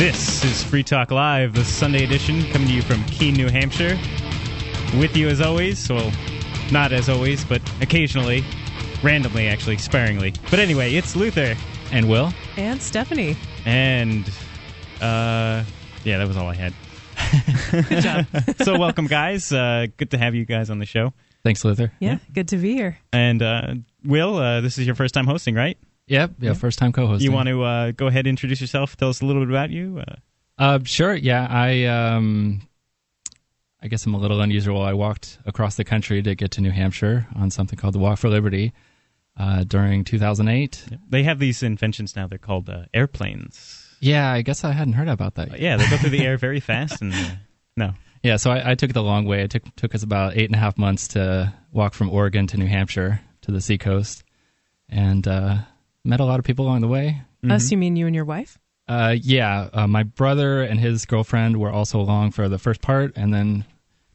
This is Free Talk Live, the Sunday edition, coming to you from Keene, New Hampshire. With you as always, well, not as always, but occasionally, randomly, actually, sparingly. But anyway, it's Luther And Will? And Stephanie. and, uh, yeah, that was all I had. Good job. So welcome, guys. Uh, good to have you guys on the show. Thanks, Luther. Yeah, good to be here. And uh, Will, uh, this is your first time hosting, right? Yep, yeah, first time co-hosting. You want to uh, go ahead and introduce yourself? Tell us a little bit about you. Uh, Uh, sure. Yeah, I um, I guess I'm a little unusual. I walked across the country to get to New Hampshire on something called the Walk for Liberty uh, during 2008. they have these inventions now. They're called uh, airplanes. Yeah, I guess I hadn't heard about that. Uh, yeah, they go through the air very fast. And uh, no, Yeah, so I, I took it the long way. It took took us about eight and a half months to walk from Oregon to New Hampshire to the seacoast, and uh, met a lot of people along the way. Us, you mean you and your wife? Uh, yeah, uh, my brother and his girlfriend were also along for the first part, and then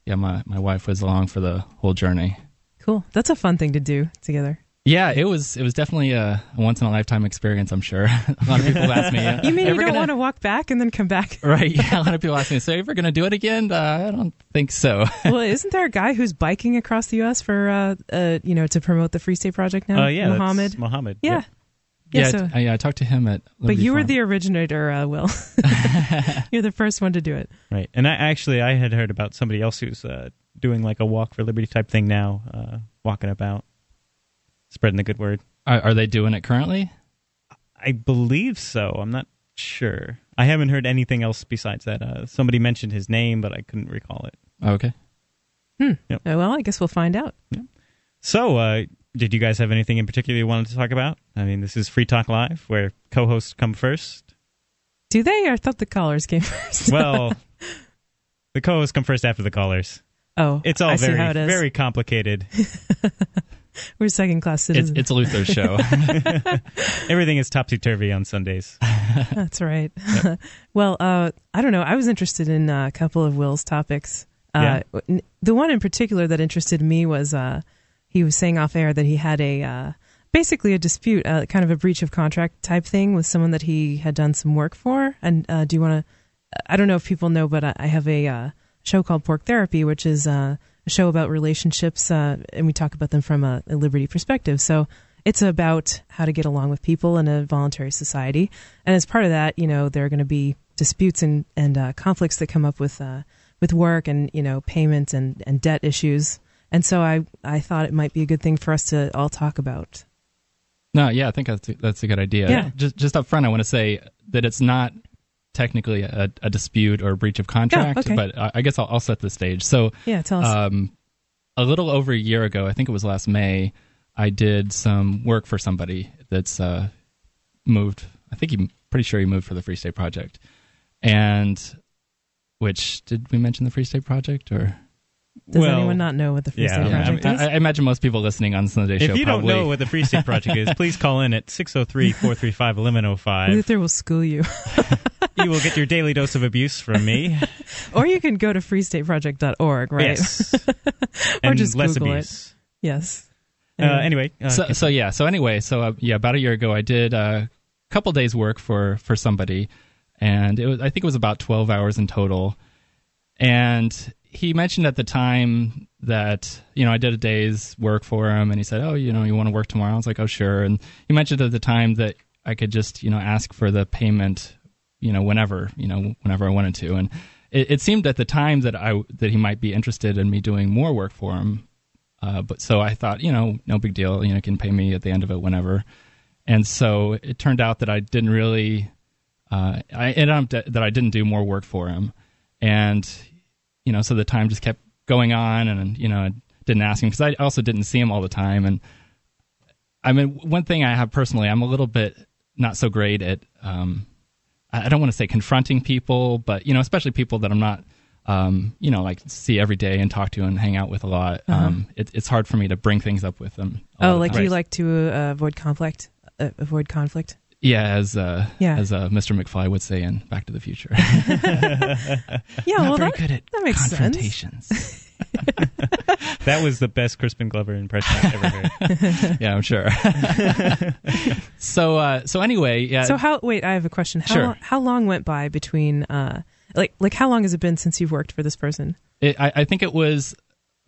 yeah, my my wife was along for the whole journey. Cool. That's a fun thing to do together. Yeah, it was it was definitely a, a once in a lifetime experience. I'm sure a lot of people ask me. Yeah, You mean you don't gonna-" want to walk back and then come back? Right. Yeah, a lot of people ask me, "So, you ever going to do it again?" Uh, I don't think so. well, isn't there a guy who's biking across the U.S. for, uh, uh, you know, to promote the Free State Project now? uh, yeah, that's Mohammed. Mohammed. Yeah. Yep. Yeah. yeah, so, I, yeah, I talked to him at. but Liberty you were the originator, uh, Will. You're the first one to do it. Right. And I actually I had heard about somebody else who's uh, doing like a walk for liberty type thing now, uh, walking about, spreading the good word. Are, are they doing it currently? I believe so. I'm not sure. I haven't heard anything else besides that. Uh, somebody mentioned his name, but I couldn't recall it. Oh, okay. Uh, well, I guess we'll find out. So, uh, did you guys have anything in particular you wanted to talk about? I mean, this is Free Talk Live, where co-hosts come first. Do they? I thought the callers came first. Well, the co-hosts come first after the callers. oh, It's all I see very, how it is. very complicated. We're second class citizens. it's Luther's show. Everything is topsy turvy on Sundays. That's right. well, uh, I don't know. I was interested in uh, a couple of Will's topics. Uh, n- The one in particular that interested me was uh, he was saying off air that he had a uh, basically a dispute, uh, kind of a breach of contract type thing with someone that he had done some work for. And uh, do you want to? I don't know if people know, but I have a uh, show called Porc Therapy, which is uh, a show about relationships, uh, and we talk about them from a, a liberty perspective. So it's about how to get along with people in a voluntary society, and as part of that, you know, there are going to be disputes and and uh, conflicts that come up with uh, with work and you know payment and and debt issues. And so I I thought it might be a good thing for us to all talk about. No, yeah, I think that's a, that's a good idea. Yeah. Just just up front, I want to say that it's not technically a, a dispute or a breach of contract, okay. but I, I guess I'll, I'll set the stage. So, Yeah, tell us. um, a little over a year ago, I think it was last May, I did some work for somebody that's uh, moved. I think he pretty sure he moved for the Free State Project, and which did we mention the Free State Project or? Does well, anyone not know what the Free yeah, State Project I, is? I, I imagine most people listening on Sunday show If you probably don't know what the Free State Project is, please call in at 603 435 1105. Luther will school you. You will get your daily dose of abuse from me. or you can go to freestateproject.org, right? Yes. Or and just less Google it. abuse. Yes. Uh, Anyway. anyway, uh, so, so yeah so anyway so uh, yeah about a year ago i did a couple days work for for somebody and it was i think it was about 12 hours in total and he mentioned at the time that you know i did a day's work for him and he said oh you know you want to work tomorrow i was like oh sure and he mentioned at the time that i could just you know ask for the payment you know whenever you know whenever i wanted to and it, it seemed at the time that i that he might be interested in me doing more work for him uh, but so I thought, you know, no big deal. You know, can pay me at the end of it whenever. And so it turned out that I didn't really. Uh, I ended up that, I didn't do more work for him, and you know, so the time just kept going on, and you know, I didn't ask him because I also didn't see him all the time. And I mean, one thing I have personally, I'm a little bit not so great at. Um, I don't want to say confronting people, but you know, especially people that I'm not um, you know, like see every day and talk to and hang out with a lot. Um, it, it's hard for me to bring things up with them. Oh, like times. you like to uh, avoid conflict? Uh, avoid conflict? Yeah, as uh, Yeah. as uh, Mr. McFly would say in Back to the Future. Yeah, well, very that, good at that makes sense. that was the best Crispin Glover impression I've ever heard. yeah, I'm sure. so, uh, so anyway, yeah. So how? Wait, I have a question. How Sure. long, how long went by between? Uh, like like how long has it been since you've worked for this person? It, I, I think it was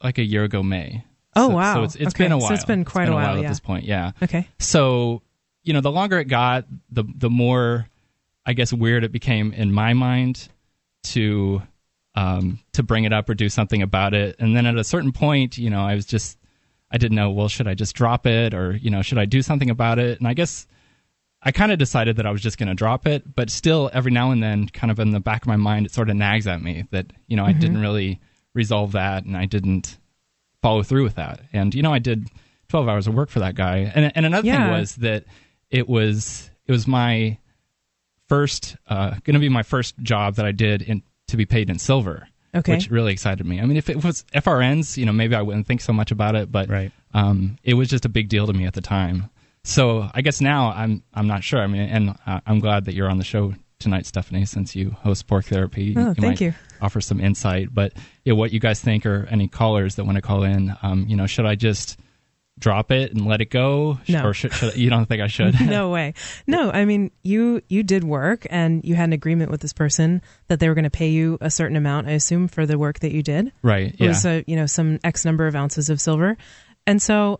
like a year ago May. Oh, So- wow. So it's it's Okay, been a while. so it's been quite a while, at yeah. this point. Yeah. Okay. So you know, the longer it got, the the more I guess weird it became in my mind to um, to bring it up or do something about it. And then at a certain point, you know, I was just I didn't know. Well, should I just drop it or you know should I do something about it? And I guess. I kind of decided that I was just going to drop it, but still, every now and then, kind of in the back of my mind, it sort of nags at me that you know I didn't really resolve that, and I didn't follow through with that. And you know, I did 12 hours of work for that guy. And and another Yeah. thing was that it was it was my first uh, going to be my first job that I did in to be paid in silver. Okay. Which really excited me. I mean, if it was FRNs, you know, maybe I wouldn't think so much about it, but Right. um, it was just a big deal to me at the time. So I guess now I'm I'm not sure. I mean, and uh, I'm glad that you're on the show tonight, Stephanie, since you host Porc Therapy. Oh, you thank might you. Offer some insight, but yeah, what you guys think, or any callers that want to call in, um, you know, should I just drop it and let it go, No. or should, should you don't think I should? no way. No, I mean you you did work and you had an agreement with this person that they were going to pay you a certain amount. I assume for the work that you did. right? It Yeah. was a you know some X number of ounces of silver, and so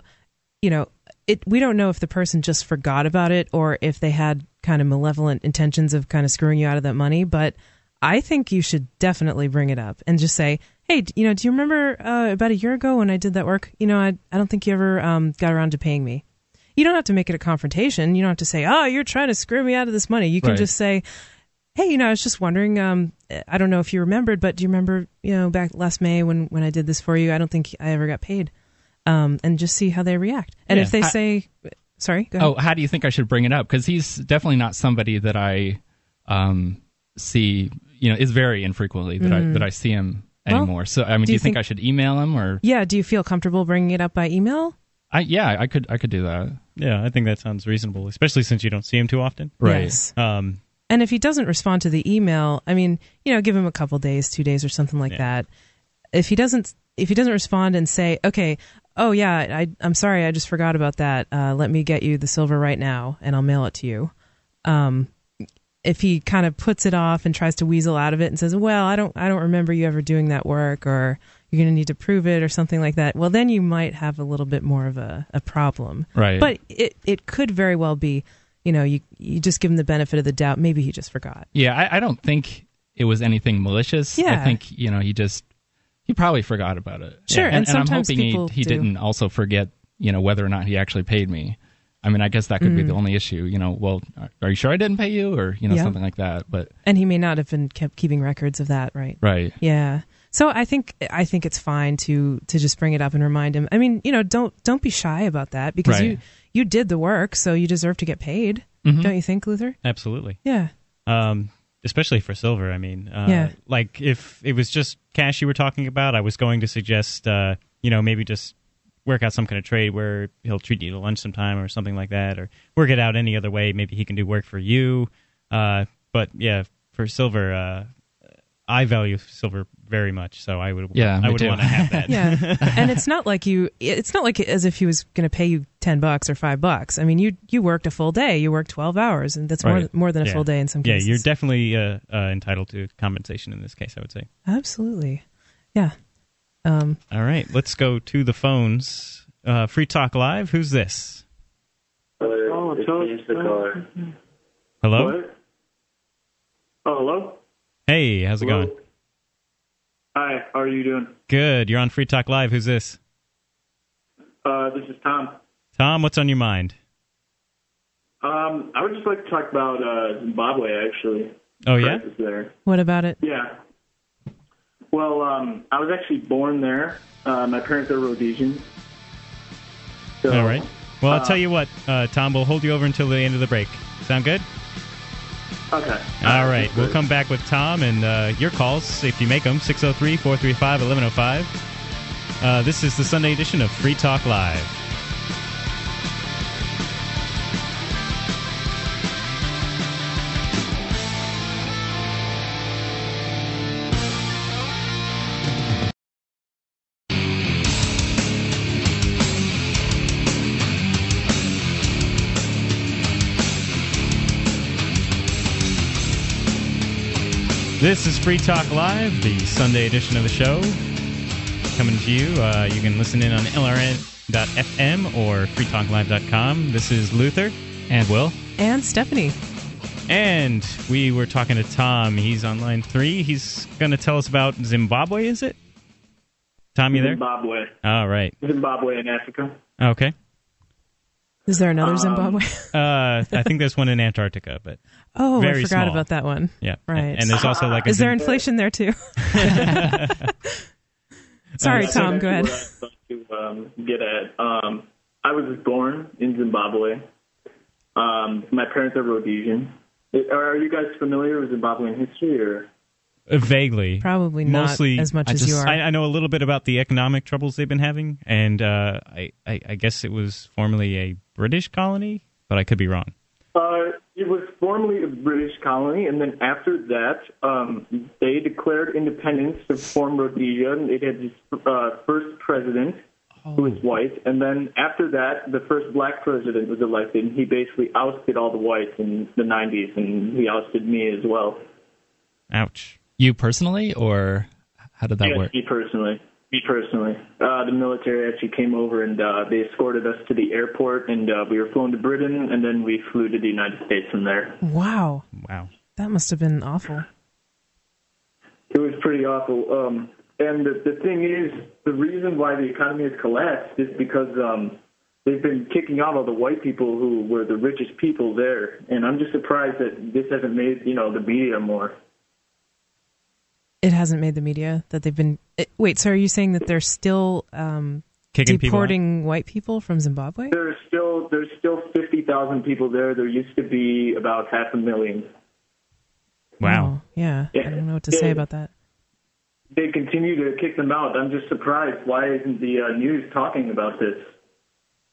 you know it. We don't know if the person just forgot about it or if they had kind of malevolent intentions of kind of screwing you out of that money. But I think you should definitely bring it up and just say, "Hey, you know, do you remember uh, about a year ago when I did that work? You know, I I don't think you ever um, got around to paying me." You don't have to make it a confrontation. You don't have to say, "Oh, you're trying to screw me out of this money." You can Right. just say, hey, you know, I was just wondering. Um, I don't know if you remembered, but do you remember, you know, back last May when when I did this for you? I don't think I ever got paid. Um, and just see how they react. And Yeah. if they I- say, sorry, go ahead. Oh, how do you think I should bring it up? Because he's definitely not somebody that I um, see. You know, is very infrequently that I that I see him Mm. Well, anymore. So, I mean, do do you you think, think- I should email him or? yeah. Do you feel comfortable bringing it up by email? I yeah, I could I could do that. Yeah, I think that sounds reasonable, especially since you don't see him too often. Right. Yes. Um, And if he doesn't respond to the email, I mean, you know, give him a couple days, two days, or something like Yeah. that. If he doesn't, if he doesn't respond and say, "Okay, oh yeah, I, I'm sorry, I just forgot about that. Uh, let me get you the silver right now, and I'll mail it to you." Um, if he kind of puts it off and tries to weasel out of it and says, "Well, I don't, I don't remember you ever doing that work," or "You're going to need to prove it," or something like that, well, then you might have a little bit more of a, a problem. Right. But it, it could very well be, you know, you you just give him the benefit of the doubt. Maybe he just forgot. yeah, I, I don't think it was anything malicious. Yeah. I think you know he just he probably forgot about it. Sure, Yeah, and and, I'm sometimes hoping he he didn't also forget you know whether or not he actually paid me. I mean, I guess that could be the Mm. only issue. You know, well, are you sure I didn't pay you, or you know, Yeah. something like that. But And he may not have been kept keeping records of that, right? right, Yeah. So I think I think it's fine to to just bring it up and remind him. I mean, you know, don't don't be shy about that because Right. you you did the work, so you deserve to get paid. Mhm. Don't you think, Luther? absolutely. Yeah. Um, especially for silver. I mean, uh, Yeah. like if it was just cash you were talking about, I was going to suggest, uh, you know, maybe just work out some kind of trade where he'll treat you to lunch sometime or something like that, or work it out any other way. Maybe he can do work for you. Uh, but yeah, for silver, uh, I value silver very much, so I would, Yeah, I would want to have that. Yeah. and it's not like you it's not like as if he was going to pay you 10 bucks or 5 bucks. I mean, you you worked a full day. You worked 12 hours and that's more Right. more than a Yeah. full day in some cases. Yeah, you're definitely uh, uh, entitled to compensation in this case. I would say. Absolutely. Yeah. Um All right, let's go to the phones. Uh, Free Talk Live. Who's this? Oh, it's James the caller. Hello. What? Oh, hello? Hey, how's it going? Hi, how are you doing? Good. You're on Free Talk Live. Who's this? Uh, this is Tom. Tom, what's on your mind? Um, I would just like to talk about uh, Zimbabwe, actually. Oh yeah. There. what about it? Yeah. Well, um, I was actually born there. Uh, my parents are Rhodesian. So, All right. Well, I'll uh, tell you what, uh, Tom. We'll hold you over until the end of the break. Sound good? Okay. All right. We'll come back with Tom and uh, your calls if you make them. 603 435 1105. Uh, This is the Sunday edition of Free Talk Live. This is Free Talk Live, the Sunday edition of the show. Coming to you. Uh, you can listen in on LRN.FM or freetalklive.com. This is Luther. And Will. And Stephanie. And we were talking to Tom. He's on line three. He's going to tell us about Zimbabwe, is it? Tom, you there? Zimbabwe. All right. Zimbabwe in Africa. Okay. Is there another Um, Zimbabwe? Uh, I think there's one in Antarctica, but oh, I forgot small. about that one. yeah. Right. And there's also like a Is there Zim- inflation there too? Sorry, Uh, Tom. Go ahead. What I was to um, get at. Um, I was born in Zimbabwe. Um, my parents are Rhodesian. Are are you guys familiar with Zimbabwean history, or uh, vaguely. Probably not Mostly- as much I as you are. I, I know a little bit about the economic troubles they've been having, and uh, I, I, I guess it was formerly a British colony, but I could be wrong. Uh, it was formerly a British colony, and then after that, um, they declared independence to form Rhodesia. And it had its uh, first president, who was white, and then after that, the first black president was elected. And he basically ousted all the whites in the 90s, and he ousted me as well. Ouch. You personally, or how did that yes, work? me personally. Me personally. Uh, the military actually came over and uh, they escorted us to the airport, and uh, we were flown to Britain, and then we flew to the United States from there. wow, Wow. that must have been awful. It was pretty awful. Um, and the, the thing is, the reason why the economy has collapsed is because um, they've been kicking out all the white people who were the richest people there. And I'm just surprised that this hasn't made you know the media more. It hasn't made the media that they've been. It, wait, so are you saying that they're still um, Kicking people deporting white people from Zimbabwe? There's still there's still 50,000 people there. There used to be about half a million. Wow. Oh, yeah. I don't know what to say about that. They continue to kick them out. I'm just surprised. Why isn't the uh, news talking about this?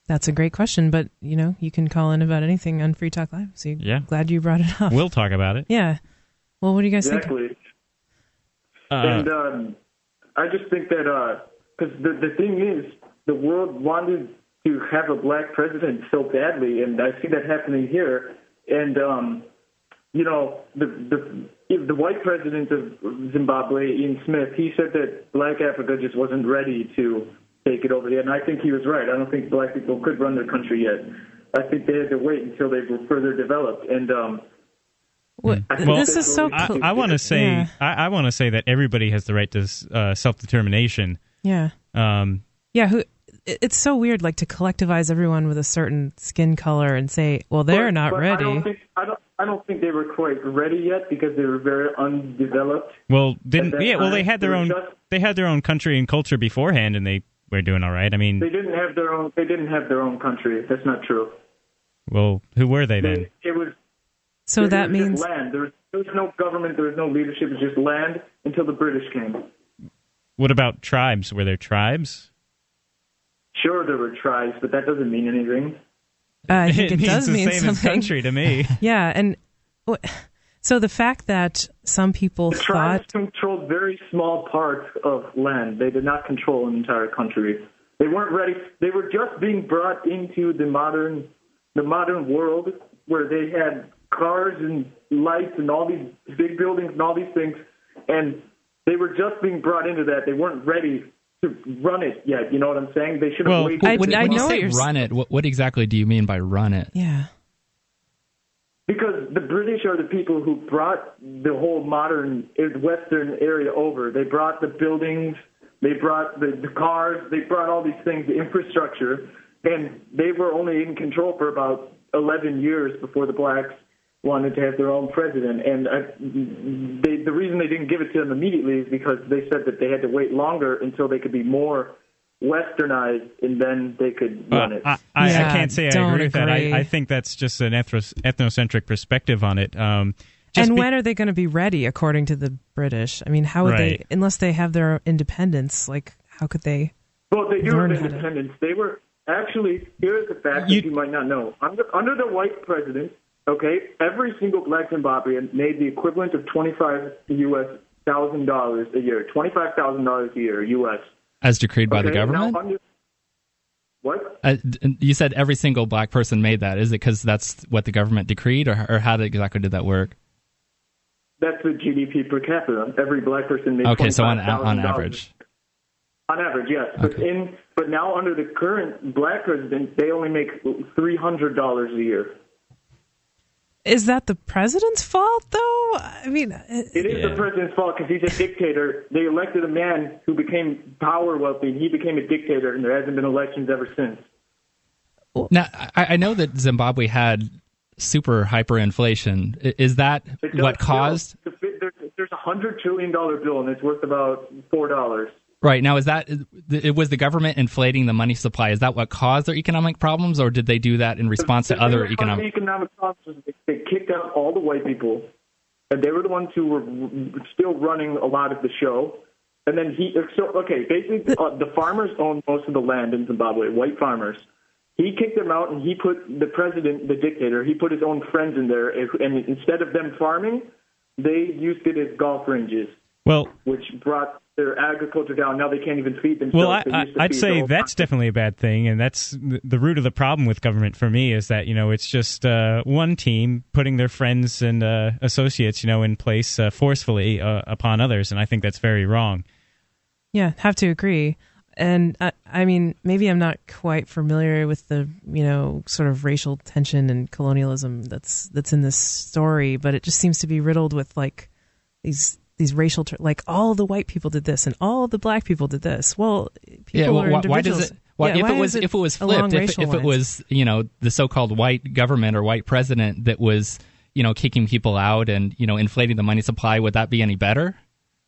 That's a great question, but you know, you can call in about anything on Free Talk Live. So Yeah. glad you brought it up. We'll talk about it. yeah. Well, what do you guys think? Exactly. Uh, and um, I just think that because the the thing is, the world wanted to have a black president so badly, and I see that happening here. And um, you know, the the the white president of Zimbabwe, Ian Smith, he said that black Africa just wasn't ready to take it over yet, and I think he was right. I don't think black people could run their country yet. I think they had to wait until they were further developed. And um, What, Well, this is so. Cl- I, I want to say Yeah. I, I want to say that everybody has the right to uh, self determination. yeah. Um, Yeah. Who? It's so weird, like to collectivize everyone with a certain skin color and say, "Well, they're But- not but I ready." don't think I don't I don't think they were quite ready yet because they were very undeveloped. well, didn't At that yeah? Well, they had their they own just- they had their own country and culture beforehand, and they were doing all right. I mean, They didn't have their own. They didn't have their own country. That's not true. well, who were they then? They, it was. So it that means land. There was, there was no government. There was no leadership. It's just land until the British came. What about tribes? Were there tribes? Sure, there were tribes, but that doesn't mean anything. uh, I think it, means does the mean same something. as country to me. Yeah, and so the fact that some people The tribes controlled very small parts of land. They did not control an entire country. They weren't ready. They were just being brought into the modern, the modern world where they had cars and lights and all these big buildings and all these things, and they were just being brought into that. They weren't ready to run it yet. You know what I'm saying? They should have Well, waited. I- when, I when you know say you're run it, what, what exactly do you mean by run it? yeah. Because the British are the people who brought the whole modern uh, Western area over. They brought the buildings, they brought the, the cars, they brought all these things, the infrastructure, and they were only in control for about 11 years before the blacks wanted to have their own president. And uh, they, the reason they didn't give it to them immediately is because they said that they had to wait longer until they could be more westernized, and then they could run Uh, it. I, I, Yeah, I can't say I don't agree with that. I, I think that's just an ethnos, ethnocentric perspective on it. Um, just and be- when are they going to be ready, according to the British? I mean, how would Right. they, unless they have their independence? Like, how could they? Well, they do learn have how to- independence. They were actually. Here's the fact You- that you might not know. Under under the white president, okay, every single black Zimbabwean made the equivalent of twenty five U.S. thousand dollars a year. Twenty five thousand dollars a year, U.S. As decreed by the Okay, now government? under- what? Uh, you said every single black person made that. Is it because that's what the government decreed, or, or how did, exactly did that work? That's the GDP per capita. Every black person makes okay. So on on average, On average, yes. But in but now under the current black president, they only make three hundred dollars a year. Is that the president's fault, though? I mean, it- It is Yeah. the president's fault because he's a dictator. They elected a man who became power wealthy. and He became a dictator, and there hasn't been elections ever since. now I, I know that Zimbabwe had super hyperinflation. I- Is that what caused? There's, there's a hundred trillion dollar bill, and it's worth about four dollars. Right now, is that it was the government inflating the money supply? Is that what caused their economic problems, or did they do that in response to other economic? economic problems. They kicked out all the white people, and they were the ones who were still running a lot of the show. And then he, so okay, basically uh, the farmers own most of the land in Zimbabwe, white farmers. He kicked them out, and he put the president, the dictator, he put his own friends in there, and instead of them farming, they used it as golf ranges, Well, which brought their agriculture down. Now they can't even feed themselves. Well, I, I, I'd feed say the whole that's definitely a bad thing, and that's the, the root of the problem with government for me is that you know it's just uh, one team putting their friends and uh, associates you know in place uh, forcefully uh, upon others, and I think that's very wrong. yeah, have to agree. And I, I mean, maybe I'm not quite familiar with the you know sort of racial tension and colonialism that's that's in this story, but it just seems to be riddled with like these these racial ter- like all the white people did this and all the black people did this. Well, people Yeah, well, are why, why does it? Why, Yeah, if why it was it if it was flipped, if, if it was you know the so-called white government or white president that was you know kicking people out and you know inflating the money supply, would that be any better?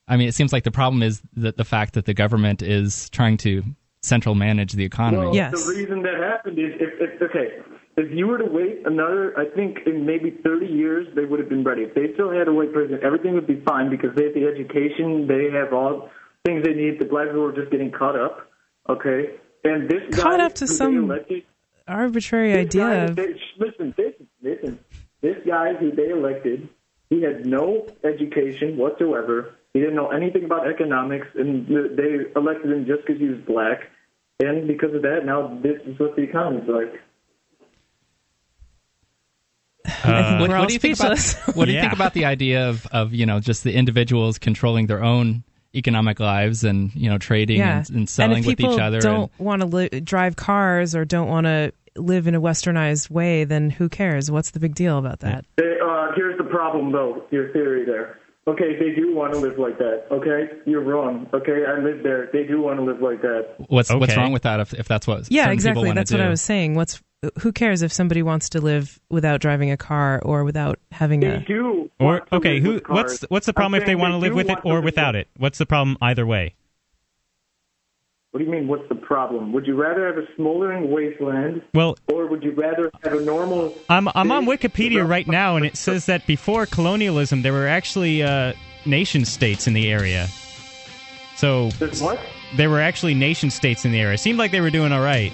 I mean, it seems like the problem is that the fact that the government is trying to central manage the economy. Well, Yes. the reason that happened is if, if okay, if you were to wait another, I think in maybe 30 years they would have been ready. If they still had a white president, everything would be fine because they have the education, they have all things they need. The black people are just getting caught up. Okay, and this Caught guy up to some elected, arbitrary guy idea. Of, they, listen, listen, listen. This guy who they elected, he had no education whatsoever. He didn't know anything about economics, and they elected him just because he was black. And because of that, now this is what the economy's like. I think what, what do you think about what do you think about the idea of, of you know just the individuals controlling their own economic lives and you know trading yeah, and, and selling if with people each other? don't want to li- drive cars or don't want to live in a westernized way, then who cares? What's the big deal about that? They, uh, here's the problem, though. Your theory there. Okay, they do want to live like that. Okay, you're wrong. Okay, I live there. They do want to live like that. what's what's wrong with that if, if that's what Yeah, certain exactly. wanna That's what do? I was saying. What's who cares if somebody wants to live without driving a car or without having They a do. Or okay, who what's what's the I'm problem if they saying want to live with it or without it? What's the problem either way? What do you mean? What's the problem? Would you rather have a smoldering wasteland, Well, or would you rather have a normal? I'm I'm on Wikipedia right now, and it says that before colonialism, there were actually uh, nation states in the area. So There's what? there were actually nation states in the area. It seemed like they were doing all right.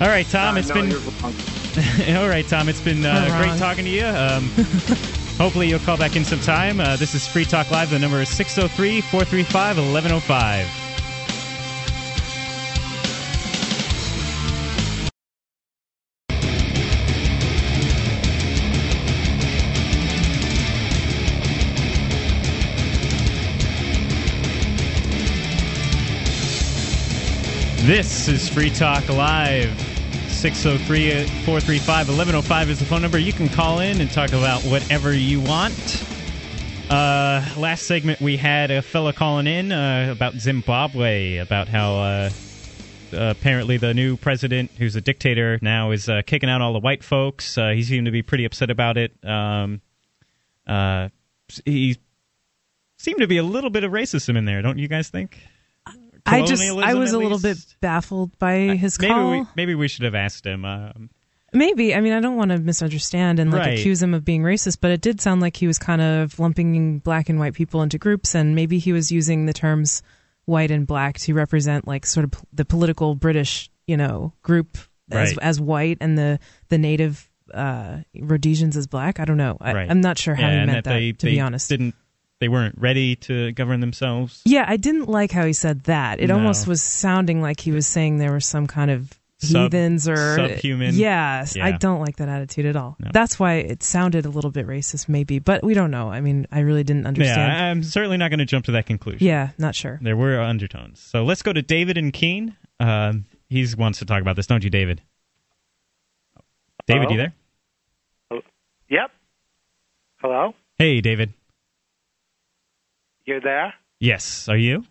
All right, Tom. Uh, it's no, been all right, Tom. It's been uh, great talking to you. Um, hopefully, you'll call back in some time. Uh, this is Free Talk Live. The number is 603 435 1105. This is Free Talk Live. 603 435 1105 is the phone number. You can call in and talk about whatever you want. Uh, last segment, we had a fella calling in uh, about Zimbabwe, about how uh, apparently the new president, who's a dictator now, is uh, kicking out all the white folks. Uh, he seemed to be pretty upset about it. Um, uh, he seemed to be a little bit of racism in there, don't you guys think? I just I was a little bit baffled by his maybe call. we maybe we should have asked him. Um, Maybe. I mean, I don't want to misunderstand and like Right. accuse him of being racist, but it did sound like he was kind of lumping black and white people into groups, and maybe he was using the terms white and black to represent like sort of p- the political British, you know, group as Right. as white and the the native uh, Rhodesians as black. I don't know. I, Right. I'm not sure how yeah, he meant that that. they to be honest, didn't they weren't ready to govern themselves. yeah, I didn't like how he said that. It No. almost was sounding like he was saying there were some kind of Sub- heathens or subhuman. Yes, I don't like that attitude at all. No. That's why it sounded a little bit racist, maybe, but we don't know. I mean, I really didn't understand. I- I'm certainly not going to jump to that conclusion. Yeah, not sure. There were undertones. So let's go to David and Keene. Um, he wants to talk about this, don't you, David? David, Hello? you there? Yep. Hello? Hey, David. You're there? Yes, are you?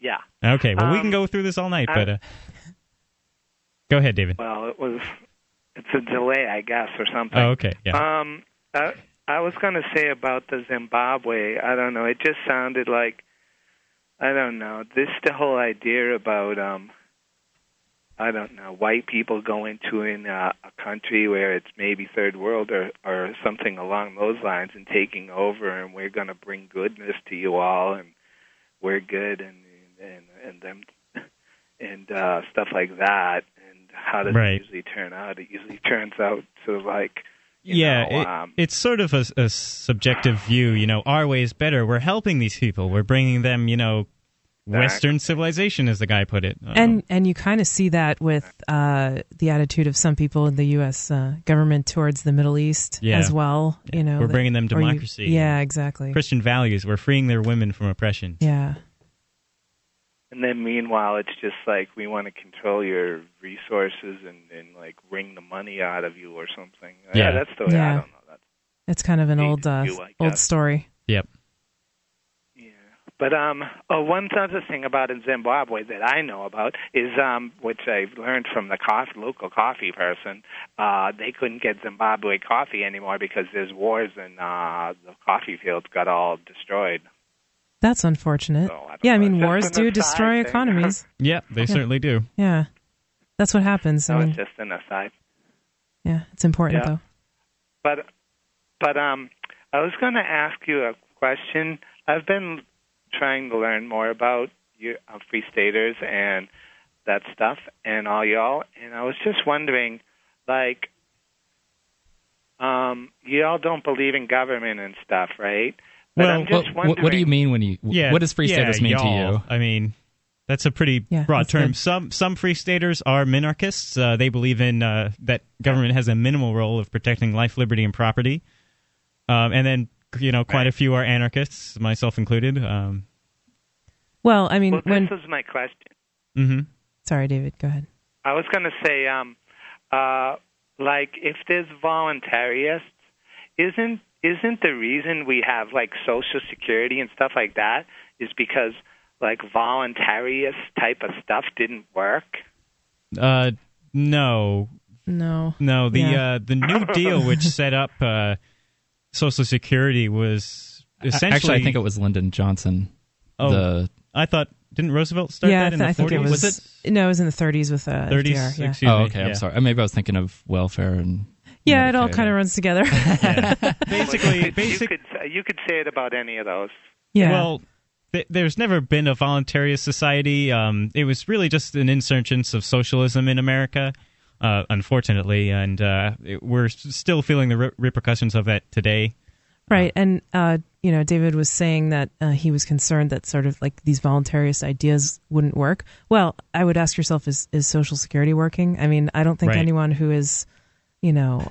Yeah. Okay, well, we can Um, go through this all night, I- but uh, go ahead, David. Well, it was. It's a delay, I guess, or something. Oh, okay, yeah. Um, I, I was going to say about the Zimbabwe. I don't know. It just sounded like. I don't know. This the whole idea about um. I don't know. White people going to in uh, a country where it's maybe third world or or something along those lines and taking over, and we're going to bring goodness to you all, and we're good, and and and them and uh stuff like that. And how does Right. it usually turn out? It usually turns out to like you yeah, know, it- um, it's sort of a, a subjective view. You know, our way is better. We're helping these people. We're bringing them, you know, Western civilization, as the guy put it. And and you kind of see that with uh, the attitude of some people in the U.S. Uh, government towards the Middle East Yeah. as well. Yeah. You know, We're that- bringing them or you- democracy. yeah, exactly. Christian values. We're freeing their women from oppression. Yeah, and then meanwhile it's just like we want to control your resources and and like wring the money out of you or something. Yeah. that's the way I Yeah. don't know that. it's kind of an old uh, view, I old story. Yep. Yeah. But um oh one other thing about in Zimbabwe that I know about is um which I learned from the coffee, local coffee person, uh they couldn't get Zimbabwe coffee anymore because there's wars and uh the coffee fields got all destroyed. That's unfortunate. So, I don't yeah, I mean Just wars do destroy thing. economies. Yeah, they certainly do. yeah, that's what happens. I That was just an aside. yeah, it's important Yeah. though. But but um I was going to ask you a question. I've been trying to learn more about you uh, free staters and that stuff and all y'all and I was just wondering like um y'all don't believe in government and stuff, right? But Well, I'm just What, what, what do you mean when you? Yeah. what does free yeah, status mean to y'all. you? I mean, that's a pretty Yeah, broad term. good. Some some free staters are minarchists. Uh, they believe in uh, that government has a minimal role of protecting life, liberty, and property. Um, and then you know, quite a few are anarchists, myself included. Um, Well, I mean, Well, when this is my question. hmm sorry, David, go ahead. I was going to say, um, uh, like, if there's voluntarists, isn't isn't the reason we have like Social Security and stuff like that is because like voluntarist type of stuff didn't work? Uh, no, No, no. The Yeah. uh, the New Deal, which set up uh, Social Security, was essentially. Actually, I think it was Lyndon Johnson. Oh, The I thought didn't Roosevelt start yeah, that in I the think 40s? it was. Was No, it was in the 30s with uh, 30s. FDR, yeah. Excuse oh, okay. yeah. I'm sorry. Uh, Maybe I was thinking of welfare and. Yeah, it all kind of runs together. Yeah. basically, you could, basic. you could you could say it about any of those. yeah. Well, th- there's never been a voluntarist society. Um, it was really just an insurgence of socialism in America, uh, unfortunately, and uh, it, we're still feeling the re- repercussions of that today. Right, and uh, you know, David was saying that uh, he was concerned that sort of like these voluntarist ideas wouldn't work. Well, I would ask yourself: Is is Social Security working? I mean, I don't think Right. anyone who is, you know,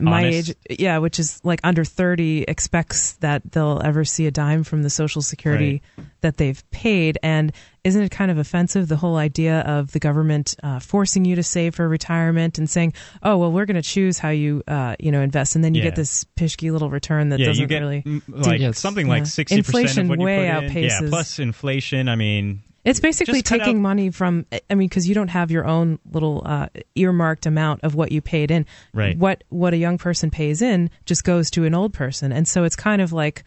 my Honest. age, yeah, which is like under thirty, expects that they'll ever see a dime from the Social Security that they've paid. And isn't it kind of offensive the whole idea of the government uh, forcing you to save for retirement and saying, "Oh, well, we're going to choose how you, uh, you know, invest," and then you Yeah. get this pishky little return that yeah, doesn't you get really. like Yes. something Yeah. like sixty percent Inflation of what you way put in. Yeah, outpaces- plus inflation. I mean, It's basically taking out- money from. I mean, because you don't have your own little uh, earmarked amount of what you paid in. Right. What what a young person pays in just goes to an old person, and so it's kind of like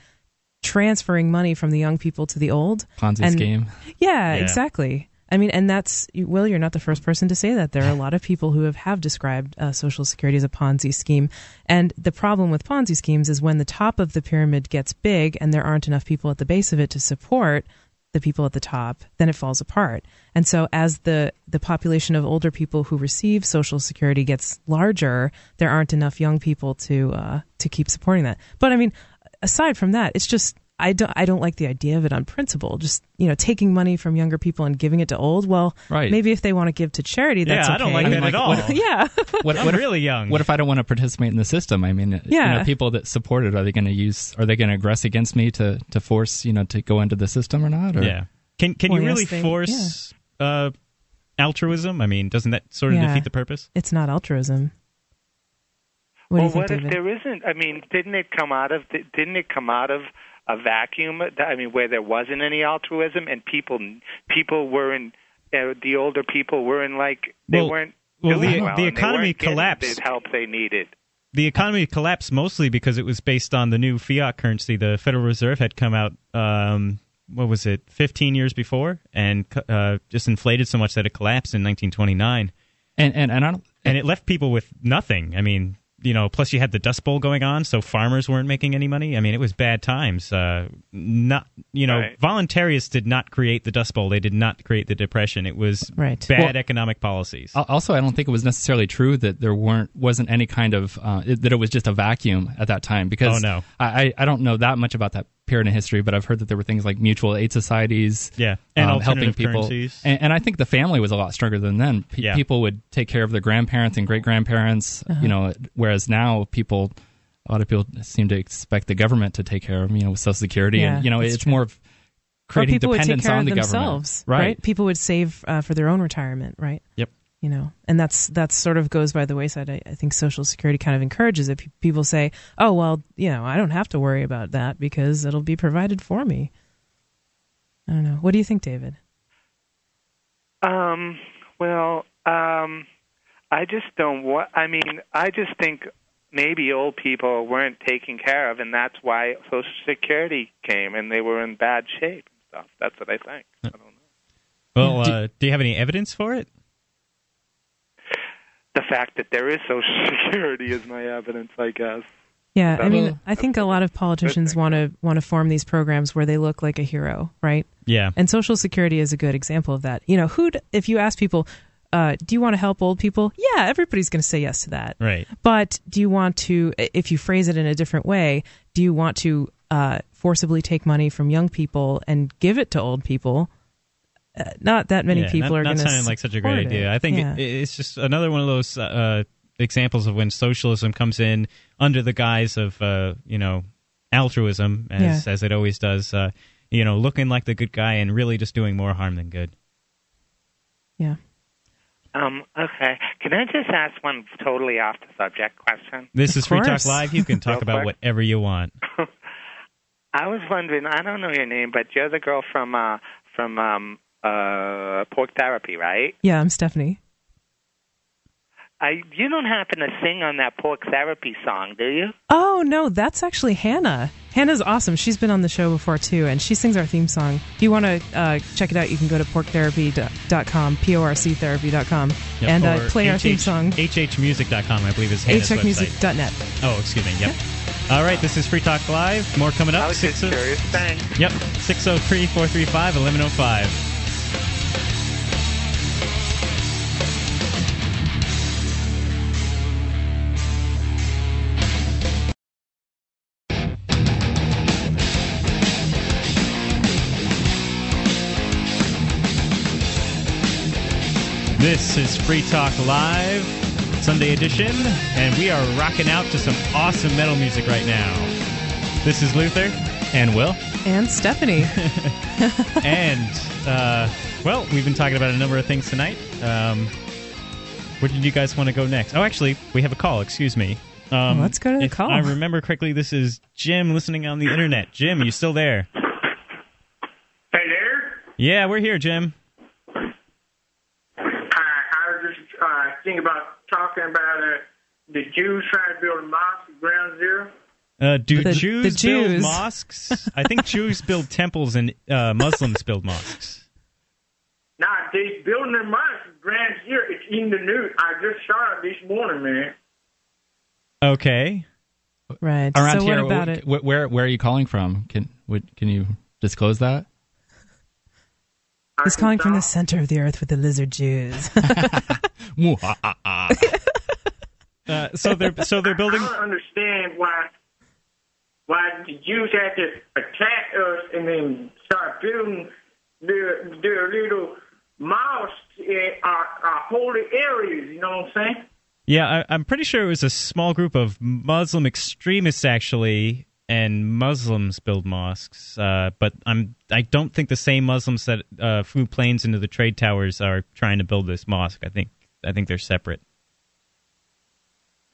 transferring money from the young people to the old. Ponzi And- scheme. Yeah, Yeah. exactly. I mean, and that's Will. You're not the first person to say that. There are a lot of people who have have described uh, Social Security as a Ponzi scheme. And the problem with Ponzi schemes is when the top of the pyramid gets big and there aren't enough people at the base of it to support the people at the top, then it falls apart. And so, as the the population of older people who receive Social Security gets larger, there aren't enough young people to uh, to keep supporting that. But I mean, aside from that, it's just I don't I don't like the idea of it on principle. Just you know, taking money from younger people and giving it to old. Well, Right. maybe if they want to give to charity, that's yeah, I don't like okay. that like, at all. what- yeah, What, I'm what if- really young. What if I don't want to participate in the system? I mean, you Yeah. know, people that support it, are they going to use? Are they going to aggress against me to to force you know to go into the system or not? Or? Yeah. Can can Well, you yes, really they- force uh, altruism? I mean, doesn't that sort of Yeah. defeat the purpose? it's not altruism. What well, do you think, what David? if there isn't? I mean, didn't it come out of didn't it come out of a vacuum? I mean, where there wasn't any altruism and people people weren't uh, the older people weren't like they Well- weren't well, the- well, the and they economy collapsed. The help they needed. The economy collapsed mostly because it was based on the new fiat currency. The Federal Reserve had come out, um, what was it, 15 years before, and uh, just inflated so much that it collapsed in 1929. and and and I don't. and it left people with nothing. I mean, you know, plus you had the Dust Bowl going on, so farmers weren't making any money. I mean, it was bad times. Uh, not, you know, Right. voluntarists did not create the Dust Bowl. They did not create the Depression. It was Right. bad Well- economic policies. Also, I don't think it was necessarily true that there weren't wasn't any kind of uh, it, that it was just a vacuum at that time. Because Oh, no. I, I I don't know that much about that period in history, but I've heard that there were things like mutual aid societies, Yeah. And um, helping people. And, and I think the family was a lot stronger than then. Pe- Yeah. People would take care of their grandparents and great grandparents, Uh-huh. you know, whereas now people, a lot of people seem to expect the government to take care of them, you know, with Social Security, Yeah, and you know, it's true. more of Or creating people would take dependence care on of the themselves, government, right? People would save uh, for their own retirement, right? Yep. You know, and that's that's sort of goes by the wayside. I, I think Social Security kind of encourages it. Pe- People say, "Oh, well, you know, I don't have to worry about that because it'll be provided for me." I don't know. What do you think, David? Um, well, um, I just don't want. I mean, I just think maybe old people weren't taken care of, and that's why Social Security came, and they were in bad shape and stuff. That's what I think. I don't know. well, uh, do you have any evidence for it? The fact that there is Social Security is my evidence, I guess. Yeah, I mean, I think a lot of politicians want to want to form these programs where they look like a hero, right? Yeah. And Social Security is a good example of that. You know, who if you ask people, uh, do you want to help old people? Yeah, everybody's going to say yes to that. Right. But do you want to, if you phrase it in a different way, do you want to uh, forcibly take money from young people and give it to old people? Uh, not that many Yeah, people not, are not going to sounding like such a great idea. I think yeah. it, it's just another one of those uh, examples of when socialism comes in under the guise of uh, you know altruism, as Yeah. as it always does. Uh, you know, looking like the good guy and really just doing more harm than good. yeah. Um, okay. Can I just ask one totally off the subject question? This is Free Talk. Live. You can talk about quick. whatever you want. I was wondering. I don't know your name, but you're the girl from uh, from um, uh, Porc Therapy, right? Yeah, I'm Stephanie. I you don't happen to sing on that Porc Therapy song, do you? Oh no, that's actually Hannah. Hannah's awesome. She's been on the show before too, and she sings our theme song. If you want to uh, check it out, you can go to porctherapy.com, p-o-r-c therapy.com, Yep. and Or uh, play our theme HH song. hhmusic.com, I believe, is Hannah's website. hmusic.net. Oh, excuse me. Yep. All right, this is Free Talk Live. More coming up. I was just Six- curious. Thanks. Yep, 603 435 1105. This is Free Talk Live, Sunday edition, and we are rocking out to some awesome metal music right now. This is Luther. And Will, And Stephanie. and uh, well, we've been talking about a number of things tonight. Um, where did you guys want to go next? Oh, actually, we have a call. Excuse me. Um, Let's go to the if call. I remember correctly, this is Jim listening on the internet. Jim, you still there? Hey there. Yeah, we're here, Jim. I, I was just uh, about talking about uh, the Jews trying to build a mosque at Ground Zero. Uh, do The- Jews, the build mosques? I think Jews build temples and uh, Muslims build mosques. Nah, they building their mosque at Ground Zero. It's in the news. I just saw it this morning, man. Okay. right. around so here, what about wh- it? wh- where where are you calling from? Can would, can you disclose that? He's calling from the center of the earth with the lizard Jews. Uh, so they're so they're building. I don't understand why. why the Jews had to attack us and then start building their their little mosques in our, our holy areas. You know what I'm saying? Yeah, I, I'm pretty sure it was a small group of Muslim extremists actually, and Muslims build mosques. Uh, but I'm I don't think the same Muslims that uh, flew planes into the trade towers are trying to build this mosque. I think I think they're separate.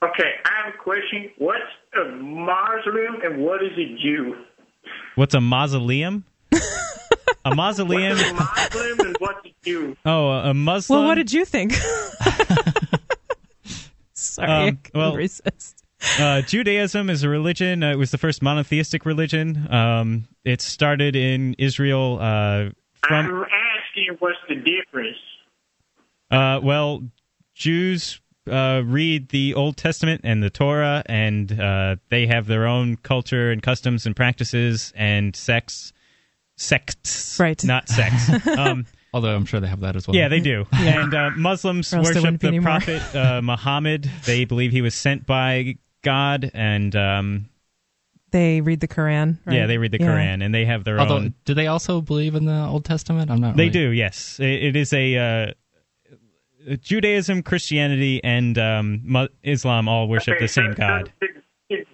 Okay, I have a question. What's a mausoleum and what is a Jew? What's a mausoleum? a mausoleum. What's a mausoleum and what's a Jew? Oh, a Muslim. Well, what did you think? Sorry, Um, I well- resist. uh, Judaism is a religion. Uh, it was the first monotheistic religion. Um, it started in Israel. Uh, from I'm asking what's the difference. uh, well, Jews uh, read the Old Testament and the Torah, and uh, they have their own culture and customs and practices and sex, sects, Right. Not sex. um, Although I'm sure they have that as well. Yeah, they do. And uh, Muslims Or else there worship the. Prophet uh, Muhammad. They believe he was sent by God, and um, They read the Quran. Right? yeah, they read the Yeah. Quran, and they have their Although, own. do they also believe in the Old Testament? I'm not. They really- do, yes. It, it is a uh, Judaism, Christianity, and um, Islam all worship Okay, the same so- so God. The, the-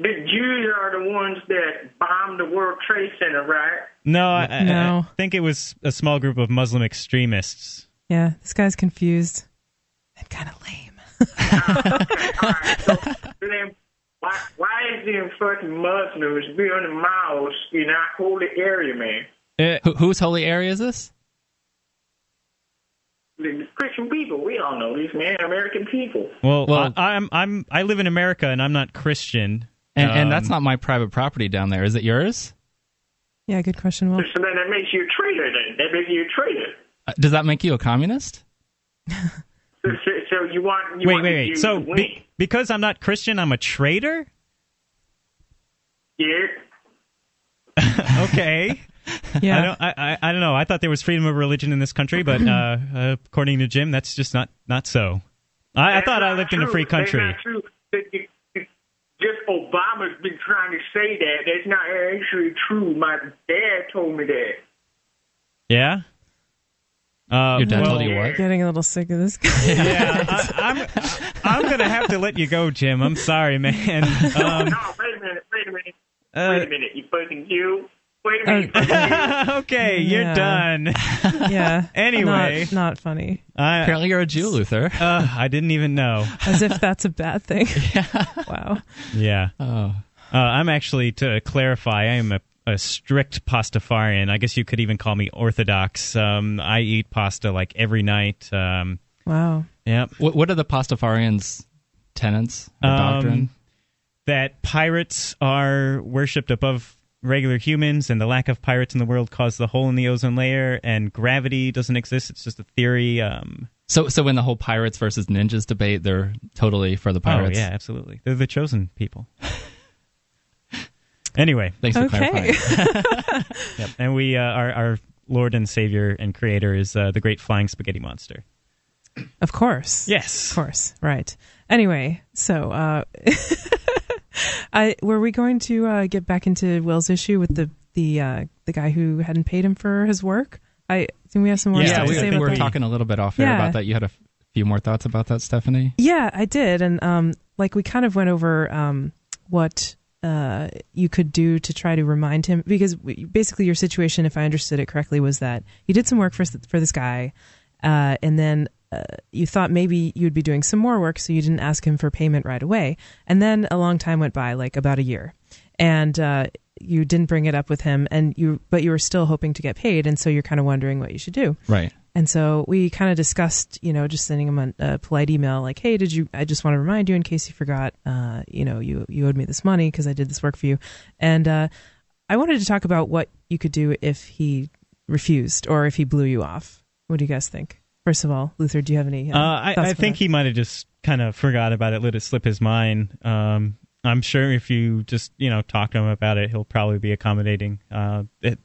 the Jews are the ones that bombed the World Trade Center, right? No, I, I- No. I think it was a small group of Muslim extremists. Yeah, this guy's confused and kind of lame. Okay, all right. So then, why, why is them fucking Muslims building malls in our holy area, man? Uh, Who, whose holy area is this? The Christian people, we all know these man. American people. well, Well- I, I'm I'm I live in America, and I'm not Christian. And, and that's Um, not my private property down there. Is it yours? Yeah, good question, Will. So then that makes you a traitor. Then that makes you a traitor. Uh, Does that make you a communist? So, so, so you want you Wait, want wait, wait. So be, because I'm not Christian, I'm a traitor? yeah. okay. Yeah. I don't. I, I. I don't know. I thought there was freedom of religion in this country, but uh, uh, according to Jim, that's just not not so. I, I That's thought I not lived in a true. free That's country. true. Just Obama's been trying to say that. That's not actually true. My dad told me that. Yeah. Uh, Your dad well, told you what? Getting a little sick of this guy. Yeah, I, I'm. I'm gonna have to let you go, Jim. I'm sorry, man. Um, no, wait a minute. Wait a minute. uh, wait a minute. You fucking Jew. Wait a minute. you fucking Jew. okay, you're Yeah. done. yeah. Anyway. Not, not funny. I, Apparently, you're a Jew, Luther. uh, I didn't even know. As if that's a bad thing. Wow. Yeah. Oh, Uh, I'm actually, to clarify, I am a, a strict pastafarian. I guess you could even call me orthodox. Um, I eat pasta like every night. Um, Wow. yep. what, what are the Pastafarians' tenets or Um, doctrine? That pirates are worshipped above regular humans, and the lack of pirates in the world caused the hole in the ozone layer, and gravity doesn't exist. It's just a theory. Um, So, so in the whole pirates versus ninjas debate, they're totally for the pirates. Oh, yeah, absolutely. They're the chosen people. anyway, Thanks for Okay. clarifying. Yep. And we, uh, our, our Lord and Savior and Creator is uh, the Great Flying Spaghetti Monster. Of course. Yes. Of course. Right. Anyway, so uh, I were we going to uh, get back into Will's issue with the the uh, the guy who hadn't paid him for his work? I think we have some more Yeah, stuff Yeah, to we, say about we were that. talking a little bit off air Yeah. about that. You had a f- few more thoughts about that, Stephanie? Yeah, I did, and um, like we kind of went over um, what uh, you could do to try to remind him because basically your situation, if I understood it correctly, was that you did some work for for this guy, uh, and then uh, you thought maybe you'd be doing some more work, so you didn't ask him for payment right away, and then a long time went by, like about a year, and uh, you didn't bring it up with him, and you but you were still hoping to get paid, and so you're kind of wondering what you should do. Right. And so we kind of discussed, you know, just sending him a, a polite email like, "Hey, did you? I just want to remind you in case you forgot, uh, you know, you you owed me this money because I did this work for you." And uh, I wanted to talk about what you could do if he refused or if he blew you off. What do you guys think? First of all, Luther, do you have any? Uh, Uh, I, I think that? he might have just kind of forgot about it, let it slip his mind. Um, I'm sure if you just you know talk to him about it, he'll probably be accommodating. Uh, it,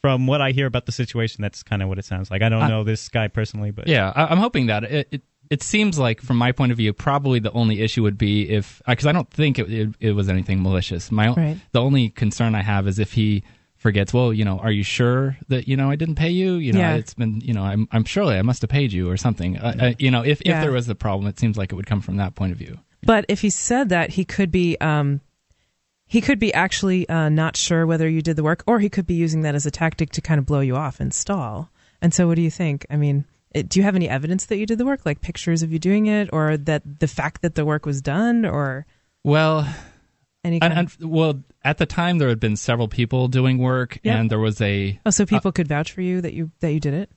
from what I hear about the situation, that's kind of what it sounds like. I don't I- know this guy personally, but Yeah, I, I'm hoping that it, it, it seems like, from my point of view, probably the only issue would be if because I don't think it, it, it was anything malicious. My Right. the only concern I have is if he forgets. Well, you know, are you sure that you know I didn't pay you? You know, Yeah. it's been you know I'm I'm surely I must have paid you or something. Uh, uh, you know, if Yeah. if there was a problem, it seems like it would come from that point of view. But if he said that, he could be um, he could be actually uh, not sure whether you did the work, or he could be using that as a tactic to kind of blow you off and stall. And so, what do you think? I mean, it, do you have any evidence that you did the work, like pictures of you doing it, or that the fact that the work was done, or Well, any and, kind? and, well, at the time there had been several people doing work, Yeah. and there was a oh, so people could vouch for you that you that you did it.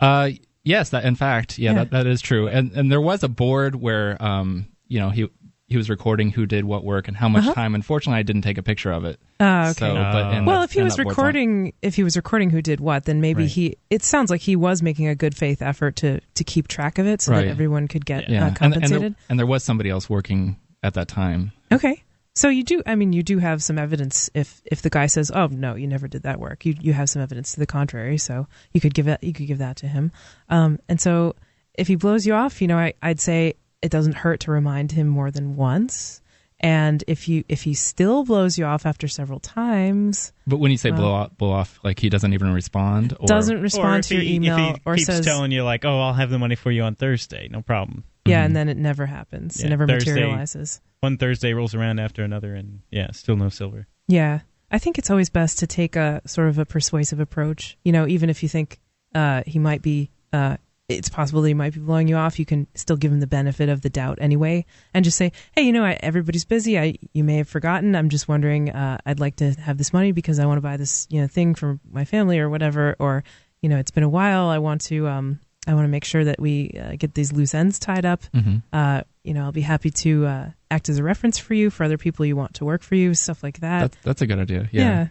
Uh, yes, that in fact, yeah, Yeah. That, that is true. And and there was a board where um, you know, he he was recording who did what work and how much Uh-huh. time. Unfortunately, I didn't take a picture of it. Oh, okay. So, but and well, if he and was that on. recording, if he was recording who did what, then maybe Right. he. It sounds like he was making a good faith effort to to keep track of it so Right. that everyone could get yeah, uh, and, and compensated. there, and there was somebody else working at that time. Okay. So you do I mean you do have some evidence if if the guy says, "Oh, no, you never did that work." You you have some evidence to the contrary, so you could give it you could give that to him. Um and so if he blows you off, you know, I I'd say it doesn't hurt to remind him more than once. And if you if he still blows you off after several times, But when you say Well- blow off, blow off, like he doesn't even respond, or doesn't respond if to your email if he or keeps says telling you like, "Oh, I'll have the money for you on Thursday," no problem. Yeah, and then it never happens. Yeah, it never Thursday- materializes. One Thursday rolls around after another, and yeah, still no silver. Yeah. I think it's always best to take a sort of a persuasive approach. You know, even if you think uh, he might be, uh, it's possible that he might be blowing you off, you can still give him the benefit of the doubt anyway and just say, hey, you know, I, everybody's busy. I You may have forgotten. I'm just wondering, uh, I'd like to have this money because I want to buy this, you know, thing for my family or whatever. Or, you know, it's been a while. I want to, um, I want to make sure that we uh, get these loose ends tied up. Mhm. Uh, you know, I'll be happy to uh, act as a reference for you for other people you want to work for you, stuff like that. that's that's a good idea. Yeah. yeah.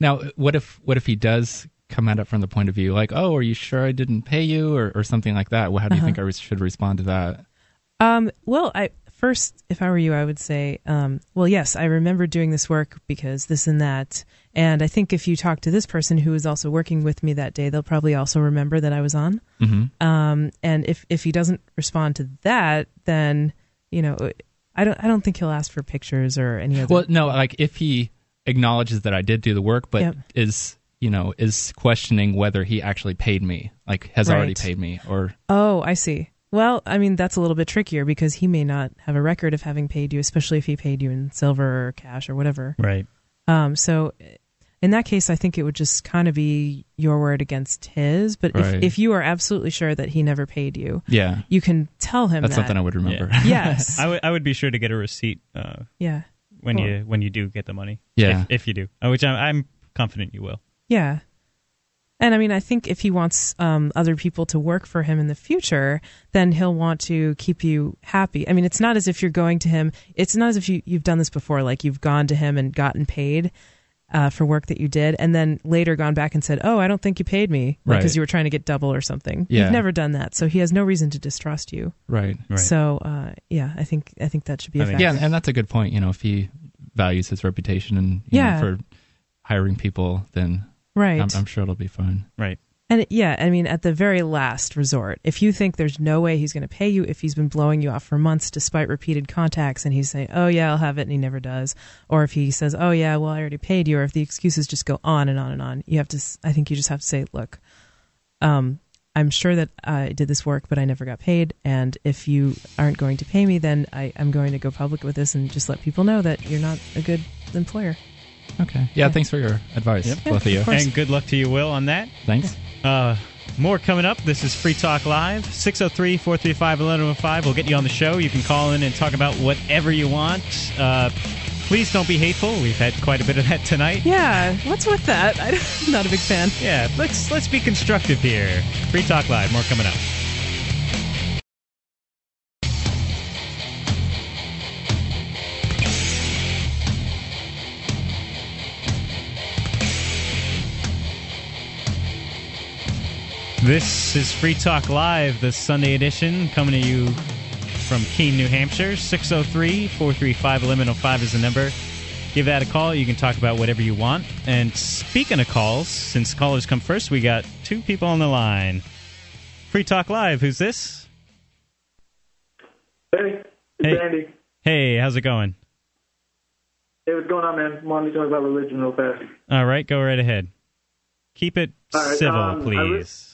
Now, what if what if he does come at it from the point of view like, oh, are you sure I didn't pay you, or or something like that? Well, how do you Uh-huh. think I should respond to that? Um, well, I first, if I were you, I would say, um, well, yes, I remember doing this work because this and that. And I think if you talk to this person who was also working with me that day, they'll probably also remember that I was on. hmm Um, and if if he doesn't respond to that, then you know, I don't I don't think he'll ask for pictures or any other. Well, no, like if he acknowledges that I did do the work, but Yep. is you know is questioning whether he actually paid me, like has already paid me, or Oh, I see. Well, I mean, that's a little bit trickier because he may not have a record of having paid you, especially if he paid you in silver or cash or whatever. Right. Um, so in that case, I think it would just kind of be your word against his. But Right. if, if you are absolutely sure that he never paid you, yeah, you can tell him that's that. something I would remember. yes. I would I would be sure to get a receipt uh, yeah. when Cool. you when you do get the money. Yeah. if, if you do, uh, which I'm, I'm confident you will. Yeah. And I mean, I think if he wants um, other people to work for him in the future, then he'll want to keep you happy. I mean, it's not as if you're going to him. It's not as if you, you've done this before, like you've gone to him and gotten paid uh, for work that you did, and then later gone back and said, "Oh, I don't think you paid me because Right. you were trying to get double or something." Yeah. You've never done that, so he has no reason to distrust you. right. Right. So, uh, yeah, I think I think that should be a I mean- Yeah, and that's a good point. You know, if he values his reputation and you Yeah. know, for hiring people, then right. I'm, I'm sure it'll be fine. right. And yeah, I mean, at the very last resort, if you think there's no way he's going to pay you if he's been blowing you off for months despite repeated contacts and he's saying, oh, yeah, I'll have it, and he never does, or if he says, oh, yeah, well, I already paid you, or if the excuses just go on and on and on, you have to, I think you just have to say, look, um, I'm sure that I did this work, but I never got paid. And if you aren't going to pay me, then I, I'm going to go public with this and just let people know that you're not a good employer. Okay. Yeah. Thanks for your advice, Yep. both of you. of. And good luck to you, Will, on that. Thanks. Uh, more coming up. This is Free Talk Live. 603 435 1105. We'll get you on the show. You can call in and talk about whatever you want. Uh, please don't be hateful. We've had quite a bit of that tonight. Yeah, what's with that? I'm not a big fan. Yeah, let's let's be constructive here. Free Talk Live. More coming up. This is Free Talk Live, the Sunday edition, coming to you from Keene, New Hampshire. 603 435 1105 is the number. Give that a call. You can talk about whatever you want. And speaking of calls, since callers come first, we got two people on the line. Free Talk Live. Who's this? Hey, it's Hey. Andy. Hey, how's it going? Hey, what's going on, man? Wanted to talk about religion real fast. All right, go right ahead. Keep it right, civil, um, I please.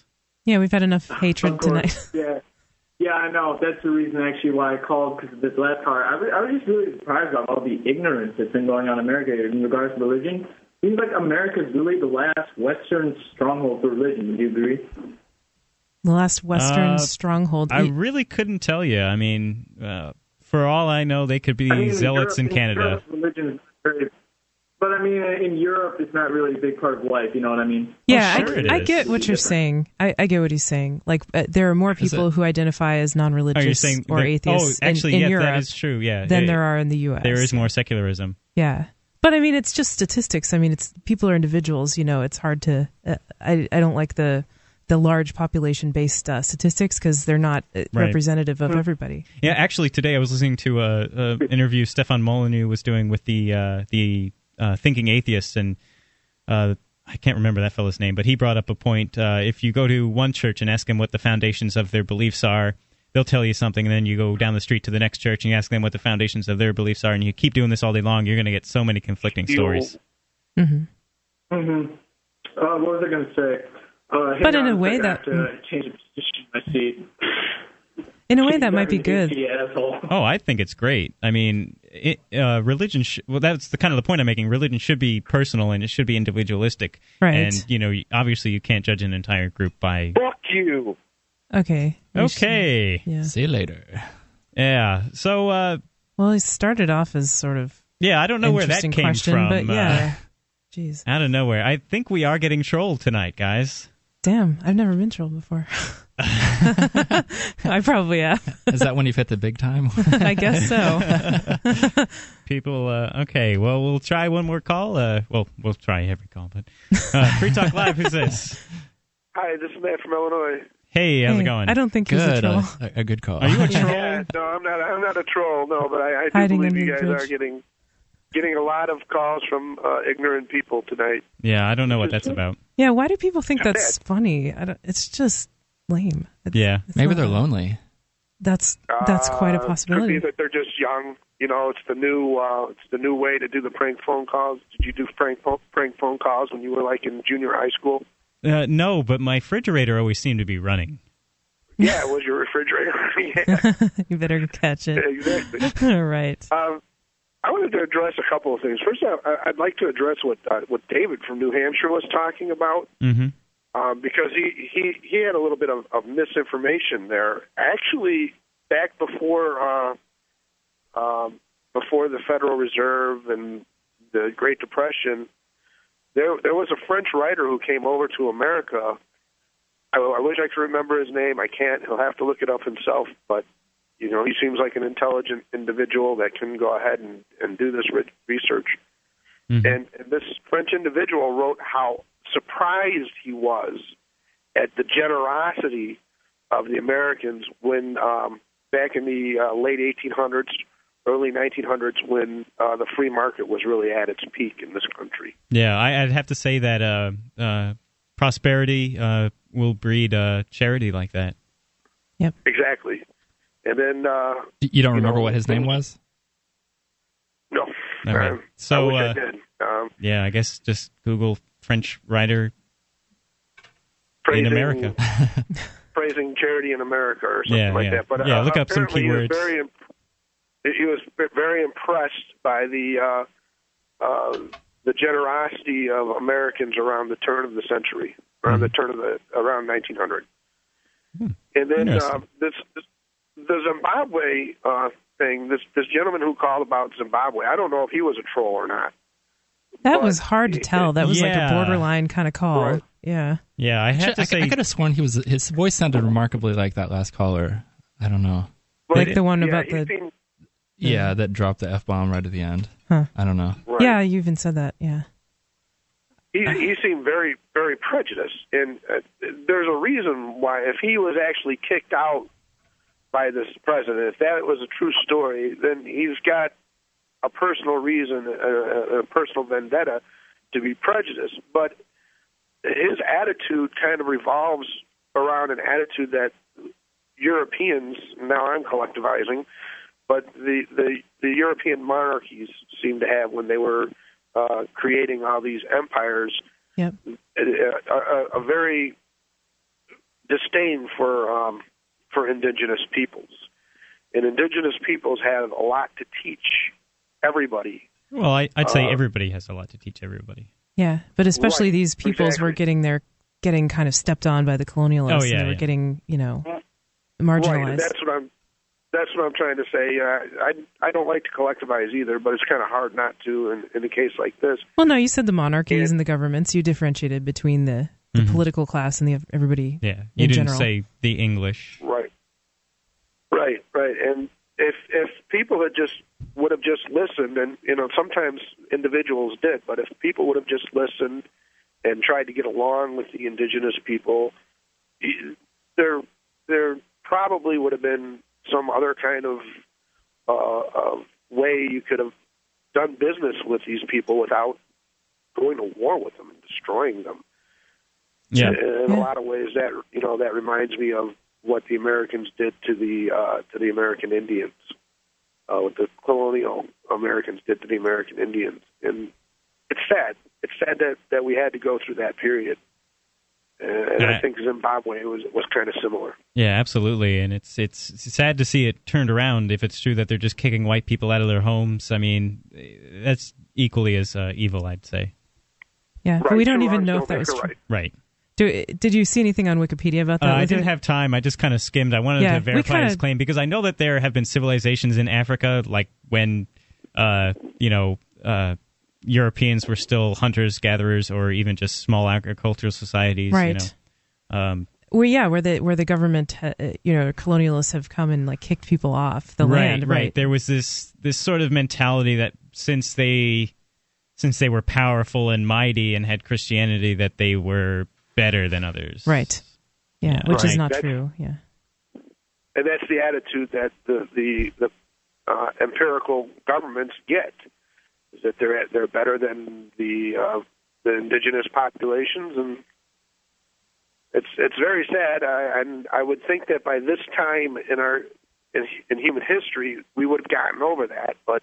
Yeah, we've had enough hatred tonight. Yeah. Yeah, I know. That's the reason actually why I called because of this last part. I was, I was just really surprised about all the ignorance that's been going on in America in regards to religion. Seems like America's really the last Western stronghold for religion. Would you agree? The last Western Uh, stronghold. I really couldn't tell you. I mean, uh, for all I know, they could be I mean, zealots in Europe- Canada. Europe, religion is very, but I mean, in Europe, it's not really a big part of life. You know what I mean? yeah, sure it I, I get what you're saying. I, I get what he's saying. Like, uh, there are more people it- who identify as non-religious saying or that- atheists Oh, actually, in, in yeah, Europe that is true. Yeah, than yeah, there are in the U.S. There is more secularism. Yeah, but I mean, it's just statistics. I mean, it's people are individuals. You know, it's hard to. Uh, I I don't like the the large population based uh, statistics because they're not uh, Right. representative of everybody. Yeah, actually, today I was listening to a, a interview Stefan Molyneux was doing with the uh, the uh, Thinking Atheists, and uh, I can't remember that fellow's name, but he brought up a point. Uh, if you go to one church and ask them what the foundations of their beliefs are, they'll tell you something, and then you go down the street to the next church and you ask them what the foundations of their beliefs are, and you keep doing this all day long, you're going to get so many conflicting stories. hmm Mm-hmm. Uh, what was I going to say? Uh, hang But in on a way second, I that- to change the position of my seat. In a way, that might be good. Fucking asshole. Oh, I think it's great. I mean, it, uh, religion. Sh- well, that's the kind of the point I'm making. Religion should be personal and it should be individualistic. Right. And you know, obviously, you can't judge an entire group by. Fuck you. Okay. We should- Okay. Yeah. See you later. Yeah. So, uh, Well, he started off as sort of yeah, I don't know where that came question, from. but uh, yeah. Jeez. out of nowhere. I think we are getting trolled tonight, guys. Damn, I've never been trolled before. I probably have. Is that when you've hit the big time? I guess so. People, uh, okay. Well, we'll try one more call. Uh, well, we'll try every call, but uh, Free Talk Live. Who's this? Hi, this is Matt from Illinois. Hey, how's Hey, it going? I don't think he's a good. troll. Uh, a, a good call. Are you a troll? Yeah, no, I'm not. I'm not a troll. No, but I, I do Hiding believe under you guys bridge. are getting getting a lot of calls from uh, ignorant people tonight. Yeah, I don't know what that's about. yeah, why do people think that's funny? I don't, it's just lame. It's- Yeah. it's Maybe they're lonely. That's that's quite a Uh, possibility. Could be that they're just young. You know, it's the new uh, it's the new way to do the prank phone calls. Did you do prank phone, prank phone calls when you were like in junior high school? Uh, no, but my refrigerator always seemed to be running. Yeah, it was your refrigerator. yeah, you better catch it. exactly. All right. Um, I wanted to address a couple of things. First, I, I'd like to address what uh, what David from New Hampshire was talking about. Mm-hmm. Um, because he, he, he had a little bit of, of misinformation there. Actually, back before uh, um, before the Federal Reserve and the Great Depression, there there was a French writer who came over to America. I, I wish I could remember his name. I can't. He'll have to look it up himself. But you know, he seems like an intelligent individual that can go ahead and, and do this re- research. Mhm. And, and this French individual wrote how surprised he was at the generosity of the Americans when um, back in the uh, late 1800s, early 1900s, when uh, the free market was really at its peak in this country. Yeah, I, I'd have to say that uh, uh, prosperity uh, will breed uh, charity like that. Yep. Exactly. And then uh, You don't You remember know, what his name was? no, All right. Um, So, I wish uh, I did. Um, Yeah, I guess just Google French writer in America. praising charity in America or something Yeah, like yeah. that. But Yeah, uh, look up some apparently he was keywords. very he was very impressed by the uh, uh, the generosity of Americans around the turn of the century, around the turn of the around 1900. And then Hmm. Uh, this, this the Zimbabwe uh, thing. This this gentleman who called about Zimbabwe. I don't know if he was a troll or not. That But was hard to tell. That was like a borderline kind of call. Right. Yeah. Yeah, I have to I, say. I could have sworn he was. His voice sounded remarkably like that last caller. I don't know. But Like the one yeah, about the- seemed- Yeah, that dropped the f bomb right at the end. Huh. I don't know. right. Yeah, you even said that. Yeah. he he seemed very very prejudiced, and uh, there's a reason why. If he was actually kicked out by this president, if that was a true story, then he's got a personal reason, a, a personal vendetta to be prejudiced. But his attitude kind of revolves around an attitude that Europeans. Now I'm collectivizing, but the the the European monarchies seem to have when they were uh, creating all these empires. Yep. A, a, a very disdain for um, for indigenous peoples, and indigenous peoples have a lot to teach everybody. Well, I, would say Uh, everybody has a lot to teach everybody. Yeah, but especially Right, these peoples exactly. were getting their getting kind of stepped on by the colonialists. Oh, yeah, and they were yeah. getting you know marginalized. and that's what I'm. That's what I'm trying to say. Uh, I I don't like to collectivize either, but it's kind of hard not to in, in a case like this. well, no, you said the monarchies And- and the governments. You differentiated between the, the Mhm. political class and the everybody. Yeah, you In didn't general. say the English. Right. Right, right. And if if people had just would have just listened and you know, sometimes individuals did, but if people would have just listened and tried to get along with the indigenous people, y- there there probably would have been some other kind of uh, of way you could have done business with these people without going to war with them and destroying them. Yeah, In a lot of ways, that you know that reminds me of what the Americans did to the uh, to the American Indians, uh, what the colonial Americans did to the American Indians, and it's sad. It's sad that that we had to go through that period. Uh, and Yeah. I think Zimbabwe was was kind of similar. yeah, absolutely. And it's it's sad to see it turned around. If it's true that they're just kicking white people out of their homes, I mean, that's equally as uh, evil, I'd say. Yeah, but we don't two even know if that was a true. right. Right. Do, did you see anything on Wikipedia about Uh, that? I didn't there- have time. I just kind of skimmed. I wanted Yeah, to verify his kinda- claim because I know that there have been civilizations in Africa, like when, uh, you know, uh, Europeans were still hunters, gatherers, or even just small agricultural societies. right. You know? um, Well, yeah, where the where the government, ha- uh, you know, colonialists have come and like kicked people off the right, land. right. There was this this sort of mentality that since they since they were powerful and mighty and had Christianity, that they were better than others. Right. Yeah, Yeah. which is not That's- true. Yeah. and that's the attitude that the the, the uh, empirical governments get is that they're they're better than the uh, the indigenous populations, and it's it's very sad. I, and I would think that by this time in our in, in human history, we would have gotten over that, but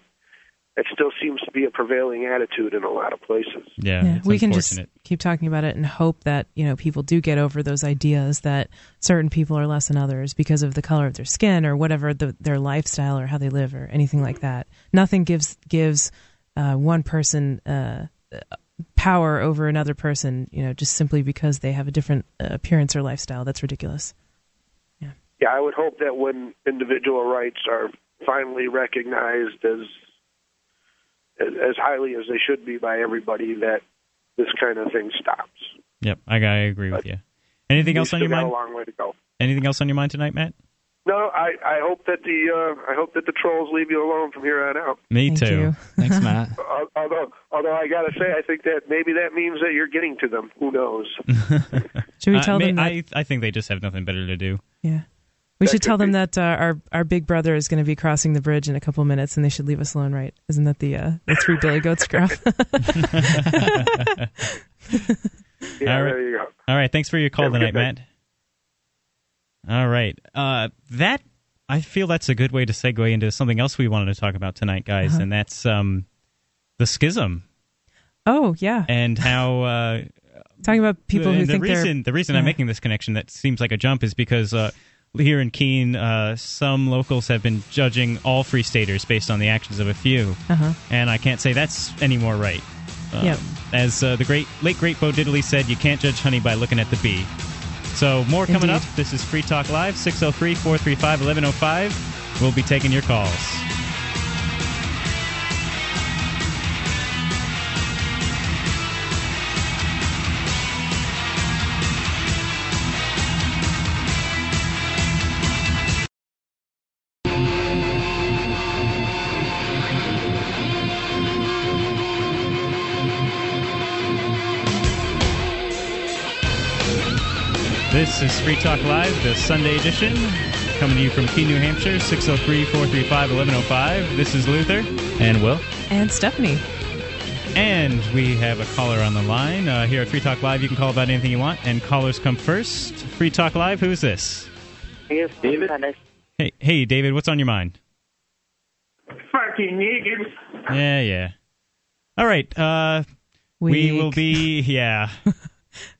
it still seems to be a prevailing attitude in a lot of places. Yeah, yeah. We can just keep talking about it and hope that you know people do get over those ideas that certain people are less than others because of the color of their skin or whatever the, their lifestyle or how they live or anything like that. Nothing gives gives uh, one person uh, power over another person, you know, just simply because they have a different uh, appearance or lifestyle. That's ridiculous. Yeah, I would hope that when individual rights are finally recognized as as highly as they should be by everybody, that this kind of thing stops. Yep, I, I agree with you. Anything else on your still mind? a long way to go. Anything else on your mind tonight, Matt? No, I, I hope that the uh, I hope that the trolls leave you alone from here on out. Me Thank too. Thanks, Matt. Al- Although although I gotta say, I think that maybe that means that you're getting to them. Who knows? Should we Uh, tell may- them that? I I think they just have nothing better to do. Yeah. We That should tell could them be. that uh, our our big brother is going to be crossing the bridge in a couple minutes, and they should leave us alone, right? Isn't that the uh, the three Billy Goats Gruff? Yeah, All right. there you go. All right, thanks for your call Have a tonight. Matt. All right, uh, that I feel that's a good way to segue into something else we wanted to talk about tonight, guys, Uh-huh. and that's um, the schism oh yeah, and how uh, talking about people the, who the think reason the reason I'm making this connection that seems like a jump is because uh, here in Keene, uh, some locals have been judging all free staters based on the actions of a few. Uh huh. and I can't say that's any more right. Um, Yep. As uh, the great late great Bo Diddley said, you can't judge honey by looking at the bee. So more coming Indeed. up. This is Free Talk Live, 603-435-1105. We'll be taking your calls. This is Free Talk Live, the Sunday edition, coming to you from Keene, New Hampshire, 603-435-1105. This is Luther. And Will? And Stephanie. And we have a caller on the line uh, here at Free Talk Live. You can call about anything you want, and callers come first. Free Talk Live, who is this? Yes, David? Hey, hey, David, what's on your mind? Fucking niggas. Yeah, yeah. All right. Uh, we will be. Yeah.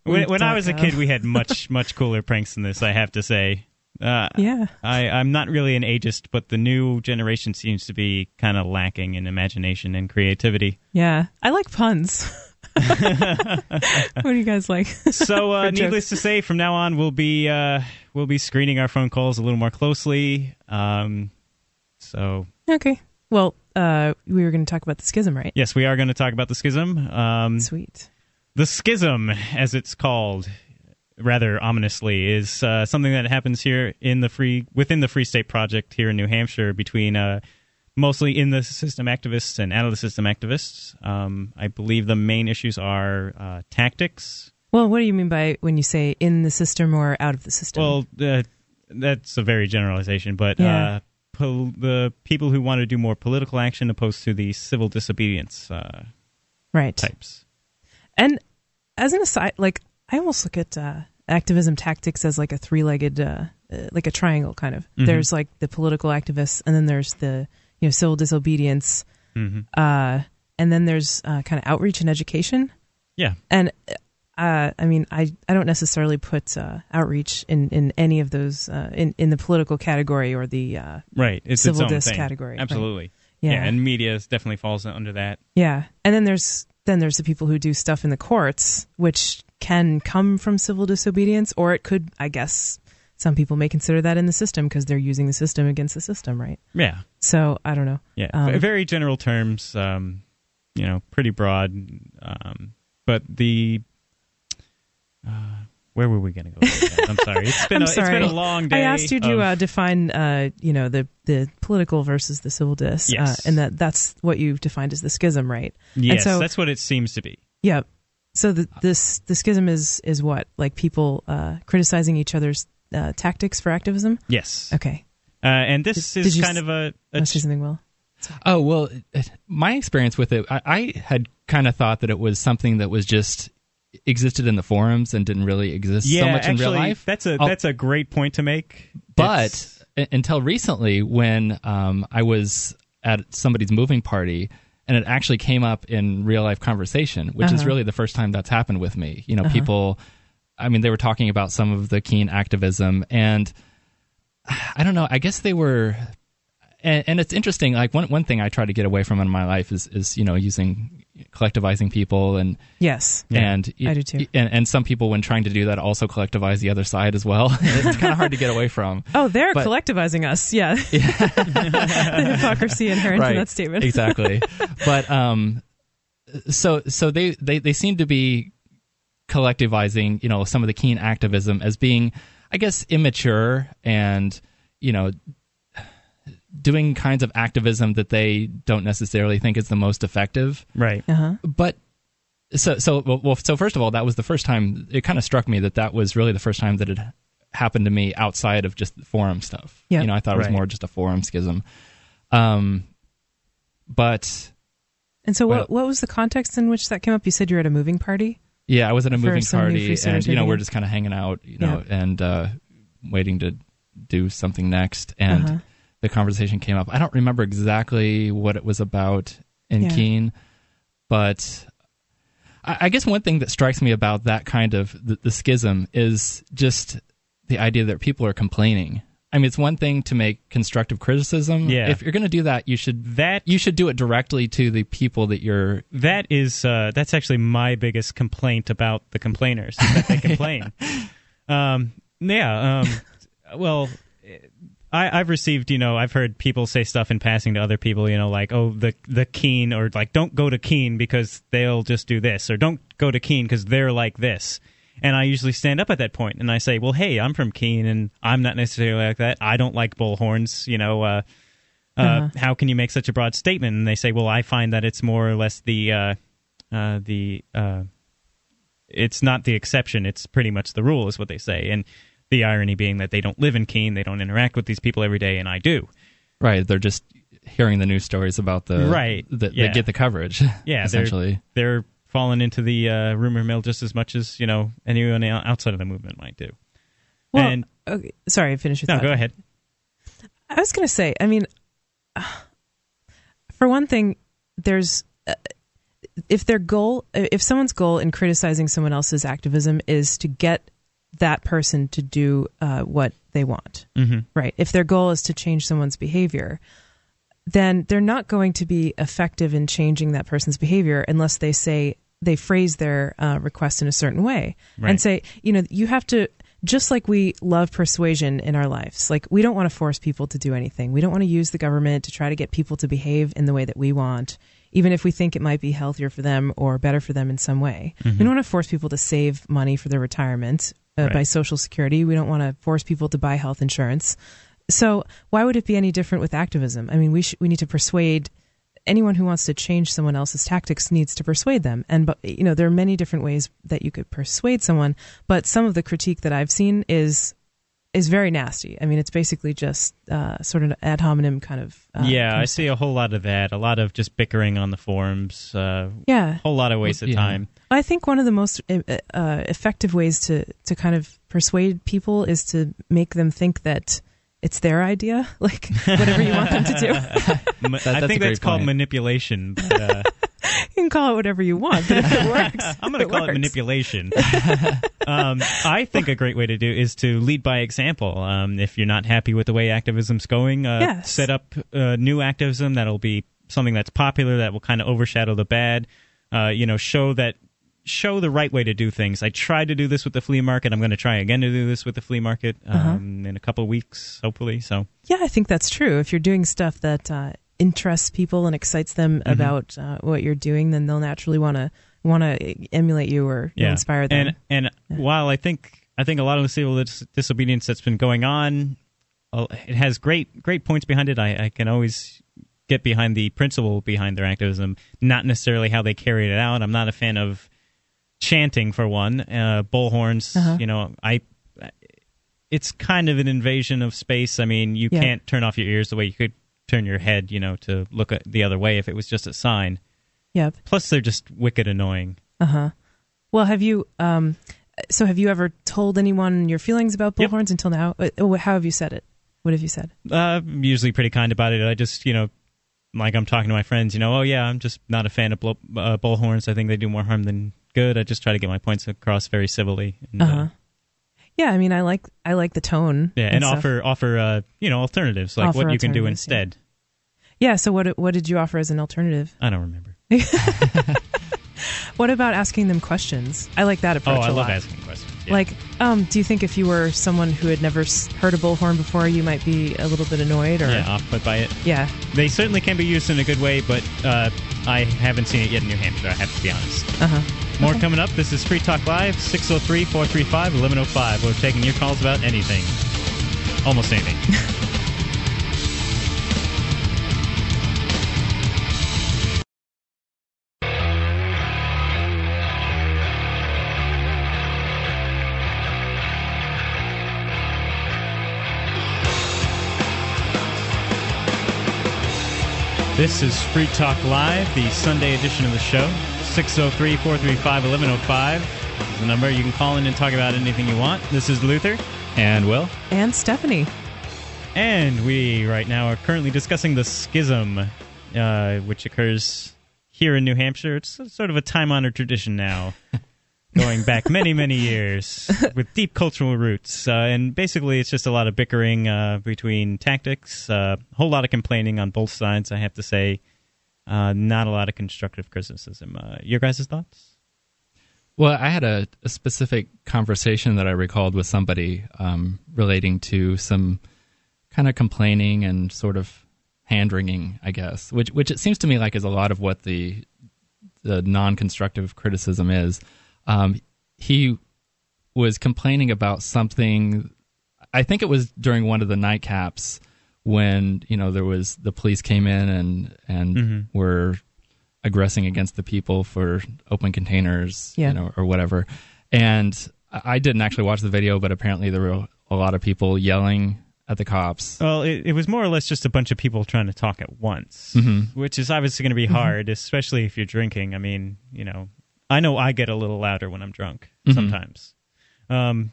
when when I was a kid, we had much much cooler pranks than this. I have to say. Uh, Yeah. I, I'm not really an ageist, but the new generation seems to be kind of lacking in imagination and creativity. Yeah. I like puns. what do you guys like? So, uh, For jokes. needless to say, from now on, we'll be uh, we'll be screening our phone calls a little more closely. Um, so, okay. Well, uh, we were going to talk about the schism, right? yes, we are going to talk about the schism. Um, Sweet. The schism, as it's called, rather ominously, is uh, something that happens here in the free within the Free State Project here in New Hampshire between uh, mostly in the system activists and out of the system activists. Um, I believe the main issues are uh, tactics. Well, what do you mean by when you say in the system or out of the system? Well, uh, that's a very generalization, but Yeah. uh, pol- the people who want to do more political action opposed to the civil disobedience uh, right. types. And as an aside, like I almost look at uh, activism tactics as like a three-legged, uh, uh, like a triangle kind of. Mhm. There's like the political activists, and then there's the you know civil disobedience, hmm uh, and then there's uh, kind of outreach and education. Yeah. And uh, I mean, I I don't necessarily put uh, outreach in, in any of those uh, in in the political category or the uh, Right. It's Civil its own dis thing. category, right. Absolutely. yeah and media definitely falls under that. Yeah, and then there's then there's the people who do stuff in the courts, which can come from civil disobedience, or it could, I guess, some people may consider that in the system because they're using the system against the system, right? Yeah. So I don't know. Yeah. Um, very general terms, um, you know, pretty broad. Um, but the. Uh, where were we going to go? With that? I'm sorry. It's been, I'm a, sorry. it's been a long day. I asked you to of- uh, define, uh, you know, the the political versus the civil dis, Yes. uh, and that that's what you've defined as the schism, right? yes, so- that's what it seems to be. Yeah. So the this the schism is is what like people uh, criticizing each other's uh, tactics for activism. Yes. Okay. Uh, and this Did- is did kind s- of a. a Must say something well. Oh well, my experience with it, I, I had kind of thought that it was something that was just existed in the forums and didn't really exist yeah, so much actually, in real life. That's a I'll- that's a great point to make. but It's- until recently, when um, I was at somebody's moving party, and it actually came up in real life conversation, which is Uh-huh. really the first time that's happened with me. You know, people. I mean, they were talking about some of the Keene activism, and I don't know. I guess they were, and, and it's interesting. Like one one thing I try to get away from in my life is is you know using collectivizing people and Yes. and I do too. And, and some people, when trying to do that, also collectivize the other side as well. it's kind of hard to get away from. Oh, they're But- collectivizing us. Yeah. the hypocrisy inherent in that statement. exactly. But um, so so they they they seem to be collectivizing, you know, some of the Keene activism as being, I guess, immature and you know doing kinds of activism that they don't necessarily think is the most effective right. Uh-huh. but so so well, well so first of all that was the first time it kind of struck me that that was really the first time that it happened to me outside of just forum stuff Yeah. you know i thought it was Right. more just a forum schism um but And so, Well- what what was the context in which that came up? You said you were at a moving party. yeah i was at a moving party and you know we're just kind of hanging out you know and uh waiting to do something next and Uh-huh. The conversation came up i don't remember exactly what it was about in Yeah. Keene, but I, I guess one thing that strikes me about that kind of the, the schism is just the idea that people are complaining. I mean, it's one thing to make constructive criticism. Yeah. If you're going to do that, you should That you should do it directly to the people that you're. that is uh, that's actually my biggest complaint about the complainers is that they complain. um, yeah. Um, well, I, I've received you know I've heard people say stuff in passing to other people you know like oh the the Keene or like don't go to Keene because they'll just do this or don't go to Keene because they're like this. And I usually stand up at that point and I say, "Well, hey, I'm from Keene and I'm not necessarily like that. I don't like bullhorns. You know, uh, uh, Uh-huh. how can you make such a broad statement?" And they say, "Well, I find that it's more or less the uh, uh, the uh, it's not the exception; it's pretty much the rule," is what they say. And the irony being that they don't live in Keene, they don't interact with these people every day, and I do. Right. They're just hearing the news stories about the Right, that yeah. they get the coverage. Yeah, they're- essentially. They're falling into the uh, rumor mill just as much as you know anyone outside of the movement might do. Well, and okay, sorry, finish your No, thought. go ahead. I was going to say, I mean, for one thing, there's uh, if their goal, if someone's goal in criticizing someone else's activism is to get that person to do uh, what they want, Mhm. right? If their goal is to change someone's behavior, then they're not going to be effective in changing that person's behavior unless they say they phrase their uh, request in a certain way Right. and say, you know, you have to just like we love persuasion in our lives. Like we don't want to force people to do anything. We don't want to use the government to try to get people to behave in the way that we want, even if we think it might be healthier for them or better for them in some way. We don't want to force people to save money for their retirement Right. by Social Security. We don't want to force people to buy health insurance. So why would it be any different with activism? I mean, we sh- we need to persuade anyone who wants to change someone else's tactics needs to persuade them. And but you know, there are many different ways that you could persuade someone. But some of the critique that I've seen is is very nasty. I mean, it's basically just uh, sort of ad hominem kind of. Uh, yeah, kind I see a whole lot of that. A lot of just bickering on the forums. Uh, Yeah, a whole lot of waste of Yeah. time. I think one of the most uh, uh, effective ways to to kind of persuade people is to make them think that it's their idea, like whatever you want them to do. That- I think great that's called manipulation. But, uh, you can call it whatever you want, but if it works, I'm going to it call it manipulation. um, I think a great way to do is to lead by example. Um, if you're not happy with the way activism's going, uh, Yes. set up uh, new activism that'll be something that's popular that will kind of overshadow the bad. Uh, you know, show that show the right way to do things. I tried to do this with the flea market. I'm going to try again to do this with the flea market um, Uh-huh. in a couple of weeks, hopefully. So Yeah, I think that's true. If you're doing stuff that uh, interests people and excites them Mm-hmm. about uh, what you're doing, then they'll naturally want to want to emulate you or yeah. inspire them. And and while I think I think a lot of the civil dis- disobedience that's been going on, it has great great points behind it. I, I can always get behind the principle behind their activism, not necessarily how they carried it out. I'm not a fan of chanting for one, uh, bullhorns. Uh-huh. You know, I. It's kind of an invasion of space. I mean, you Yeah. can't turn off your ears the way you could turn your head, you know, to look at the other way if it was just a sign. yep. Plus, they're just wicked annoying. Uh huh. Well, have you? Um, so, have you ever told anyone your feelings about Yep. bullhorns until now? Uh, oh, How have you said it? What have you said? Uh, I'm usually pretty kind about it. I just, you know, like I'm talking to my friends, you know, oh yeah, I'm just not a fan of blow, uh, bullhorns. I think they do more harm than good. I just try to get my points across very civilly. And, Uh uh, huh. Yeah, I mean, I like I like the tone. yeah, and stuff. offer offer uh, you know alternatives like Offer what you can do alternatives, yeah. instead. Yeah. So, what what did you offer as an alternative? I don't remember. What about asking them questions? I like that approach. Oh. I a love lot. asking questions. Yeah. Like, um, do you think if you were someone who had never heard a bullhorn before, you might be a little bit annoyed? Or yeah, off put by it. Yeah. They certainly can be used in a good way, but uh, I haven't seen it yet in New Hampshire. I have to be honest. Uh huh. More coming up. This is Free Talk Live, 603 435 1105. We're taking your calls about anything. Almost anything. This is Free Talk Live, the Sunday edition of the show. 603 435 1105 is the number. You can call in and talk about anything you want. This is Luther. And Will? And Stephanie. And we, right now, are currently discussing the schism, uh, which occurs here in New Hampshire. It's sort of a time honored tradition now, going back many, many years with deep cultural roots. Uh, and basically, it's just a lot of bickering uh, between tactics, uh, a whole lot of complaining on both sides, I have to say. Uh, not a lot of constructive criticism. Uh, your guys' thoughts? Well, I had a, a specific conversation that I recalled with somebody um, relating to some kind of complaining and sort of hand wringing, I guess, which which it seems to me like is a lot of what the the non constructive criticism is. Um, he was complaining about something. I think it was during one of the nightcaps when you know there was the police came in and and Mhm. were aggressing against the people for open containers, Yeah. you know, or whatever. And I didn't actually watch the video, but apparently there were a lot of people yelling at the cops. Well, it, it was more or less just a bunch of people trying to talk at once, Mhm. which is obviously going to be hard, especially if you're drinking. I mean, you know, I know I get a little louder when I'm drunk Mhm. sometimes. Um,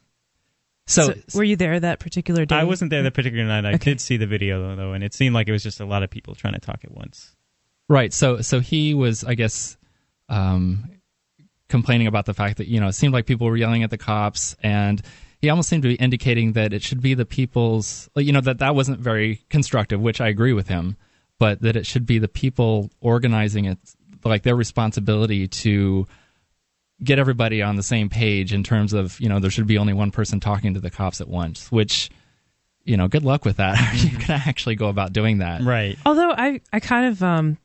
So, were you there that particular day? I wasn't there that particular night. I Okay. did see the video though, and it seemed like it was just a lot of people trying to talk at once. Right. So so he was, I guess, um, complaining about the fact that you know it seemed like people were yelling at the cops, and he almost seemed to be indicating that it should be the people's, you know, that that wasn't very constructive, which I agree with him, but that it should be the people organizing it, like their responsibility to get everybody on the same page in terms of you know there should be only one person talking to the cops at once, which. You know, good luck with that. How are you going to actually go about doing that? Right. Although I, I kind of, um,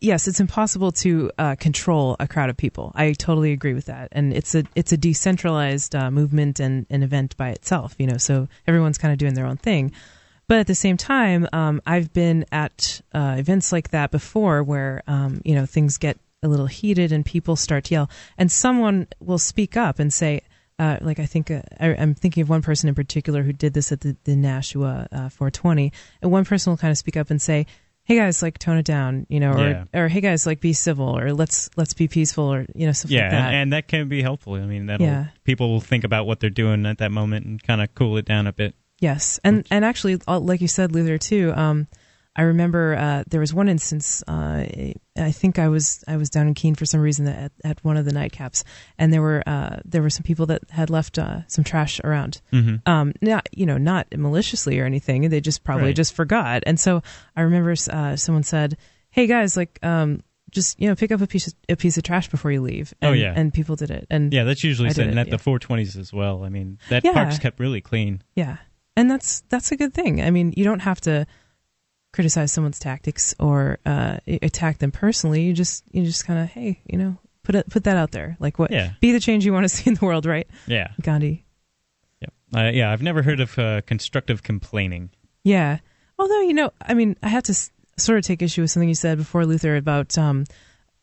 yes, it's impossible to uh, control a crowd of people. I totally agree with that, and it's a it's a decentralized uh, movement and an event by itself. You know, so everyone's kind of doing their own thing. But at the same time, um, I've been at uh, events like that before, where um, you know things get a little heated and people start to yell, and someone will speak up and say, uh, like I think uh, I, I'm thinking of one person in particular who did this at the, the Nashua uh, 420, and one person will kind of speak up and say, "Hey guys, like tone it down," you know, or Yeah. or "Hey guys, like be civil," or "Let's let's be peaceful," or you know, stuff Yeah, like that. and, and that can be helpful. I mean, that'll Yeah. people will think about what they're doing at that moment and kind of cool it down a bit. Yes, and and actually, uh, like you said, Luther too. Um, I remember uh, there was one instance. Uh, I think I was I was down in Keene for some reason at, at one of the nightcaps, and there were uh, there were some people that had left uh, some trash around. Mm-hmm. Um, not you know not maliciously or anything. They just probably Right. just forgot. And so I remember uh, someone said, "Hey guys, like." Um, just you know, pick up a piece of, a piece of trash before you leave. Oh, yeah. and people did it. And Yeah, that's usually said, it, and at yeah. the 420s as well. I mean, that Yeah. park's kept really clean. Yeah. And that's that's a good thing. I mean, you don't have to criticize someone's tactics or uh, attack them personally. You just you just kind of hey, you know, put it put that out there. Like what Yeah. be the change you want to see in the world, right? Yeah, Gandhi. yep. Uh, yeah, I've never heard of uh, constructive complaining. Yeah. Although, you know, I mean, I have to s- sort of take issue with something you said before Luther about um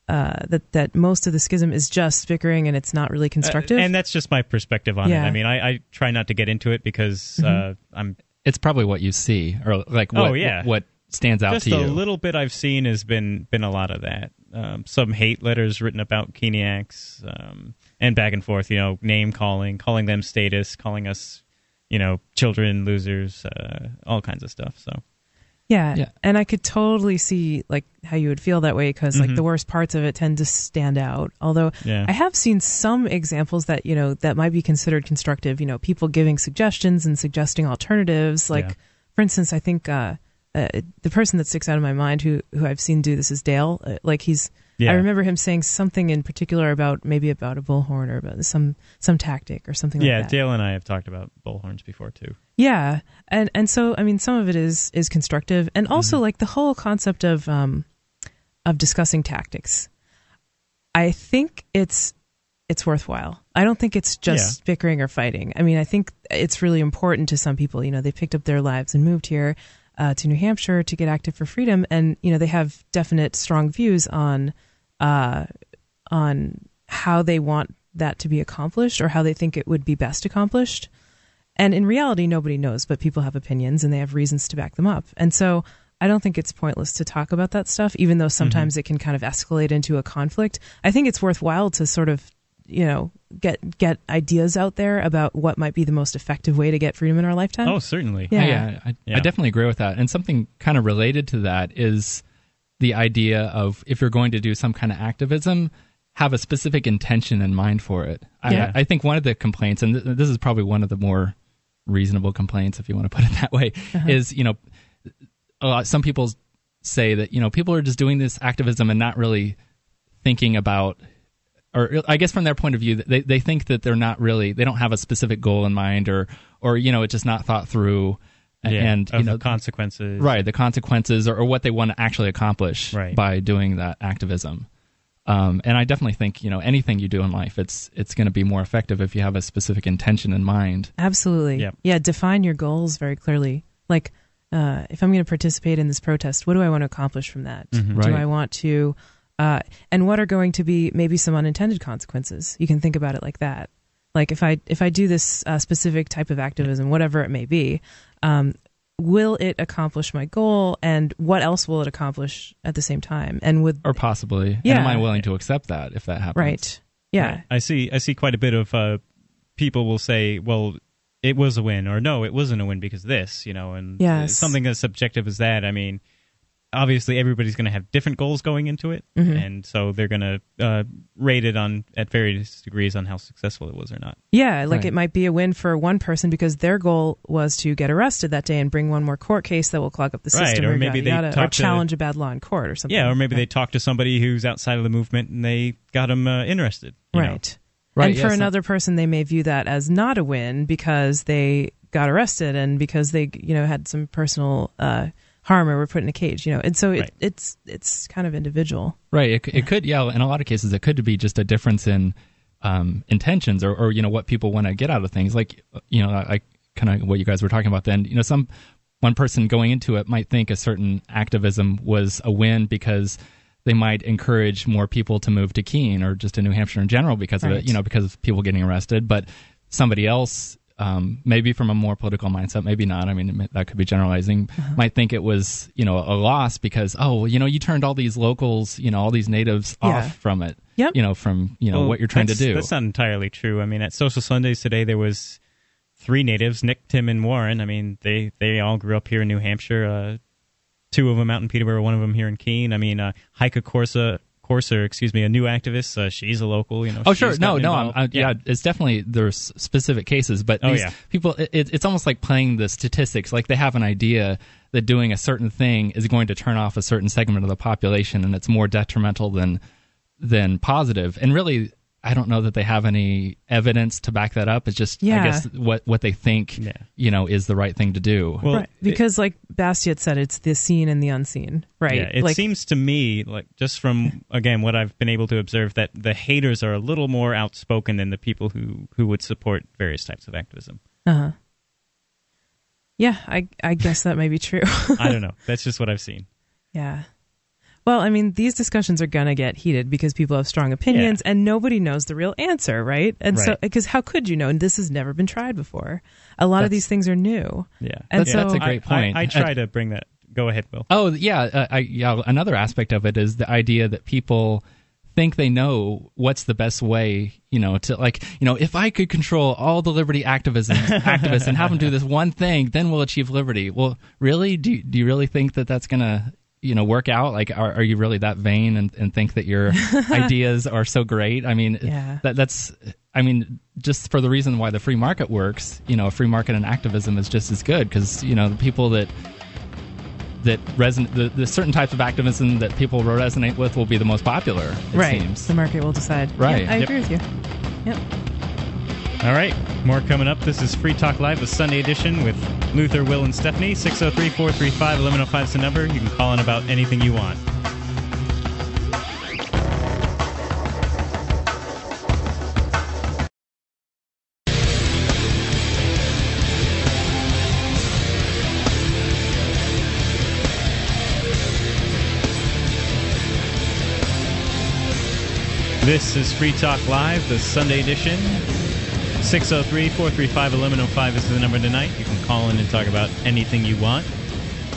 uh, that that most of the schism is just bickering and it's not really constructive. Uh, and that's just my perspective on Yeah. it. I mean, I, I try not to get into it because uh, I'm It's probably what you see, or like what, Oh, yeah. what stands out just to a little bit I've seen has been been a lot of that. Um, some hate letters written about Keeniacs um, and back and forth. You know, name calling, calling them statists, calling us, you know, children, losers, uh, all kinds of stuff. So Yeah. Yeah. And I could totally see like how you would feel that way because like Mhm. the worst parts of it tend to stand out. Although Yeah. I have seen some examples that, you know, that might be considered constructive, you know, people giving suggestions and suggesting alternatives. Like Yeah. for instance, I think uh, uh the person that sticks out of my mind who who I've seen do this is Dale. Uh, like he's Yeah. I remember him saying something in particular about maybe about a bullhorn or about some some tactic or something yeah, like that. Yeah Dale and I have talked about bullhorns before too. Yeah, and and so I mean, some of it is is constructive, and also Mm-hmm. like the whole concept of um of discussing tactics. I think it's it's worthwhile. I don't think it's just bickering or fighting. I mean, I think it's really important to some people. You know, they picked up their lives and moved here uh, to New Hampshire to get active for freedom, and you know, they have definite, strong views on uh, on how they want that to be accomplished or how they think it would be best accomplished. And in reality, nobody knows, but people have opinions and they have reasons to back them up. And so I don't think it's pointless to talk about that stuff, even though sometimes it can kind of escalate into a conflict. I think it's worthwhile to sort of, you know, get get ideas out there about what might be the most effective way to get freedom in our lifetime. Oh, certainly. Yeah. yeah, I, Yeah. I definitely agree with that. And something kind of related to that is the idea of if you're going to do some kind of activism, have a specific intention in mind for it. Yeah. I, I think one of the complaints, and th- this is probably one of the more reasonable complaints, if you want to put it that way, uh-huh. is you know, a lot, some people say that you know people are just doing this activism and not really thinking about or I guess from their point of view, they they think that they're not really they don't have a specific goal in mind, or or you know it's just not thought through, Yeah, and of you know the consequences. right the consequences or, or what they want to actually accomplish Right. by doing that activism. Um, and I definitely think you know anything you do in life, it's it's going to be more effective if you have a specific intention in mind. Absolutely. Yep. Yeah, define your goals very clearly. Like, uh, if I'm going to participate in this protest, what do I want to accomplish from that? Mhm. Right. Do I want to, uh, and what are going to be maybe some unintended consequences? You can think about it like that. Like if I if I do this uh, specific type of activism, whatever it may be, um, will it accomplish my goal, and what else will it accomplish at the same time? And with Or possibly, and Yeah. am I willing to accept that if that happens? right, yeah, Right. I see. I see quite a bit of uh, people will say, "Well, it was a win, or no, it wasn't a win because this, you know, and Yes. something as subjective as that. I mean, obviously everybody's going to have different goals going into it, Mm-hmm. and so they're going to uh, rate it on at various degrees on how successful it was or not. Yeah, like Right. it might be a win for one person because their goal was to get arrested that day and bring one more court case that will clog up the system, Right, system, or maybe yada, they yada, or talk to- challenge a bad law in court or something. Yeah, or maybe they talked to somebody who's outside of the movement and they got them uh, interested. you know. right. Right, And for yes, another person, they may view that as not a win because they got arrested and because they, you know, had some personal uh, harm or were put in a cage. You know, and so it, Right. it's it's kind of individual. Right. It, it could, yeah. In a lot of cases, it could be just a difference in um, intentions or, or, you know, what people want to get out of things. Like, you know, I kind of what you guys were talking about then. You know, some one person going into it might think a certain activism was a win because they might encourage more people to move to Keene or just to New Hampshire in general because of it, you know, because of people getting arrested. But somebody else, um, maybe from a more political mindset, maybe not. I mean, that could be generalizing. Uh-huh. Might think it was, you know, a loss because oh, you know, you turned all these locals, you know, all these natives Yeah. off from it. Yep. You know, from you know Well, what you're trying to do. That's not entirely true. I mean, at Social Sundays today, there was three natives: Nick, Tim, and Warren. I mean, they they all grew up here in New Hampshire. Uh, two of them out in Peterborough, one of them here in Keene. I mean, uh, Heike Corsa. Corser, excuse me, a new activist. Uh, she's a local, you know. Oh sure, no, no, I'm, involved. I, yeah. it's definitely there's specific cases, but Oh, yeah. people, it, it's almost like playing the statistics. Like they have an idea that doing a certain thing is going to turn off a certain segment of the population, and it's more detrimental than than positive. And really, I don't know that they have any evidence to back that up. It's just, Yeah. I guess, what what they think, Yeah. you know, is the right thing to do. Well, right. Because, like Bastiat said, it's the seen and the unseen. Right. Yeah, it like, seems to me like just from again what I've been able to observe that the haters are a little more outspoken than the people who who would support various types of activism. Uh-huh. Yeah, I I guess that may be true. I don't know. That's just what I've seen. yeah. Well, I mean, these discussions are gonna get heated because people have strong opinions, and nobody knows the real answer, right? And so, because how could you know? And this has never been tried before. A lot of these things are new. Yeah, And That's- so- that's a great I- I- point. I, try to bring that. Go ahead, Will. Oh yeah, uh, I, yeah. Another aspect of it is the idea that people think they know what's the best way, you know, to like, you know, if I could control all the liberty activism activists and have them do this one thing, then we'll achieve liberty. Well, really, do do you really think that that's gonna, you know, work out? Like, are, are you really that vain and, and think that your ideas are so great? I mean, Yeah. that that's. I mean, just for the reason why the free market works, you know, a free market and activism is just as good because you know the people that that resonate the, the certain types of activism that people resonate with will be the most popular. It right. seems. The market will decide. Right. Yeah, I Yep. agree with you. Yep. All right, more coming up. This is Free Talk Live, the Sunday edition with Luther, Will, and Stephanie. 603 435 1105 is the number. You can call in about anything you want. This is Free Talk Live, the Sunday edition. 603 435 1105 is the number tonight. You can call in and talk about anything you want.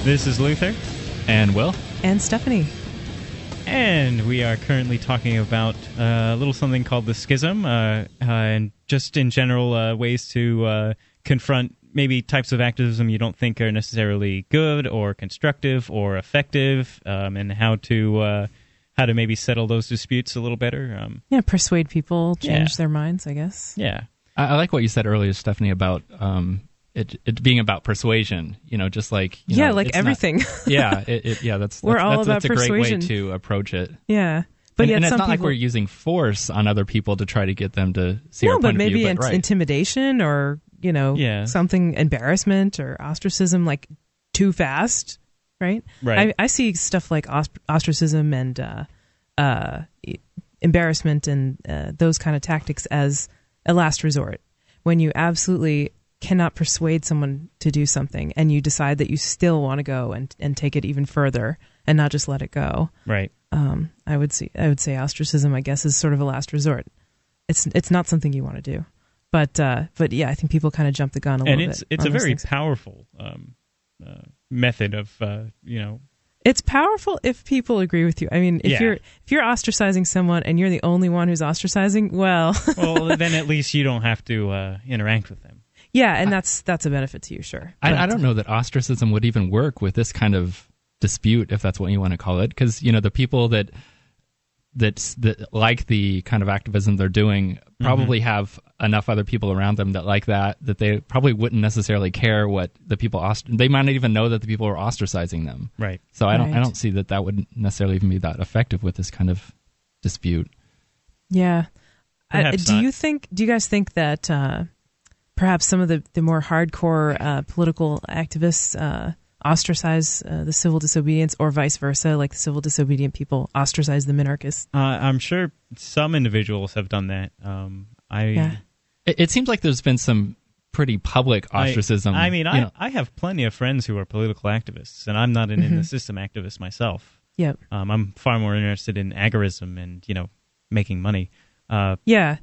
This is Luther, And Will, And Stephanie. and we are currently talking about uh, a little something called the schism, uh, uh, and just in general uh, ways to uh, confront maybe types of activism you don't think are necessarily good or constructive or effective, um, and how to uh, how to maybe settle those disputes a little better. Um, Yeah, persuade people, change Yeah. their minds, I guess. yeah, I, I like what you said earlier, Stephanie, about um, it, it being about persuasion. You know, just like you yeah, know, like it's not- everything. yeah, it, it, yeah. That's We're that's, all that's, about that's a great way to approach it. yeah. But and, yet and it's not like we're using force on other people to try to get them to see no, our but point maybe of view. in- but right. intimidation or you know Yeah. something embarrassment or ostracism like too fast, right? Right. I, I see stuff like os- ostracism and uh, uh, embarrassment and uh, those kind of tactics as a last resort when you absolutely cannot persuade someone to do something and you decide that you still want to go and, and take it even further and not just let it go. right. Um, I would see. I would say ostracism. I guess is sort of a last resort. It's it's not something you want to do, but uh, but yeah, I think people kind of jump the gun a and little it's bit. it's a very things. powerful um, uh, method of uh, you know It's powerful if people agree with you. I mean, if Yeah. you're if you're ostracizing someone and you're the only one who's ostracizing, well, well then at least you don't have to uh, interact with them Yeah, and that's that's a benefit to you, sure. I, But- I don't know that ostracism would even work with this kind of dispute, if that's what you want to call it, because you know the people that that that like the kind of activism they're doing probably have enough other people around them that like that that they probably wouldn't necessarily care what the people ost- they might not even know that the people are ostracizing them. Right. So I don't I don't see that that would necessarily even be that effective with this kind of dispute. Yeah. I, do not. you think? Do you guys think that uh, perhaps some of the the more hardcore uh, political activists uh, ostracize uh, the civil disobedience, or vice versa, like the civil disobedient people ostracize the minarchists? Uh, I'm sure some individuals have done that. Um, I, Yeah. It, it seems like there's been some pretty public ostracism. I, mean, I, know. I have plenty of friends who are political activists, and I'm not an in the system activist myself. Yep. Um, I'm far more interested in agorism and you know making money. Uh, Yeah.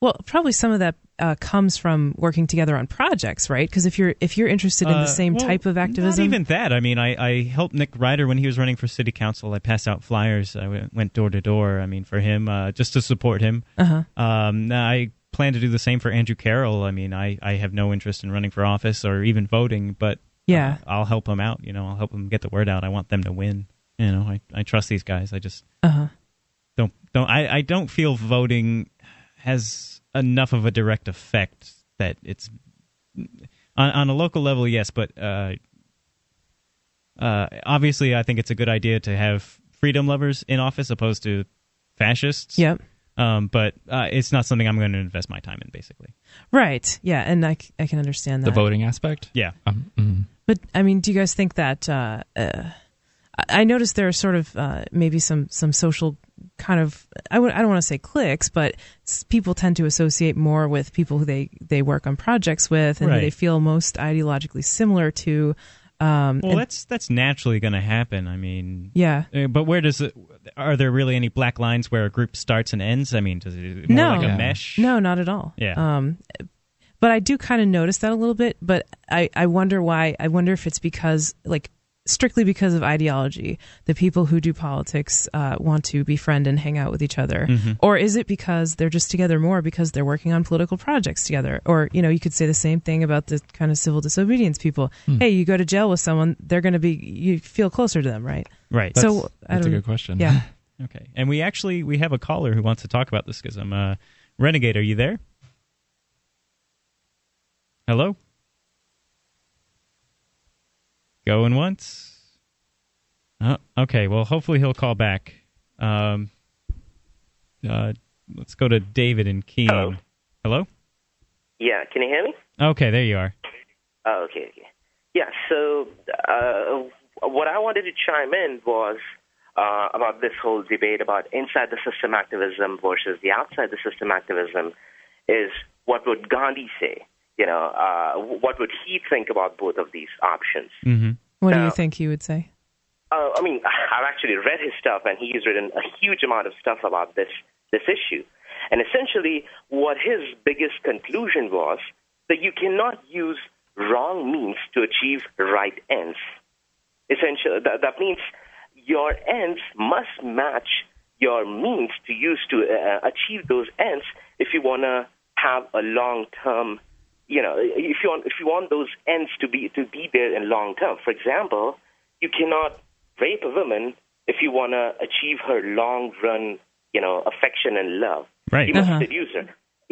Well, probably some of that uh, comes from working together on projects, right? Because if you're if you're interested in Uh, the same well, type of activism, Not even that. I mean, I, I helped Nick Ryder when he was running for city council. I passed out flyers. I went- went door to door. I mean, for him, uh, just to support him. uh-huh. Um, I plan to do the same for Andrew Carroll. I mean, I, I have no interest in running for office or even voting, but Yeah. uh, I'll help him out. You know, I'll help him get the word out. I want them to win. You know, I, I trust these guys. I just Uh-huh. don't don't I, I don't feel voting has enough of a direct effect that it's on, on a local level yes but uh, uh, obviously i think it's a good idea to have freedom lovers in office opposed to fascists Yep. um, but uh, it's not something i'm going to invest my time in basically Right. Yeah, and I, c- I can understand that. the voting aspect. yeah Um, mm. But I mean, do you guys think that? I I noticed there are sort of uh, maybe some some social kind of I w- I don't want to say cliques, but s- people tend to associate more with people who they they work on projects with and Right. they feel most ideologically similar to. Um, well and- that's that's naturally going to happen i mean yeah. uh, but where does it are there really any black lines where a group starts and ends i mean does it more No. like a mesh No, not at all. Yeah. Um, but I do kind of notice that a little bit. But I, I wonder why. I wonder if it's because, like, strictly because of ideology, the people who do politics uh, want to befriend and hang out with each other, Mm-hmm. or is it because they're just together more because they're working on political projects together? Or you know, you could say the same thing about the kind of civil disobedience people. Hmm. Hey, you go to jail with someone, they're going to be you feel closer to them, right? right so That's a good question. Yeah. Okay, and we actually we have a caller who wants to talk about this schism. Uh, Renegade, are you there? Hello. Going once. Oh, okay. Well, hopefully he'll call back. Um, uh, let's go to David and Keene. Hello. Hello. Yeah, can you hear me? Okay, there you are. Oh, okay, okay. Yeah, so uh, what I wanted to chime in was uh, about this whole debate about inside the system activism versus the outside the system activism is what would Gandhi say? You know, uh, what would he think about both of these options? Mm-hmm. What do you think he would say? Uh, I mean, I've actually read his stuff, and he's written a huge amount of stuff about this this issue. And essentially, what his biggest conclusion was that you cannot use wrong means to achieve right ends. Essentially, that, that means your ends must match your means to use to uh, achieve those ends if you want to have a long term you know, if you want if you want those ends to be to be there in long term. For example, you cannot rape a woman if you want to achieve her long run, you know, affection and love. Right. You must Uh-huh. seduce her.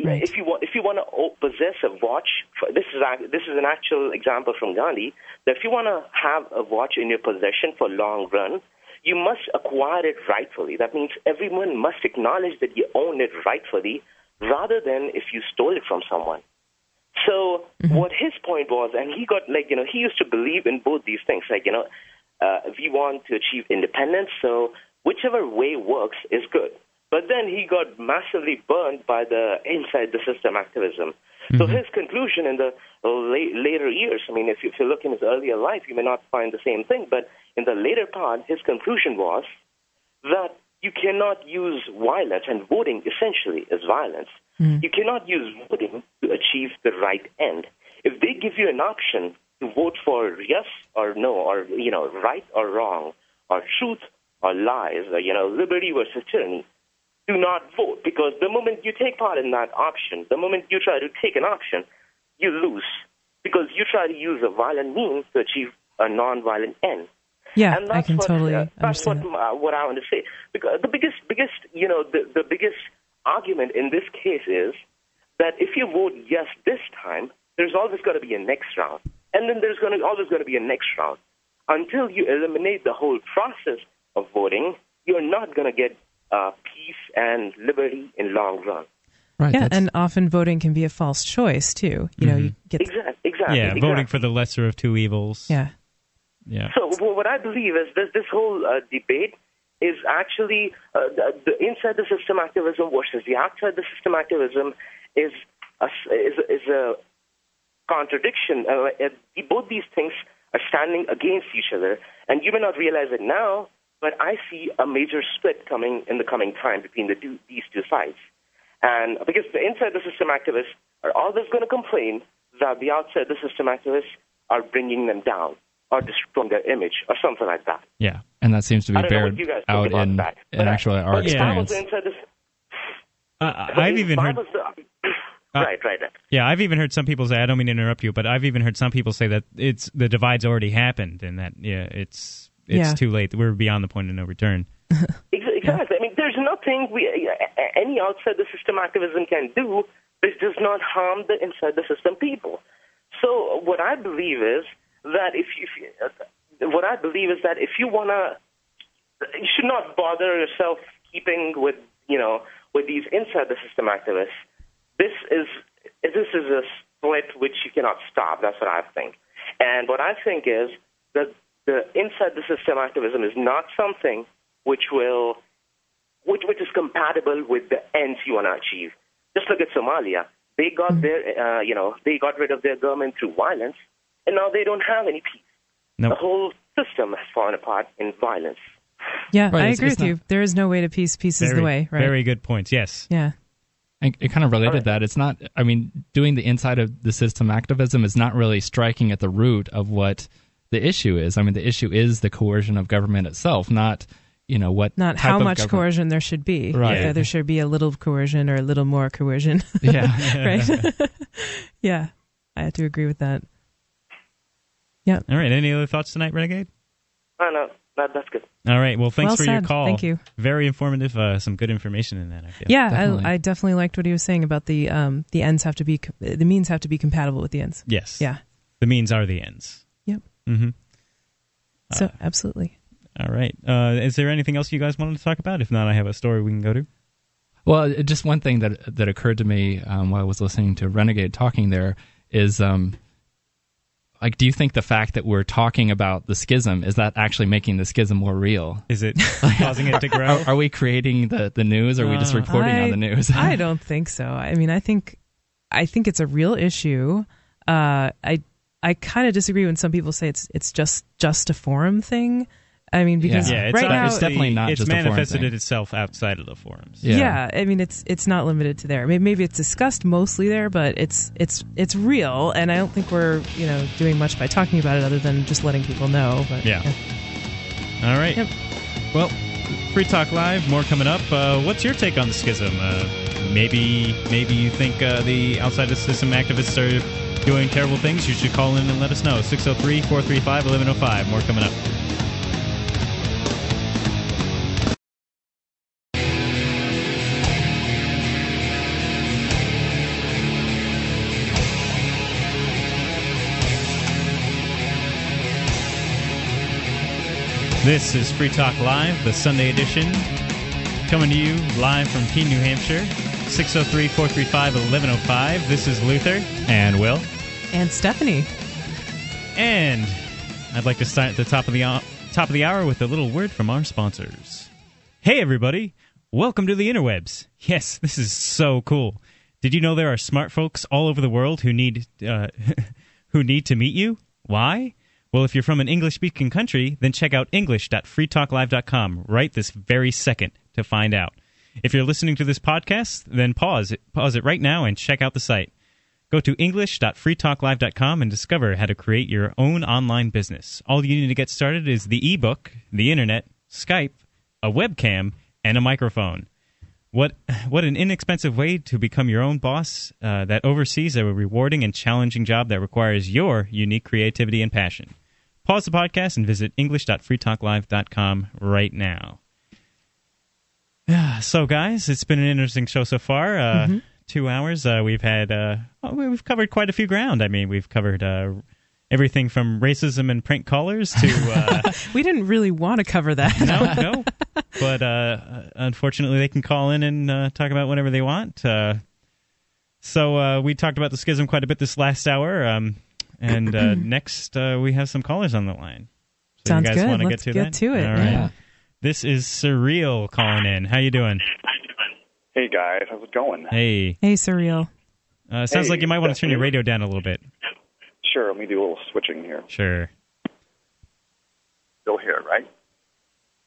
Right. If you want, if you want to possess a watch, for, this is this is an actual example from Gandhi. That if you want to have a watch in your possession for long run, you must acquire it rightfully. That means everyone must acknowledge that you own it rightfully, rather than if you stole it from someone. So what his point was, and he got like you know he used to believe in both these things. Like you know, uh, we want to achieve independence, so whichever way works is good. But then he got massively burned by the inside the system activism. So his conclusion in the la- later years, I mean, if you, if you look in his earlier life, you may not find the same thing. But in the later part, his conclusion was that you cannot use violence, and voting essentially is violence. You cannot use voting to achieve the right end. If they give you an option to vote for yes or no, or you know, right or wrong, or truth or lies, or you know, liberty versus tyranny, do not vote because the moment you take part in that option, the moment you try to take an option, you lose because you try to use a violent means to achieve a non-violent end. Yeah, and I can what, totally uh, that's what, uh, what I want to say. Because the biggest, biggest, you know, the, the biggest argument in this case is that if you vote yes this time, there's always going to be a next round, and then there's going to always going to be a next round. Until you eliminate the whole process of voting, you're not going to get uh, peace and liberty in long run. Right. Yeah, and often voting can be a false choice too. You know, you get Exactly. Exactly. yeah, voting for the lesser of two evils. yeah, Yeah. So well, what I believe is this: this whole uh, debate is actually uh, the, the inside the system activism versus the outside the system activism is a, is, is a contradiction. Uh, uh, both these things are standing against each other, and you may not realize it now, but I see a major split coming in the coming time between the two, these two sides. And because the inside the system activists are always going to complain that the outside the system activists are bringing them down or destroying their image or something like that. Yeah. and that seems to be I don't know bared what you guys think out about in, that. in But I- actually our but if I experience. was inside this, Uh, but I've even heard. the- Uh, right, right, right. Yeah, I've even heard some people say. I don't mean to interrupt you, but I've even heard some people say that it's the divide's already happened, and that yeah, it's it's Yeah. too late. We're beyond the point of no return. Ex- Exactly. I mean, there's nothing we a- a- any outside the system activism can do which does not harm the inside the system people. So what I believe is that if you, if you what I believe is that if you wanna, you should not bother yourself keeping with you know with these inside the system activists. This is this is a split which you cannot stop. That's what I think. And what I think is that the inside the system activism is not something which will which which is compatible with the ends you want to achieve. Just look at Somalia. They got their uh, you know they got rid of their government through violence, and now they don't have any peace. Nope. The whole system has fallen apart in violence. yeah. Right, I it's- agree it's with you. There is no way to peace. Peace is the way. Right. very good points. Yes. yeah. And it kind of related Alright. that it's not. I mean, doing the inside of the system activism is not really striking at the root of what the issue is. I mean, the issue is the coercion of government itself, not you know what Not type how of much government- coercion there should be. Right. Either there should be a little coercion or a little more coercion. Yeah, right. yeah. I have to agree with that. All right. Any other thoughts tonight, Renegade? Oh, no, that, that's good. All right. Well, thanks Well for your call. Thank you. Very informative. Uh, some good information in that. I feel. Yeah, definitely. I, I definitely liked what he was saying about the um the ends have to be co- the means have to be compatible with the ends. Yes. Yeah. The means are the ends. Yep. Mm-hmm. So absolutely. All right. Uh, is there anything else you guys wanted to talk about? If not, I have a story we can go to. Well, just one thing that that occurred to me um, while I was listening to Renegade talking there is, um, like, do you think the fact that we're talking about the schism is that actually making the schism more real? Is it causing it to grow? Are, are we creating the, the news? Or are we just Uh, reporting I, on the news? I don't think so. I mean, I think I think it's a real issue. Uh, I I kind of disagree when some people say it's it's just just a forum thing. I mean, because yeah, it's, right now obviously- definitely not It's just a manifested thing. it itself outside of the forums. Yeah. yeah. I mean it's it's not limited to there. Maybe, maybe it's discussed mostly there, but it's it's it's real, and I don't think we're you know doing much by talking about it other than just letting people know. But Yeah. All right. Yep. Well, Free Talk Live, more coming up. Uh, what's your take on the schism? Uh, maybe, maybe you think uh, the outside the system activists are doing terrible things. You should call in and let us know. 603 435 1105. More coming up. This is Free Talk Live, the Sunday edition, coming to you live from Keene, New Hampshire. 603 435 1105. This is Luther. And Will. and Stephanie, And I'd like to start at the top of the uh, top of the hour with a little word from our sponsors. Hey everybody, welcome to the interwebs. Yes, this is so cool. Did you know there are smart folks all over the world who need uh, who need to meet you? Why? Well, if you're from an English-speaking country, then check out english.freetalklive.com right this very second to find out. If you're listening to this podcast, then pause it, pause it right now and check out the site. Go to english.freetalklive.com and discover how to create your own online business. All you need to get started is the ebook, the internet, Skype, a webcam, and a microphone. What what an inexpensive way to become your own boss uh, that oversees a rewarding and challenging job that requires your unique creativity and passion. Pause the podcast and visit english.freetalklive.com right now. So, guys, it's been an interesting show so far. Uh, Mm-hmm. Two hours. Uh, we've had uh, we've covered quite a few ground. I mean, we've covered uh, everything from racism and prank callers to uh, We didn't really want to cover that. no, no. But uh, unfortunately, they can call in and uh, talk about whatever they want. Uh, so uh, we talked about the schism quite a bit this last hour, um, and uh, next uh, we have some callers on the line. So Sounds you guys good. Let's get to get that? to it, All right. Yeah. This is Surreal calling in. How you doing? Hey guys, how's it going? Hey. Hey, surreal. Uh, sounds Hey, like you might want to turn your radio down a little bit. Sure, let me do a little switching here. Sure. Still here, right?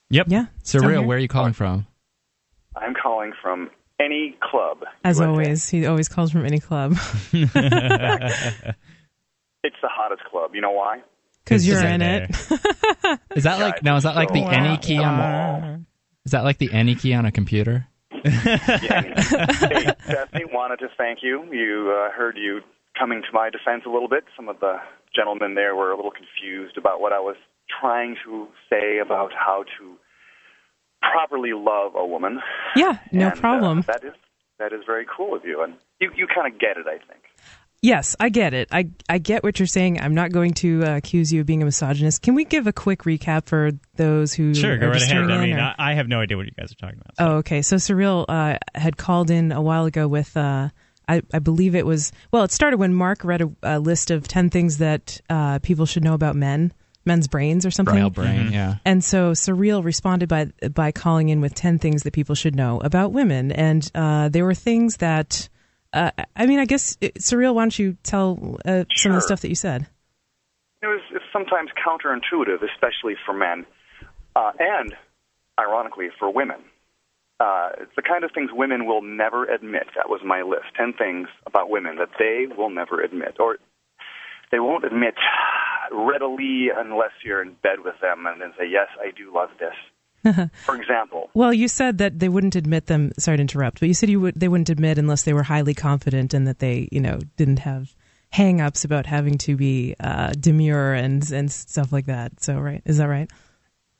Yep. Yeah. still Surreal, where are you calling from? I'm calling from any club. As USA. always, he always calls from any club It's the hottest club. You know why? because you're in it. Is that like Guys, now? Is that like the so- any key on? Is that like the any key on a computer? Yeah. hey, Stephanie, wanted to thank you. You uh, heard you coming to my defense a little bit. Some of the gentlemen there were a little confused about what I was trying to say about how to properly love a woman. Yeah, no And, uh, problem. that is that is very cool of you, and you you kind of get it, I think. Yes, I get it. I I get what you're saying. I'm not going to uh, accuse you of being a misogynist. Can we give a quick recap for those who Sure, are go right just ahead. tuning I in, mean, or- I, I have no idea what you guys are talking about. so- Oh, okay. So Surreal uh, had called in a while ago with, uh, I, I believe it was, well, it started when Mark read a, a list of 10 things that uh, people should know about men, men's brains or something. Male brain, yeah. And so Surreal responded by by calling in with 10 things that people should know about women. And uh, there were things that, uh, I mean, I guess, uh, Surreal, why don't you tell uh, some of the stuff that you said? It was it's sometimes counterintuitive, especially for men, uh, and ironically for women. Uh, it's the kind of things women will never admit. That was my list. Ten things about women that they will never admit, or they won't admit readily unless you're in bed with them and then say, "Yes, I do love this." for example, Well, you said that they wouldn't admit them. Sorry to interrupt, but you said you would they wouldn't admit unless they were highly confident and that they, you know, didn't have hang-ups about having to be uh, demure and and stuff like that. So, right, is that right?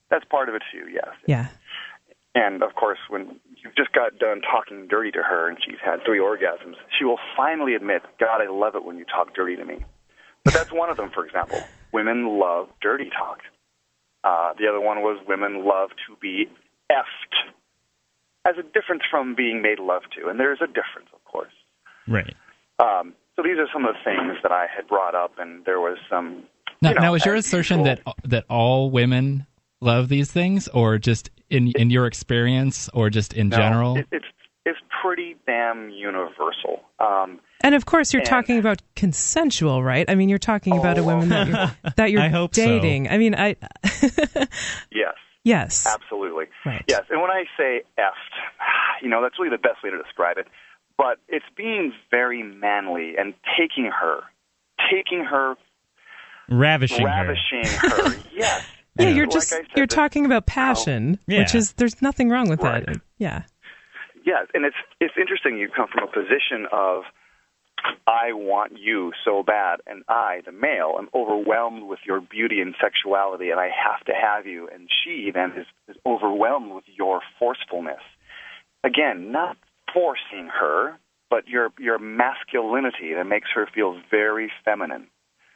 that's part of it too. Yes. Yeah. And of course, when you've just got done talking dirty to her and she's had three orgasms, she will finally admit, God, I love it when you talk dirty to me. But that's one of them, for example. Women love dirty talk. Uh, the other one was women love to be effed. As a difference from being made love to. And there's a difference, of course. Right. Um, so these are some of the things that I had brought up, and there was some. Now, you know, now is your assertion usual- that that all women love these things, or just in in your experience, or just in No, general? It, it's it's pretty damn universal. Um, And of course, you're And- talking about consensual, right? I mean, you're talking about a Oh. woman that you're, oh. that you're I hope so. dating. I mean, I yes. yes, Absolutely. Right. Yes. And when I say effed, you know, that's really the best way to describe it. But it's being very manly and taking her, taking her, Ravishing ravishing her. yes. yeah. And You're like just said, you're talking about passion, Yeah. which is there's nothing wrong with Right. that. Yeah. Yes, and it's it's interesting. You come from a position of I want you so bad, and I, the male, am overwhelmed with your beauty and sexuality, and I have to have you. And she then is, is overwhelmed with your forcefulness. Again, not forcing her, but your your masculinity that makes her feel very feminine.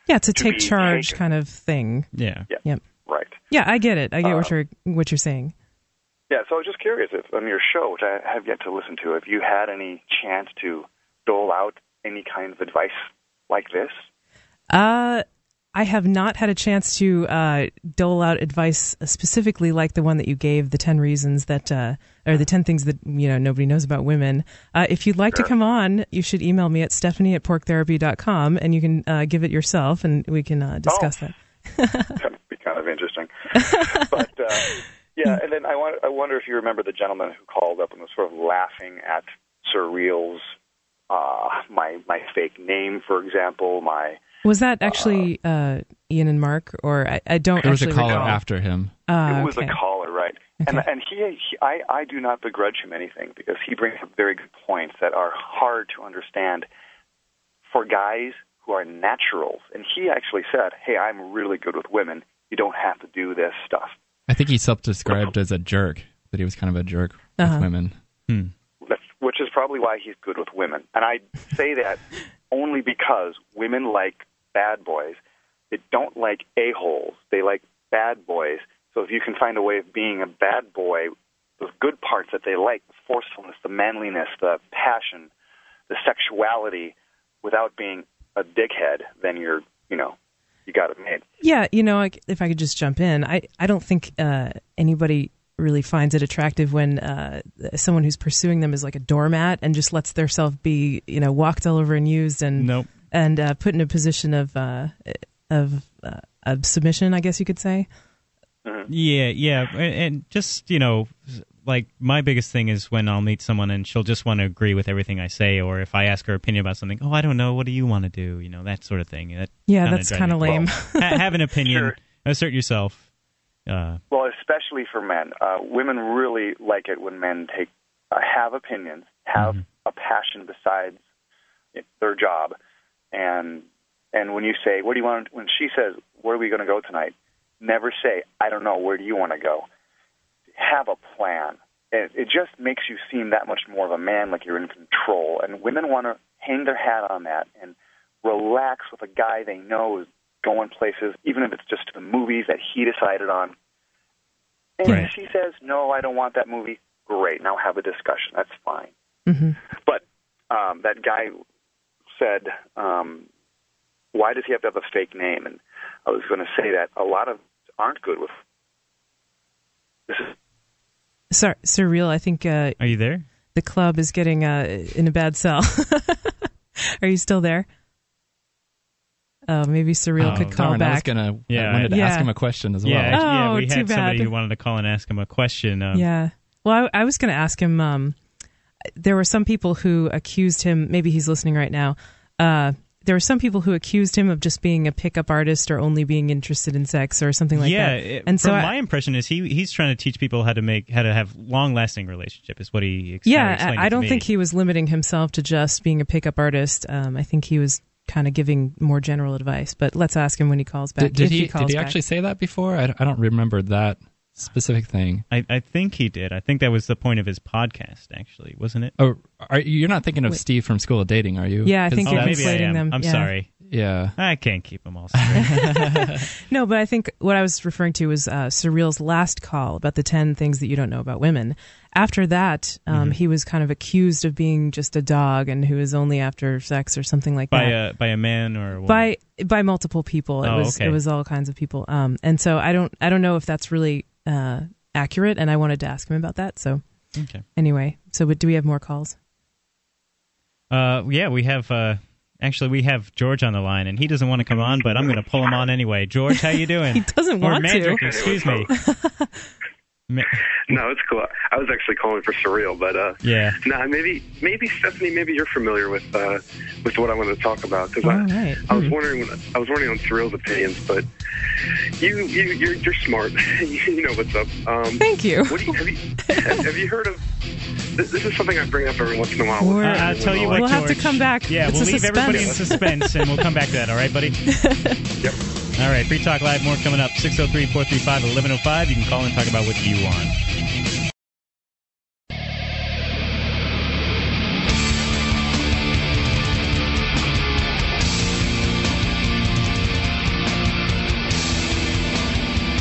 Yeah, to, To take charge taken. kind of thing. Yeah. Yeah. Yep. Right. Yeah, I get it. I get what Uh, you're what you're saying. Yeah, so I was just curious if on your show, which I have yet to listen to, if you had any chance to dole out any kind of advice like this. Uh, I have not had a chance to uh, dole out advice specifically like the one that you gave, the 10 reasons that, uh, or the 10 things that, you know, nobody knows about women. Uh, if you'd like to come on, you should email me at stephanie at porctherapy.com and you can uh, give it yourself and we can uh, discuss Oh. that. of be kind of interesting. but uh, yeah, and then I, want, I wonder if you remember the gentleman who called up and was sort of laughing at Surreal's uh, my my fake name, for example, my Was that actually uh, Ian and Mark or I, I don't there was a caller recall. after him. Ah, it was okay. a caller, right? Right. And and he, he I I do not begrudge him anything because he brings up very good points that are hard to understand for guys who are naturals. And he actually said, "Hey, I'm really good with women. You don't have to do this stuff." I think he self-described as a jerk. That he was kind of a jerk Uh-huh. with women. That's, which is probably why he's good with women. And I say that only because women like bad boys. They don't like a-holes. They like bad boys. So if you can find a way of being a bad boy, those good parts that they like, the forcefulness, the manliness, the passion, the sexuality, without being a dickhead, then you're, you know, you got it made. Yeah, you know, if I could just jump in, I, I don't think uh, anybody really finds it attractive when uh, someone who's pursuing them is like a doormat and just lets their self be, you know, walked all over and used and Nope. and uh, put in a position of uh, of uh, of submission, I guess you could say. Yeah, yeah, and, and just you know, like my biggest thing is when I'll meet someone and she'll just want to agree with everything I say, or if I ask her opinion about something, oh, I don't know, what do you want to do? You know, that sort of thing. That Yeah, kinda that's kinda me- lame. ha- have an opinion, Sure. assert yourself. Uh, Well, especially for men, uh, women really like it when men take uh, have opinions, have a passion besides their job, and and when you say, "What do you want?" When she says, "Where are we going to go tonight?" Never say, "I don't know. Where do you want to go?" Have a plan. It, it just makes you seem that much more of a man, like you're in control. And women want to hang their hat on that and relax with a guy they know is going places, even if it's just the movies that he decided on. And Right. she says, no, I don't want that movie, great. Now have a discussion. That's fine. hmm But um, that guy said, um, why does he have to have a fake name? And I was going to say that a lot of aren't good with this is Sorry, surreal. I think uh, are you there? the club is getting uh, in a bad cell. Are you still there? Oh, maybe surreal Oh, could call Darn, I was gonna. Yeah, I wanted to yeah. ask him a question as well. Yeah, actually, yeah, Oh, we too had somebody bad. who wanted to call and ask him a question. Um, Yeah. Well, I, I was going to ask him. Um, there were some people who accused him. Maybe he's listening right now. Uh, there were some people who accused him of just being a pickup artist or only being interested in sex or something like yeah, that. it- and so, from I, my impression is he he's trying to teach people how to make how to have long lasting relationship is what he ex- yeah, explained I, I don't me. think he was limiting himself to just being a pickup artist. Um, I think he was kind of giving more general advice. But let's ask him when he calls back. Did, did if he? calls did he back. actually say that before? I, I don't remember that specific thing. I, I think he did. I think that was the point of his podcast, actually, wasn't it? Oh, are, you're not thinking of Wait. Steve from School of Dating, are you? Yeah, I think Oh, you're maybe I conflating am. them. I'm Yeah. sorry. Yeah. I can't keep them all straight. No, but I think what I was referring to was uh, Surreal's last call about the 10 things that you don't know about women. After that, um, Mm-hmm. he was kind of accused of being just a dog and who is only after sex or something like by that. a by a man or a woman? by by multiple people. It Oh, was okay. it was all kinds of people. Um, and so I don't I don't know if that's really uh, accurate. And I wanted to ask him about that. So okay. anyway, so but do we have more calls? Uh, yeah, we have. Uh, actually, we have George on the line, and he doesn't want to come on, but I'm going to pull him on anyway. George, how you doing? He doesn't or want Mandrick, to. excuse me. Ma- No, it's cool. I was actually calling for surreal, but uh, yeah. nah, maybe maybe Stephanie, maybe you're familiar with uh, with what I want to talk about because I, right. I was Hmm. wondering I was wondering on surreal's opinions, but you you you're, you're smart. you know what's up. Um, Thank you. What do you have you have you heard of? This, this is something I bring up every once in a while. We're- Uh, I'll tell you what, We'll have to come back. Yeah, It's we'll a leave everybody in suspense. suspense, and we'll come back to that. All right, buddy? Yep. All right, Free Talk Live, more coming up. 603 435 1105. You can call and talk about what you want.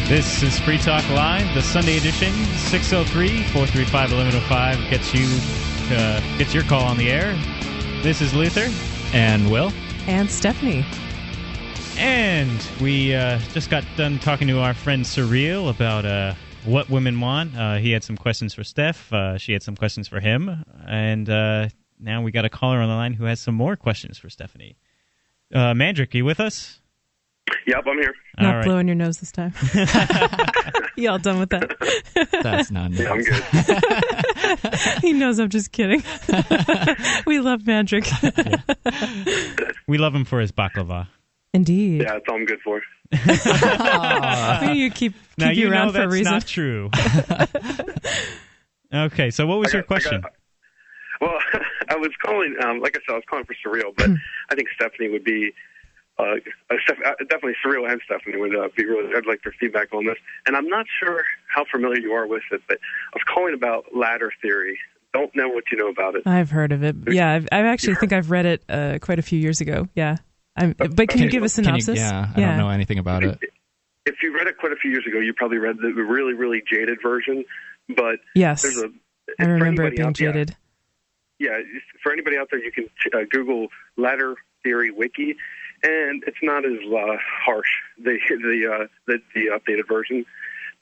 This is Free Talk Live, the Sunday edition. 603 435 1105 gets you uh, gets your call on the air. This is Luther. And Will? And Stephanie. And we uh, just got done talking to our friend Surreal about uh, what women want. Uh, he had some questions for Steph. Uh, she had some questions for him. And uh, now we got a caller on the line who has some more questions for Stephanie. Uh, Mandrick, you with us? Yep, I'm here. All Not right. blowing your nose this time. you all done with that? That's not Yeah, I'm good. he knows I'm just kidding. we love Mandrick. We love him for his baklava. Indeed. Yeah, that's all I'm good for. Maybe you keep, keep now you, you around know for a that's reason. not true. okay, so what was I your got- I question? got- well, I was calling, um, like I said, I was calling for Surreal, but I think Stephanie would be, uh, uh, Steph- uh, definitely Surreal and Stephanie would uh, be really, I'd like their feedback on this. And I'm not sure how familiar you are with it, but I was calling about ladder theory. Don't know what you know about it. I've heard of it. Yeah, I've, I actually think I've read it uh, quite a few years ago. Yeah. I'm, but can you give a Can you- synopsis? yeah, I don't know anything about it. If you read it quite a few years ago, you probably read the really, really jaded version. But Yes. there's a. I remember it being out- jaded. yeah, if- for anybody out there, you can uh, Google ladder theory wiki, and it's not as uh, harsh the the, uh, the the updated version.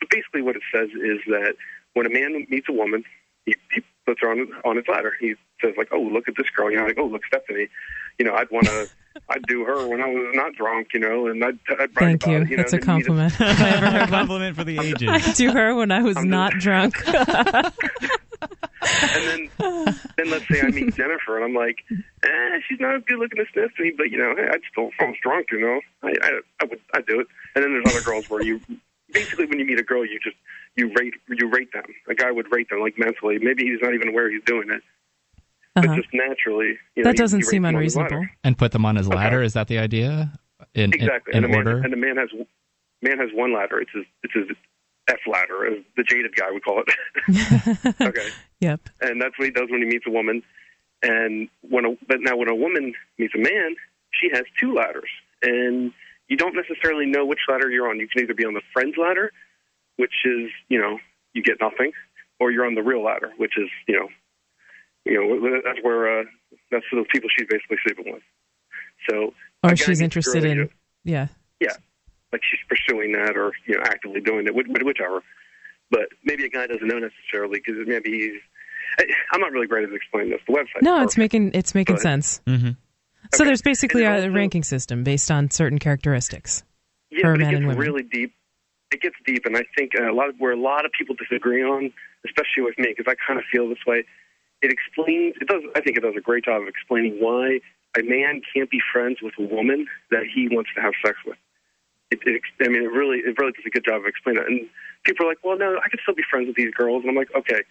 But basically, what it says is that when a man meets a woman, he, he puts her on on his ladder. He says like, "Oh, look at this girl," you know, like, "Oh, look, Stephanie." You know, I'd want to, I'd do her when I was not drunk, you know, and I'd, I'd write Thank about you. it. You know, That's a and you just- compliment. If I ever heard one. compliment for the ages. I do her when I was not drunk. and then then let's say I meet Jennifer and I'm like, eh, she's not as good looking as Stephanie, but you know, hey, I'd still if I was drunk, you know, I I, I would I'd do it. And then there's other girls where you basically when you meet a girl, you just you rate you rate them. A guy would rate them like mentally. Maybe he's not even aware he's doing it, Uh-huh. but just naturally. You know, That doesn't you rate seem them on his unreasonable. And put them on his Okay. ladder. Is that the idea? In, in- Exactly. In, and, a man, order. and a man has man has one ladder. It's his it's his F ladder, as the jaded guy would call it. okay. Yep. and that's what he does when he meets a woman. And when a, but now when a woman meets a man, she has two ladders, and you don't necessarily know which ladder you're on. You can either be on the friends ladder, which is you know you get nothing, or you're on the real ladder, which is you know you know that's where uh, that's the people she's basically sleeping with. So Or guy she's interested girl, in. you know, Yeah. yeah, like she's pursuing that or you know actively doing it, which- whichever. But maybe a guy doesn't know necessarily because maybe he's. I- I'm not really great at explaining this. The website. No, it's making it's making But- sense. Mm-hmm. So there's basically And a ranking system based on certain characteristics yeah, for but it gets and women. really deep. It gets deep, and I think uh, a lot of where a lot of people disagree on, especially with me, because I kind of feel this way. It explains. It does. I think it does a great job of explaining why a man can't be friends with a woman that he wants to have sex with. It, it, I mean, it really, it really does a good job of explaining it. And people are like, "Well, no, I can still be friends with these girls." And I'm like, "Okay,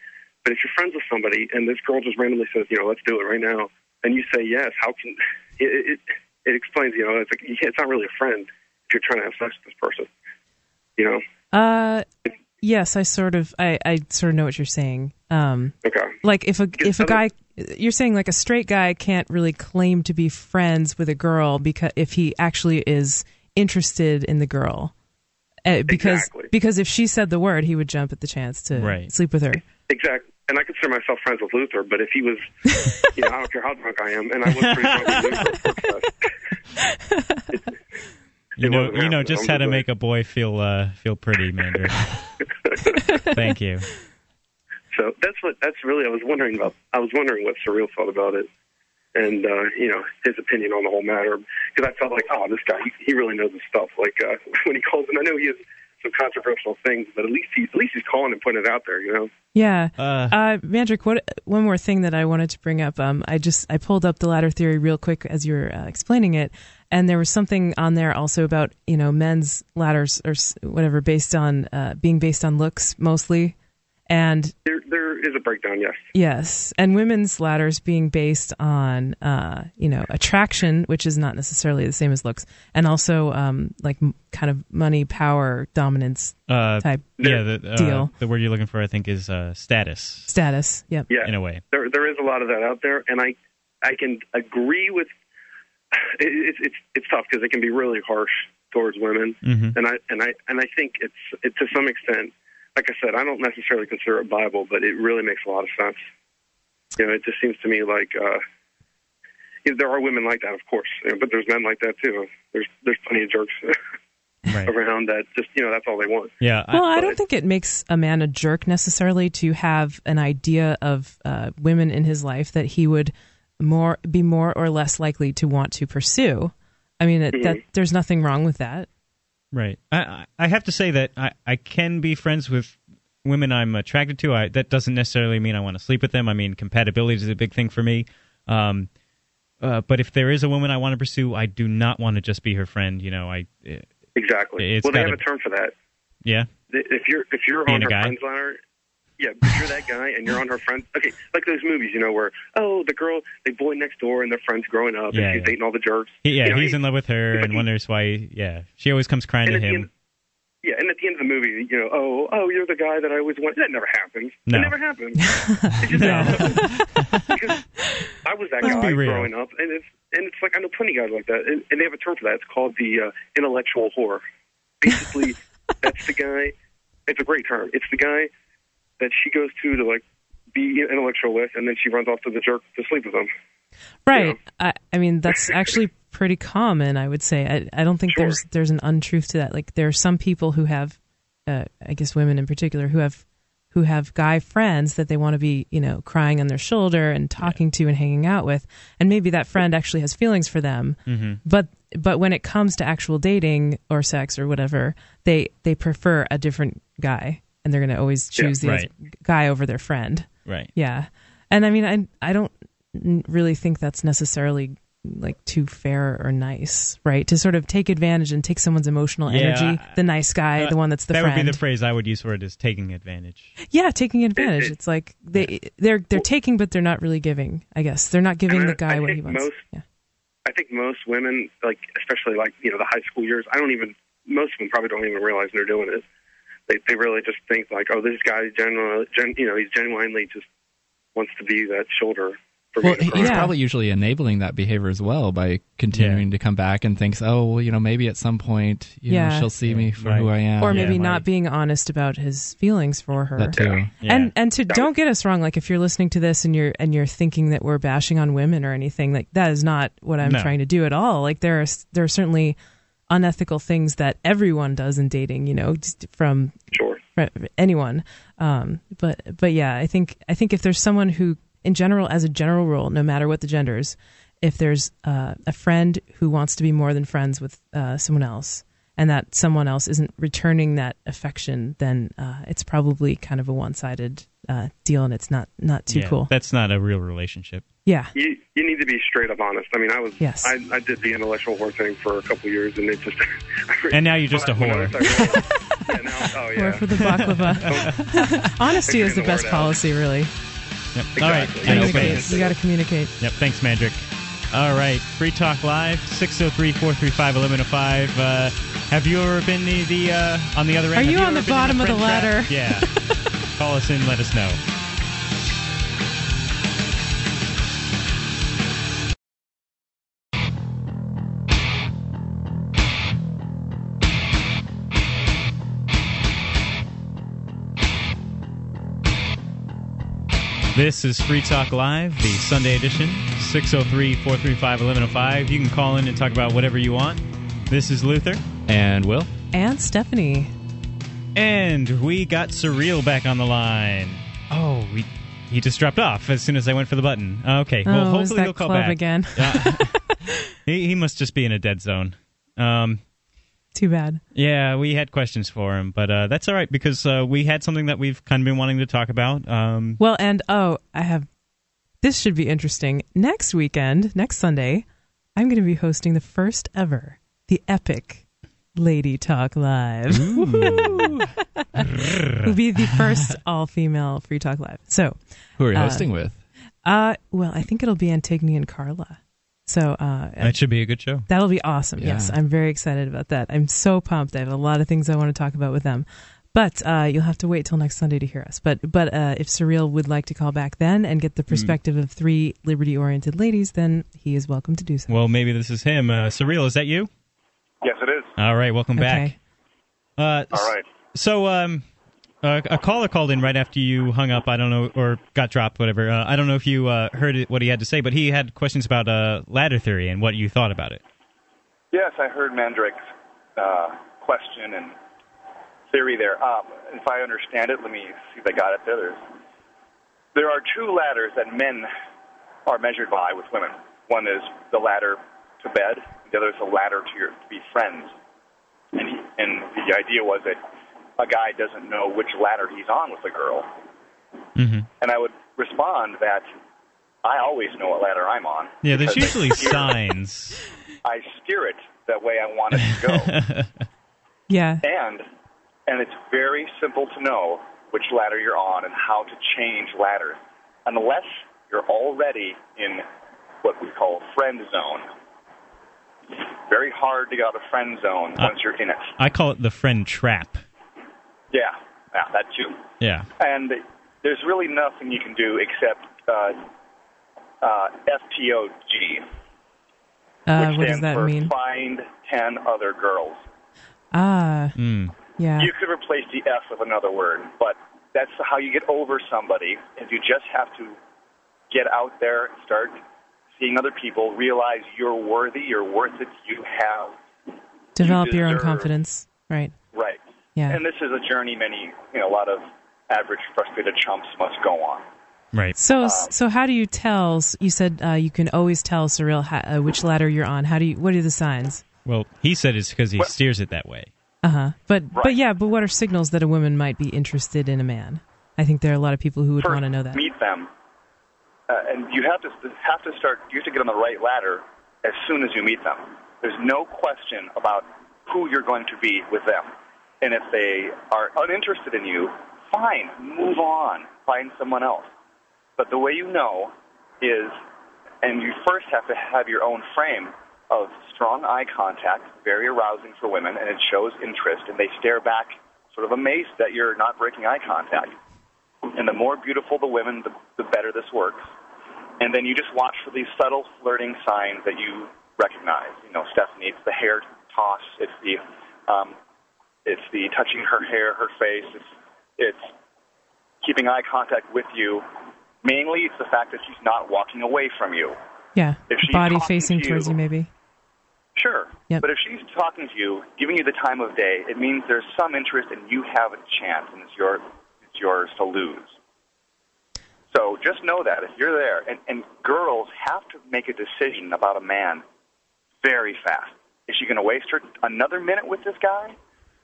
but if you're friends with somebody and this girl just randomly says, you know, let's do it right now, and you say yes, how can it? It, it explains, you know, it's like it's not really a friend if you're trying to have sex with this person, you know." Uh, yes, I sort of I, I sort of know what you're saying. Um, Okay. like if a if a guy you're saying like a straight guy can't really claim to be friends with a girl because if he actually is interested in the girl. Uh, because Exactly. because if she said the word, he would jump at the chance to Right. sleep with her. Exactly. And I consider myself friends with Luther, but if he was, you know, I don't care how drunk I am, and I was pretty drunk with Luther. You know, you know just I'm how to just make a boy feel uh, feel pretty, Mander. Thank you. So that's what that's really I was wondering about. I was wondering what Surreal thought about it, and uh, you know his opinion on the whole matter. Because I felt like, oh, this guy, he, he really knows his stuff. Like uh, when he calls, and I know he has some controversial things, but at least he at least he's calling and putting it out there. You know. Yeah. Uh, Uh, Mandrick, what one more thing that I wanted to bring up. Um, I just I pulled up the ladder theory real quick as you were uh, explaining it, and there was something on there also about you know men's ladders or whatever based on uh, being based on looks mostly, and There there is a breakdown, yes. yes, and women's ladders being based on uh, you know attraction, which is not necessarily the same as looks, and also um, like m- kind of money, power, dominance uh, type yeah, the, uh, deal. the word you're looking for, I think, is uh, status. status. Yep. Yeah. In a way. there there is a lot of that out there, and I I can agree with. It, it's it's it's tough because it can be really harsh towards women, Mhm. and I and I and I think it's it, to some extent. Like I said, I don't necessarily consider it Bible, but it really makes a lot of sense. You know, it just seems to me like uh, you know, there are women like that, of course, you know, but there's men like that too. There's there's plenty of jerks Right. around that just you know that's all they want. Yeah. Well, I but- don't think it makes a man a jerk necessarily to have an idea of uh, women in his life that he would more be more or less likely to want to pursue. I mean, it, that there's nothing wrong with that. Right. I I I have to say that I, I can be friends with women I'm attracted to. I that doesn't necessarily mean I want to sleep with them. I mean compatibility is a big thing for me. Um, uh, but if there is a woman I want to pursue, I do not want to just be her friend. You know, I uh, Exactly. Well, they have a term for that. yeah. If you're if you're Being on a her guy? friends ladder, yeah, if you're that guy and you're on her friends. Okay, like those movies, you know, where oh the girl, the boy next door, and their friends growing up, Yeah, and she's yeah. dating all the jerks. He, yeah, You know, he's in love with her and he- wonders why. Yeah, she always comes crying to him. end- Yeah, and at the end of the movie, you know, oh, oh, you're the guy that I always wanted. That never happens. No. It never happens. it just never happens. Because I was that Let's guy growing up, and it's and it's like I know plenty of guys like that, and, and they have a term for that. It's called the uh, intellectual whore. Basically, that's the guy. It's a great term. It's the guy that she goes to to like be intellectual with, and then she runs off to the jerk to sleep with him. Right. I, I mean, that's actually pretty common. I would say. I, I don't think there's there's an untruth to that. Like there are some people who have, uh, I guess women in particular, who have who have guy friends that they want to be, you know, crying on their shoulder and talking to and hanging out with, and maybe that friend actually has feelings for them. Mm-hmm. But but when it comes to actual dating or sex or whatever, they they prefer a different guy, and they're going to always Yeah, choose the right. guy over their friend. Right. Yeah, and I mean, I I don't really think that's necessarily like too fair or nice, right? To sort of take advantage and take someone's emotional Yeah, energy. The nice guy, Uh, the one that's the that friend. would be the phrase I would use for it is taking advantage. yeah, taking advantage. it's like they they're they're taking, but they're not really giving. I guess they're not giving And the guy I what he wants. Most, yeah. I think most women, like especially like you know the high school years, I don't even. Most of them probably don't even realize they're doing it. They they really just think like, oh, this guy genuinely, gen, you know, he's genuinely just wants to be that shoulder for Well, me. to he- he's probably usually enabling that behavior as well by continuing to come back and thinks, oh, well, you know, maybe at some point, you Yeah. know, she'll see me for who I am. or maybe not being honest about his feelings for her. That too. Yeah. And and to don't get us wrong, like if you're listening to this and you're and you're thinking that we're bashing on women or anything, like that is not what I'm No. trying to do at all. Like there are there are certainly unethical things that everyone does in dating, you know, from sure anyone. Um, but but yeah, I think I think if there's someone who, in general, as a general rule, no matter what the genders, if there's uh, a friend who wants to be more than friends with uh, someone else, and that someone else isn't returning that affection, then uh, it's probably kind of a one-sided uh, deal, and it's not not too Yeah, cool. That's not a real relationship. Yeah. You you need to be straight up honest. I mean, I was Yes. I, I did the intellectual whore thing for a couple of years, and it just And now you're just a whore. was- I realized- yeah, now, oh yeah. Or for the baklava. Honesty is the best policy, really. Yep. All right. Exactly. Thanks, Communicate. You got to communicate. Yep. Thanks, Mandrick. All right. Free Talk Live, 603 435 1105. Uh, Have you ever been the, the uh, on the other end? Are Have you on the bottom of the friend trap? ladder? Yeah. Call us in, let us know. This is Free Talk Live, the Sunday edition, 603 435 1105. You can call in and talk about whatever you want. This is Luther. And Will. And Stephanie. And we got Surreal back on the line. Oh, we he just dropped off as soon as I went for the button. Okay, well, Oh, is hopefully that he'll call club back again? Yeah. he, he must just be in a dead zone. Um, Too bad. yeah, we had questions for him, but uh, that's all right because uh, we had something that we've kind of been wanting to talk about. Um, Well, and oh, I have. This should be interesting. Next weekend, next Sunday, I'm going to be hosting the first ever, the epic Lady Talk Live. Woohoo! It'll be the first all female Free Talk Live. So, Who are you uh, hosting with? Uh, well, I think it'll be Antigone and Carla. So, uh, that should be a good show. That'll be awesome. Yes, I'm very excited about that. I'm so pumped. I have a lot of things I want to talk about with them. But uh, you'll have to wait till next Sunday to hear us. But but uh, if Surreal would like to call back then and get the perspective of three liberty-oriented ladies, then he is welcome to do so. Well, maybe this is him. Uh, Surreal, is that you? Yes, it is. All right, welcome back. Okay. Uh, All right. So, um, uh, a caller called in right after you hung up. I don't know, or got dropped, whatever. Uh, I don't know if you uh, heard what he had to say, but he had questions about uh, ladder theory and what you thought about it. Yes, I heard Mandrick's uh, question and theory there. Um, if I understand it, let me see if I got it there. There's, there are two ladders that men are measured by with women. One is the ladder to bed. The other is the ladder to, your, to be friends. And, he, and the idea was that a guy doesn't know which ladder he's on with a girl. Mm-hmm. And I would respond that I always know what ladder I'm on. Yeah, there's I usually steer- signs. I steer it that way I want it to go. Yeah. and and it's very simple to know which ladder you're on and how to change ladders, unless you're already in what we call friend zone. Very hard to get out of friend zone once you're in it. I call it the friend trap. Yeah, yeah, that too. Yeah. And there's really nothing you can do except uh, uh, FTOG, Uh, which what does stands that for mean? Find Ten Other Girls. Ah, Mm. yeah. You could replace the F with another word, but that's how you get over somebody. Is you just have to get out there, and start seeing other people, realize you're worthy, you're worth it, you have Develop your own confidence. Right. right. Yeah. And this is a journey many, you know, a lot of average frustrated chumps must go on. Right. So, Uh, so how do you tell? You said uh, you can always tell Cyril ha- uh, which ladder you're on. How do you? What are the signs? Well, he said it's because he Well- steers it that way. Uh huh. But but yeah. But what are signals that a woman might be interested in a man? I think there are a lot of people who would First, want to know that. meet them, uh, and you have to have to start. You have to get on the right ladder as soon as you meet them. There's no question about who you're going to be with them, and if they are uninterested in you, fine, move on, find someone else. But the way you know is, and you first have to have your own frame of strong eye contact, very arousing for women, and it shows interest, and they stare back, sort of amazed that you're not breaking eye contact. And the more beautiful the women, the, the better this works. And then you just watch for these subtle flirting signs that you recognize. You know, Stephanie, it's the hair toss, it's the, um, it's the touching her hair, her face, it's, it's keeping eye contact with you. Mainly, it's the fact that she's not walking away from you. Yeah. If she's Body facing to towards you- you, maybe. Sure. Yep. But if she's talking to you, giving you the time of day, it means there's some interest and you have a chance, and it's your it's yours to lose. So just know that if you're there, and, and girls have to make a decision about a man very fast. Is she going to waste her another minute with this guy?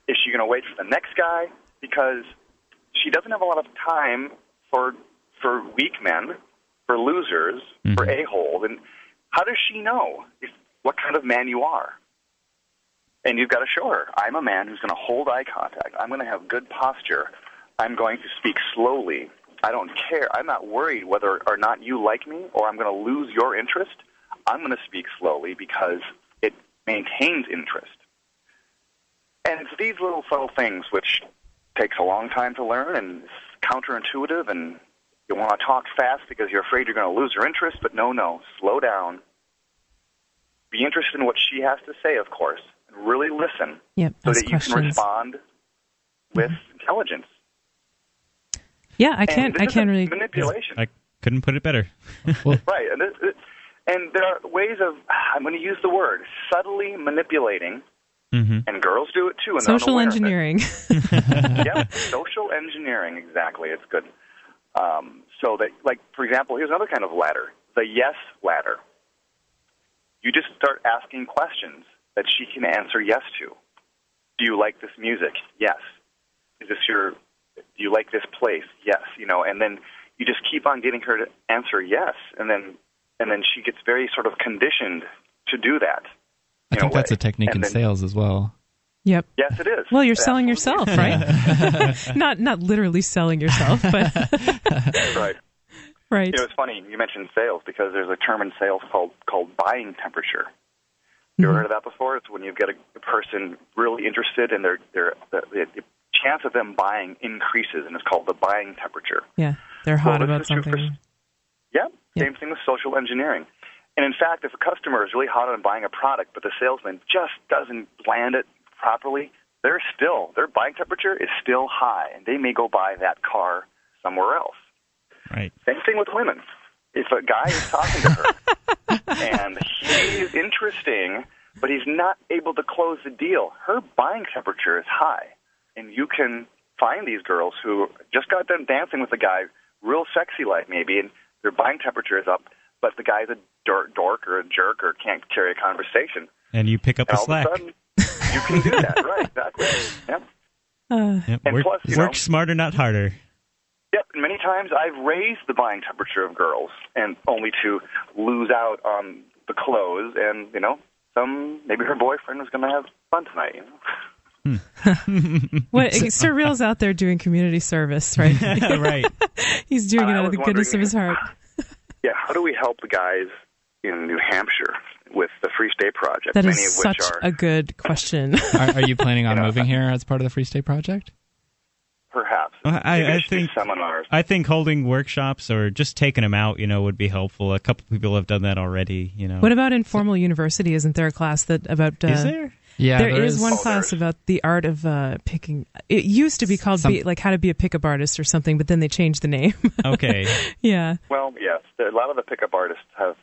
Is she going to wait for the next guy? Because she doesn't have a lot of time for for weak men, for losers, for mm-hmm. a holes. And how does she know if, what kind of man you are? And you've got to show her. I'm a man who's going to hold eye contact. I'm going to have good posture. I'm going to speak slowly. I don't care. I'm not worried whether or not you like me or I'm going to lose your interest. I'm going to speak slowly because it maintains interest. And it's these little subtle things which takes a long time to learn and is counterintuitive and you want to talk fast because you're afraid you're going to lose her interest, but no, no, slow down. Be interested in what she has to say, of course, and really listen Yep. so that you questions. can respond with mm-hmm. intelligence. Yeah, I can't. I can't really. manipulation. I couldn't put it better. right. And, this, and there are ways of, I'm going to use the word, subtly manipulating, hmm and girls do it too. And they're Social unaware of it. engineering. yep, social engineering, exactly. It's good. Um, so that, like, for example, here's another kind of ladder the yes ladder. You just start asking questions that she can answer yes to. Do you like this music? Yes. Is this your, do you like this place? Yes. You know, and then you just keep on getting her to answer yes, and then, and then she gets very sort of conditioned to do that. I in think that's way. a technique And in then- sales as well. yep. Yes, it is. Well, you're It selling yourself, is. right? not not literally selling yourself, but right. right. You know, it's funny you mentioned sales because there's a term in sales called called buying temperature. You ever Mhm. heard of that before? It's when you get a, a person really interested and their their the, the, the chance of them buying increases, and it's called the buying temperature. Yeah, they're hot Well, about is true for- something. Yeah, Yeah. same thing with social engineering. And in fact, if a customer is really hot on buying a product, but the salesman just doesn't land it properly, they're still their buying temperature is still high, and they may go buy that car somewhere else. Right. Same thing with women. If a guy is talking to her and he is interesting, but he's not able to close the deal, her buying temperature is high. And you can find these girls who just got done dancing with a guy, real sexy like maybe, and their buying temperature is up, but the guy's a dork, dork or a jerk or can't carry a conversation. And you pick up And the all slack. of a sudden, you can do that, right? Exactly. Yep. Uh, Yep. And Work, plus, you work know- smarter, not harder. Yep, and many times I've raised the buying temperature of girls, and only to lose out on the clothes. And you know, some maybe her boyfriend was going to have fun tonight. You know. what Surreal's out there doing community service, right? right. He's doing it out of the goodness of his heart. Yeah, how do we help the guys in New Hampshire with the Free State Project? That many is of which such are a good question. are, are you planning on moving here as part of the Free State Project? perhaps. Well, I- I think- seminars. I think holding workshops or just taking them out, you know, would be helpful. A couple people have done that already. You know. what about informal university? Isn't there a class that about? Uh, Is there? Yeah, there is, one Oh, class about the art of uh, picking. It used to be called Some- be, like how to be a pickup artist or something, but then they changed the name. Okay. yeah, Well, yes, a lot of the pickup artists have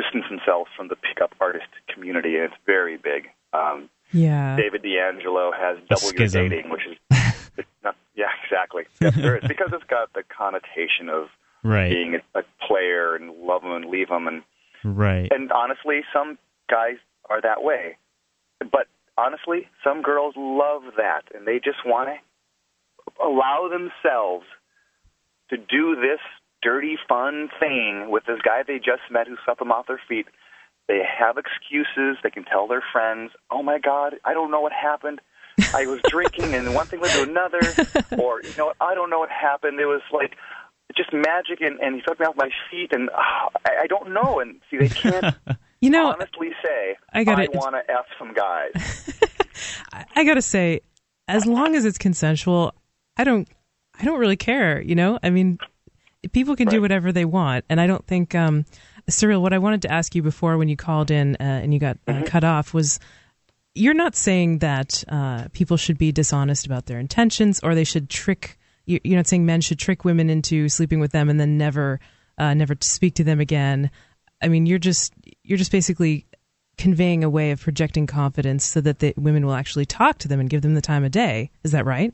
distanced themselves from the pickup artist community, and it's very big. Um, yeah. David DeAngelo has A Double Your. Dating, which is not, yeah, exactly. Yes, there is because it's got the connotation of Right. being a, a player and love them and leave them, and Right. and honestly, some guys are that way, but honestly, some girls love that, and they just want to allow themselves to do this dirty, fun thing with this guy they just met who swept them off their feet. They have excuses. They can tell their friends, "Oh my God, I don't know what happened. I was drinking, and one thing led to another." or you know, I don't know what happened. It was like just magic, and, and he swept me off my feet, and ah, I, I don't know. And see, they can't You know, honestly say, I gotta- want to f some guys." I, I got to say, as long as it's consensual, I don't, I don't really care. You know, I mean, people can do whatever they want, and I don't think, um, Cyril. What I wanted to ask you before when you called in uh, and you got uh, cut off was. You're not saying that uh, people should be dishonest about their intentions, or they should trick. you- You're not saying men should trick women into sleeping with them and then never, uh, never speak to them again. I mean, you're just you're just basically conveying a way of projecting confidence so that the women will actually talk to them and give them the time of day. Is that right?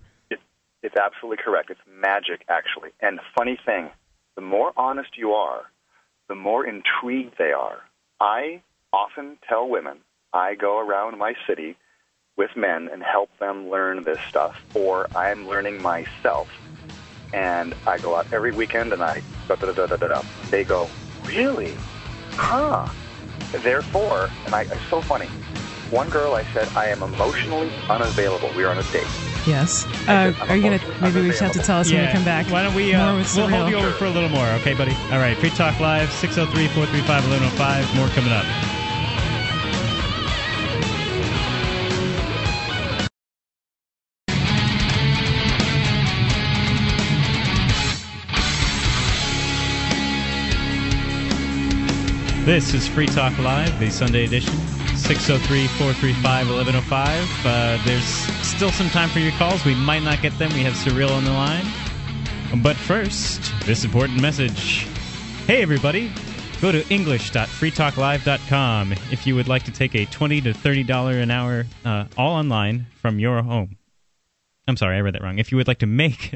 It, it's absolutely correct. It's magic, actually. And funny thing, the more honest you are, the more intrigued they are. I often tell women I go around my city with men and help them learn this stuff, or I'm learning myself. And I go out every weekend and I da da da da da da. They go, really? Huh? Therefore, and I, it's so funny. One girl, I said, I am emotionally unavailable. We were on a date. Yes. Uh, are you gonna? Maybe we just have to tell us when we come back. Why don't we? More Uh, with we'll hold you over for a little more, okay, buddy? All right. Free Talk Live, 603 435 1105. More coming up. This is Free Talk Live, the Sunday edition. 603 435 1105. Uh, There's still some time for your calls. We might not get them. We have Surreal on the line. But first, this important message. Hey, everybody. Go to english.freetalklive.com if you would like to take a 20 to $30 an hour uh, all online from your home. I'm sorry, I read that wrong. If you would like to make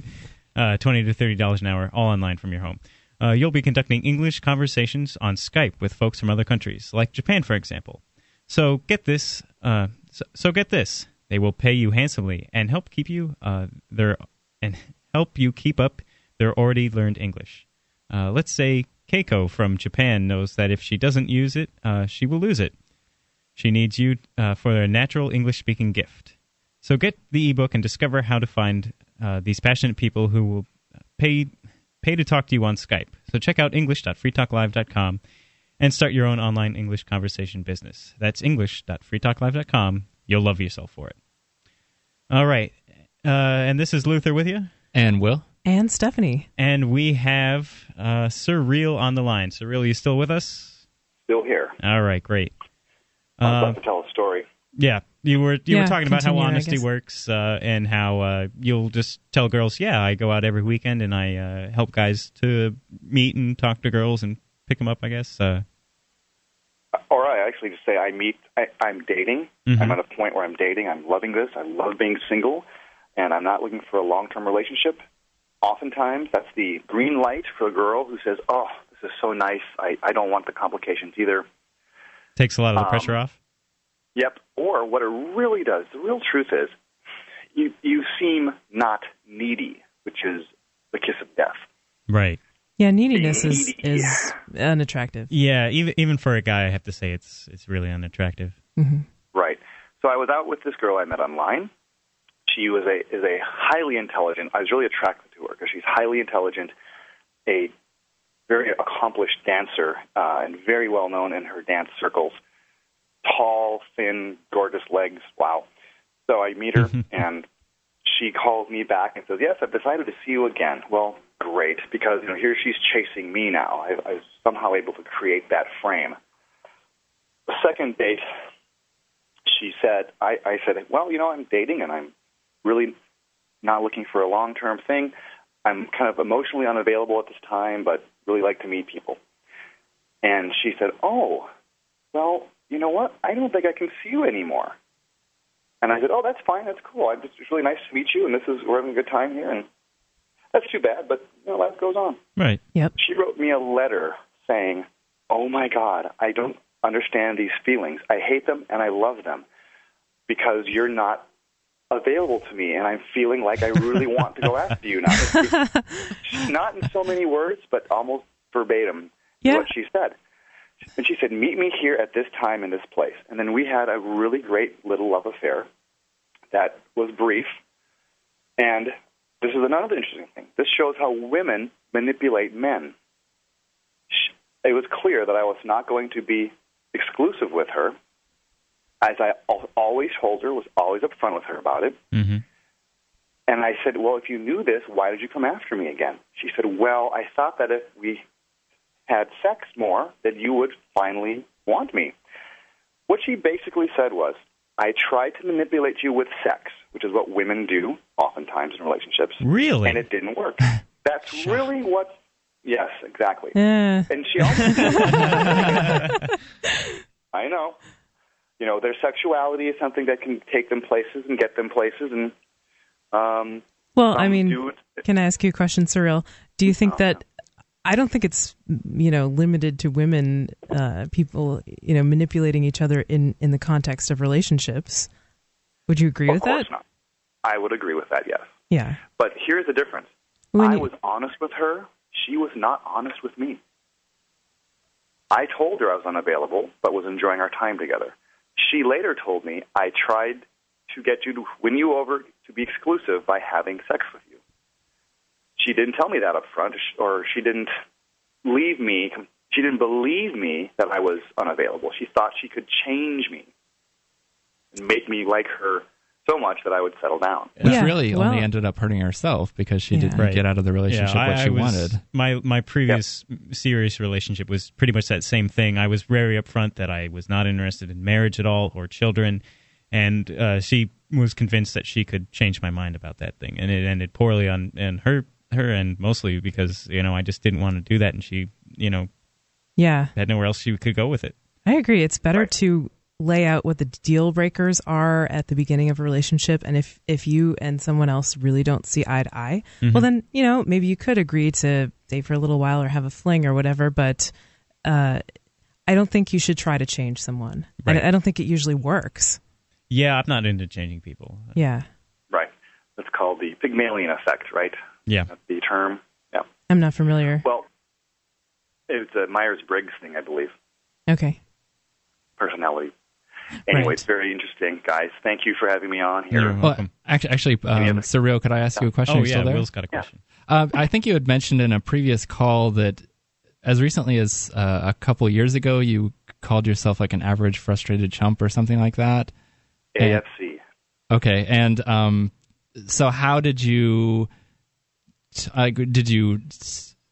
uh, 20 to $30 an hour all online from your home, uh, you'll be conducting English conversations on Skype with folks from other countries, like Japan, for example. So get this. Uh, so, so get this. They will pay you handsomely and help keep you uh, their and help you keep up their already learned English. Uh, let's say Keiko from Japan knows that if she doesn't use it, uh, she will lose it. She needs you uh, for a natural English speaking gift. So get the ebook and discover how to find uh, these passionate people who will pay pay to talk to you on Skype. So check out english.freetalklive.com and start your own online English conversation business. That's english.freetalklive.com. You'll love yourself for it. All right. Uh, and this is Luther with you. And Will? And Stephanie. And we have uh, Surreal on the line. Surreal, you still with us? Still here. All right, great. I was Uh, about to tell a story. yeah, you were you Yeah, were talking about how honesty works uh, and how uh, you'll just tell girls, yeah, I go out every weekend and I uh, help guys to meet and talk to girls and pick them up. I guess. Uh, Or I actually just say I meet. I, I'm dating. Mhm. I'm at a point where I'm dating. I'm loving this. I love being single, and I'm not looking for a long-term relationship. Oftentimes, that's the green light for a girl who says, "Oh, this is so nice. I, I don't want the complications either." takes a lot of the Um, pressure off. Yep. Or what it really does, the real truth is, you you seem not needy, which is the kiss of death. Right. Yeah, neediness is is unattractive. Yeah, even even for a guy, I have to say it's it's really unattractive. Mm-hmm. Right. So I was out with this girl I met online. She was a is a highly intelligent. I was really attracted to her because she's highly intelligent, a very accomplished dancer, uh, and very well known in her dance circles. Tall, thin, gorgeous legs. Wow. So I meet her, and she calls me back and says, "Yes, I've decided to see you again." Well, great, because you know here she's chasing me now. I, I was somehow able to create that frame. The second date, she said, I, I said, well, you know, I'm dating and I'm really not looking for a long term thing. I'm kind of emotionally unavailable at this time, but really like to meet people. And she said, oh, well, you know what? I don't think I can see you anymore. And I said, oh, that's fine. That's cool. i it's just really nice to meet you, and this is we're having a good time here. And that's too bad, but you know, life goes on. Right. Yep. She wrote me a letter saying, "Oh my God, I don't understand these feelings. I hate them and I love them because you're not available to me, and I'm feeling like I really want to go after you now." She's not in so many words, but almost verbatim Yeah. what she said. And she said, "Meet me here at this time in this place." And then we had a really great little love affair that was brief. And this is another interesting thing. This shows how women manipulate men. It was clear that I was not going to be exclusive with her, as I always told her, was always upfront with her about it. Mm-hmm. And I said, Well, if you knew this, why did you come after me again? She said, Well, I thought that if we had sex more, that you would finally want me. What she basically said was, I tried to manipulate you with sex, which is what women do oftentimes in relationships. Really? And it didn't work. That's really what. Yes, exactly. Eh. And she also. I know. You know, their sexuality is something that can take them places and get them places, and um, Well, I mean, can I ask you a question, Cyril? Do you think that I don't think it's you know limited to women, uh, people you know manipulating each other in in the context of relationships. Would you agree of with course that? not. I would agree with that. Yes. Yeah. But here's the difference. When I you- was honest with her. She was not honest with me. I told her I was unavailable, but was enjoying our time together. She later told me I tried to get you to win you over to be exclusive by having sex with you. She didn't tell me that up front, or she didn't leave me. She didn't believe me that I was unavailable. She thought she could change me make me like her so much that I would settle down. Which Yeah, really only ended up hurting herself because she Yeah. didn't Right. get out of the relationship yeah, I, what she I was, wanted. My my previous serious relationship was pretty much that same thing. I was very upfront that I was not interested in marriage at all or children, and uh, she was convinced that she could change my mind about that thing, and it ended poorly on and her her end mostly because you know I just didn't want to do that, and she you know Yeah. had nowhere else she could go with it. I agree. It's better Right. to lay out what the deal breakers are at the beginning of a relationship, and if if you and someone else really don't see eye to eye, well, then you know maybe you could agree to date for a little while or have a fling or whatever. But uh, I don't think you should try to change someone. Right. I, I don't think it usually works. Yeah, I'm not into changing people. Yeah, Right. That's called the Pygmalion effect, right? Yeah, That's the term. Yeah. I'm not familiar. Well, it's a Myers Briggs thing, I believe. Okay. Personality. Anyway, Right. it's very interesting, guys. Thank you for having me on here. You're Well, welcome. actually, actually um, Surreal, could I ask you a question? oh yeah, still there? Will's got a question. Uh, I think you had mentioned in a previous call that as recently as uh, a couple years ago, you called yourself like an average frustrated chump or something like that. And- AFC. Okay, and um, so how did you? Uh, did you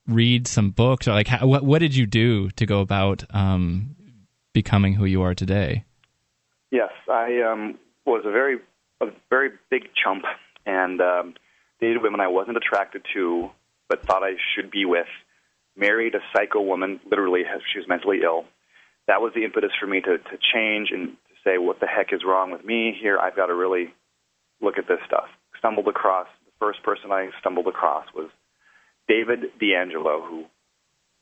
read some books or like how, what? What did you do to go about um, becoming who you are today? Yes, I um, was a very, a very big chump and um, dated women I wasn't attracted to, but thought I should be with. Married a psycho woman, literally, she was mentally ill. That was the impetus for me to, to change and to say, what the heck is wrong with me here? I've got to really look at this stuff. Stumbled across, the first person I stumbled across was David DeAngelo, who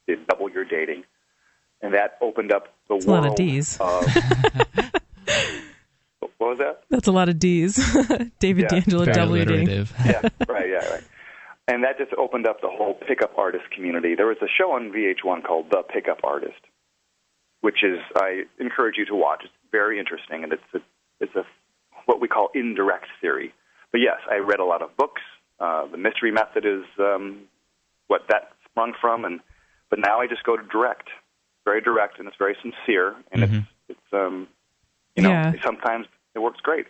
did Double Your Dating. And that opened up the That's a world lot of Ds. of- what was that? That's a lot of D's. David Yeah, DeAngelo, very double your dating. alliterative. yeah, right, yeah, right. and that just opened up the whole pickup artist community. There was a show on VH1 called The Pickup Artist, which is I encourage you to watch. It's very interesting, and it's a, it's a what we call indirect theory. But yes, I read a lot of books. Uh, the mystery method is um, what that sprung from, and but now I just go to direct, very direct, and it's very sincere, and Mhm. it's it's um, you know Yeah. sometimes it works great.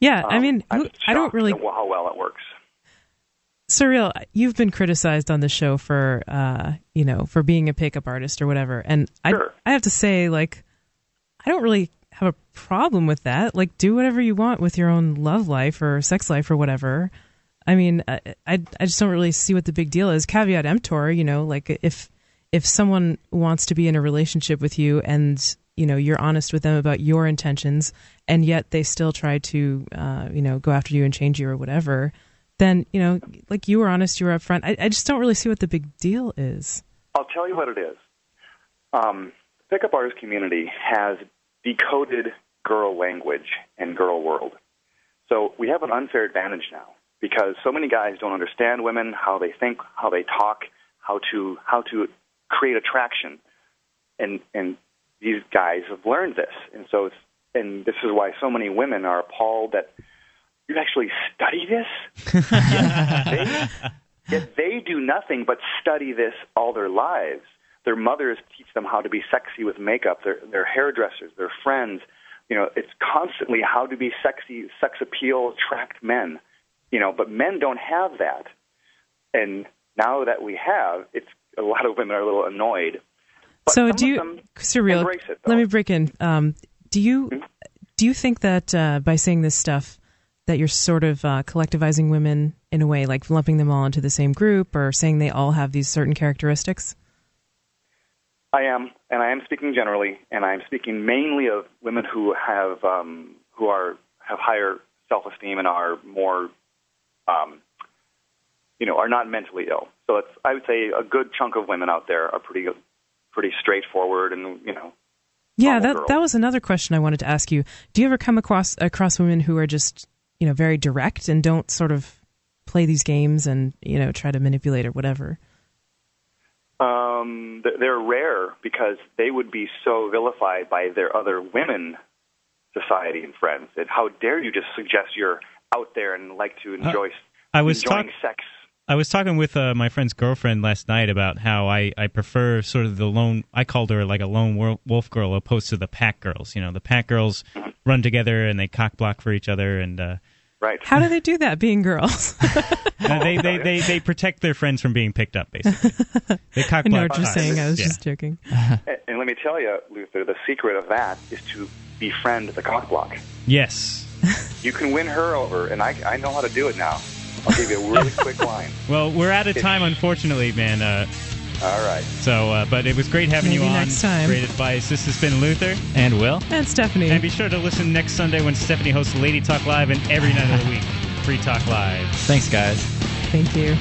Yeah, I Um, mean, I'm who- I don't really at how well it works. surreal. You've been criticized on the show for, uh, you know, for being a pickup artist or whatever, and I, I have to say, like, I don't really have a problem with that. Like, do whatever you want with your own love life or sex life or whatever. I mean, I, I, I just don't really see what the big deal is. Caveat emptor, you know, like if if someone wants to be in a relationship with you and you know you're honest with them about your intentions, and yet they still try to, uh, you know, go after you and change you or whatever, then you know, like you were honest, you were upfront. I, I just don't really see what the big deal is. I'll tell you what it is. Um, the pickup artist community has decoded girl language and girl world. So we have an unfair advantage now because so many guys don't understand women, how they think, how they talk, how to how to create attraction, and and these guys have learned this, and so it's, and this is why so many women are appalled that you actually study this. they, yet they do nothing but study this all their lives. Their mothers teach them how to be sexy with makeup. Their their hairdressers, their friends. You know, it's constantly how to be sexy, sex appeal, attract men. You know, but men don't have that. And now that we have, it's a lot of women are a little annoyed. But so do you, surreal? it, let me break in. Um, do you do you think that uh, by saying this stuff that you're sort of uh, collectivizing women in a way, like lumping them all into the same group, or saying they all have these certain characteristics? I am, and I am speaking generally, and I am speaking mainly of women who have um, who are have higher self-esteem and are more, um, you know, are not mentally ill. So it's I would say a good chunk of women out there are pretty pretty straightforward, and you know, Yeah, that girls. that was another question I wanted to ask you. Do you ever come across across women who are just you know very direct and don't sort of play these games and you know try to manipulate or whatever? um, they're rare because they would be so vilified by their other women society and friends. That how dare you just suggest you're out there and like to enjoy I was enjoying talk- sex. I was talking with uh, my friend's girlfriend last night about how I, I prefer sort of the lone. I called her like a lone wolf girl opposed to the pack girls. You know, the pack girls run together and they cock block for each other, and uh, Right. How do they do that, being girls? uh, they, they, they they protect their friends from being picked up. Basically, they cock I know block. what you're cocks. saying. I was Yeah. just joking. And, and let me tell you, Luther, the secret of that is to befriend the cock block. Yes. You can win her over, and I, I know how to do it now. I'll give you a really quick line. Well, we're out of time, unfortunately, man. Uh, All right. so, uh, but it was great having you Maybe on. next time. Great advice. This has been Luther. And Will? And Stephanie. And be sure to listen next Sunday when Stephanie hosts Lady Talk Live and every night of the week, Free Talk Live. Thanks, guys. Thank you.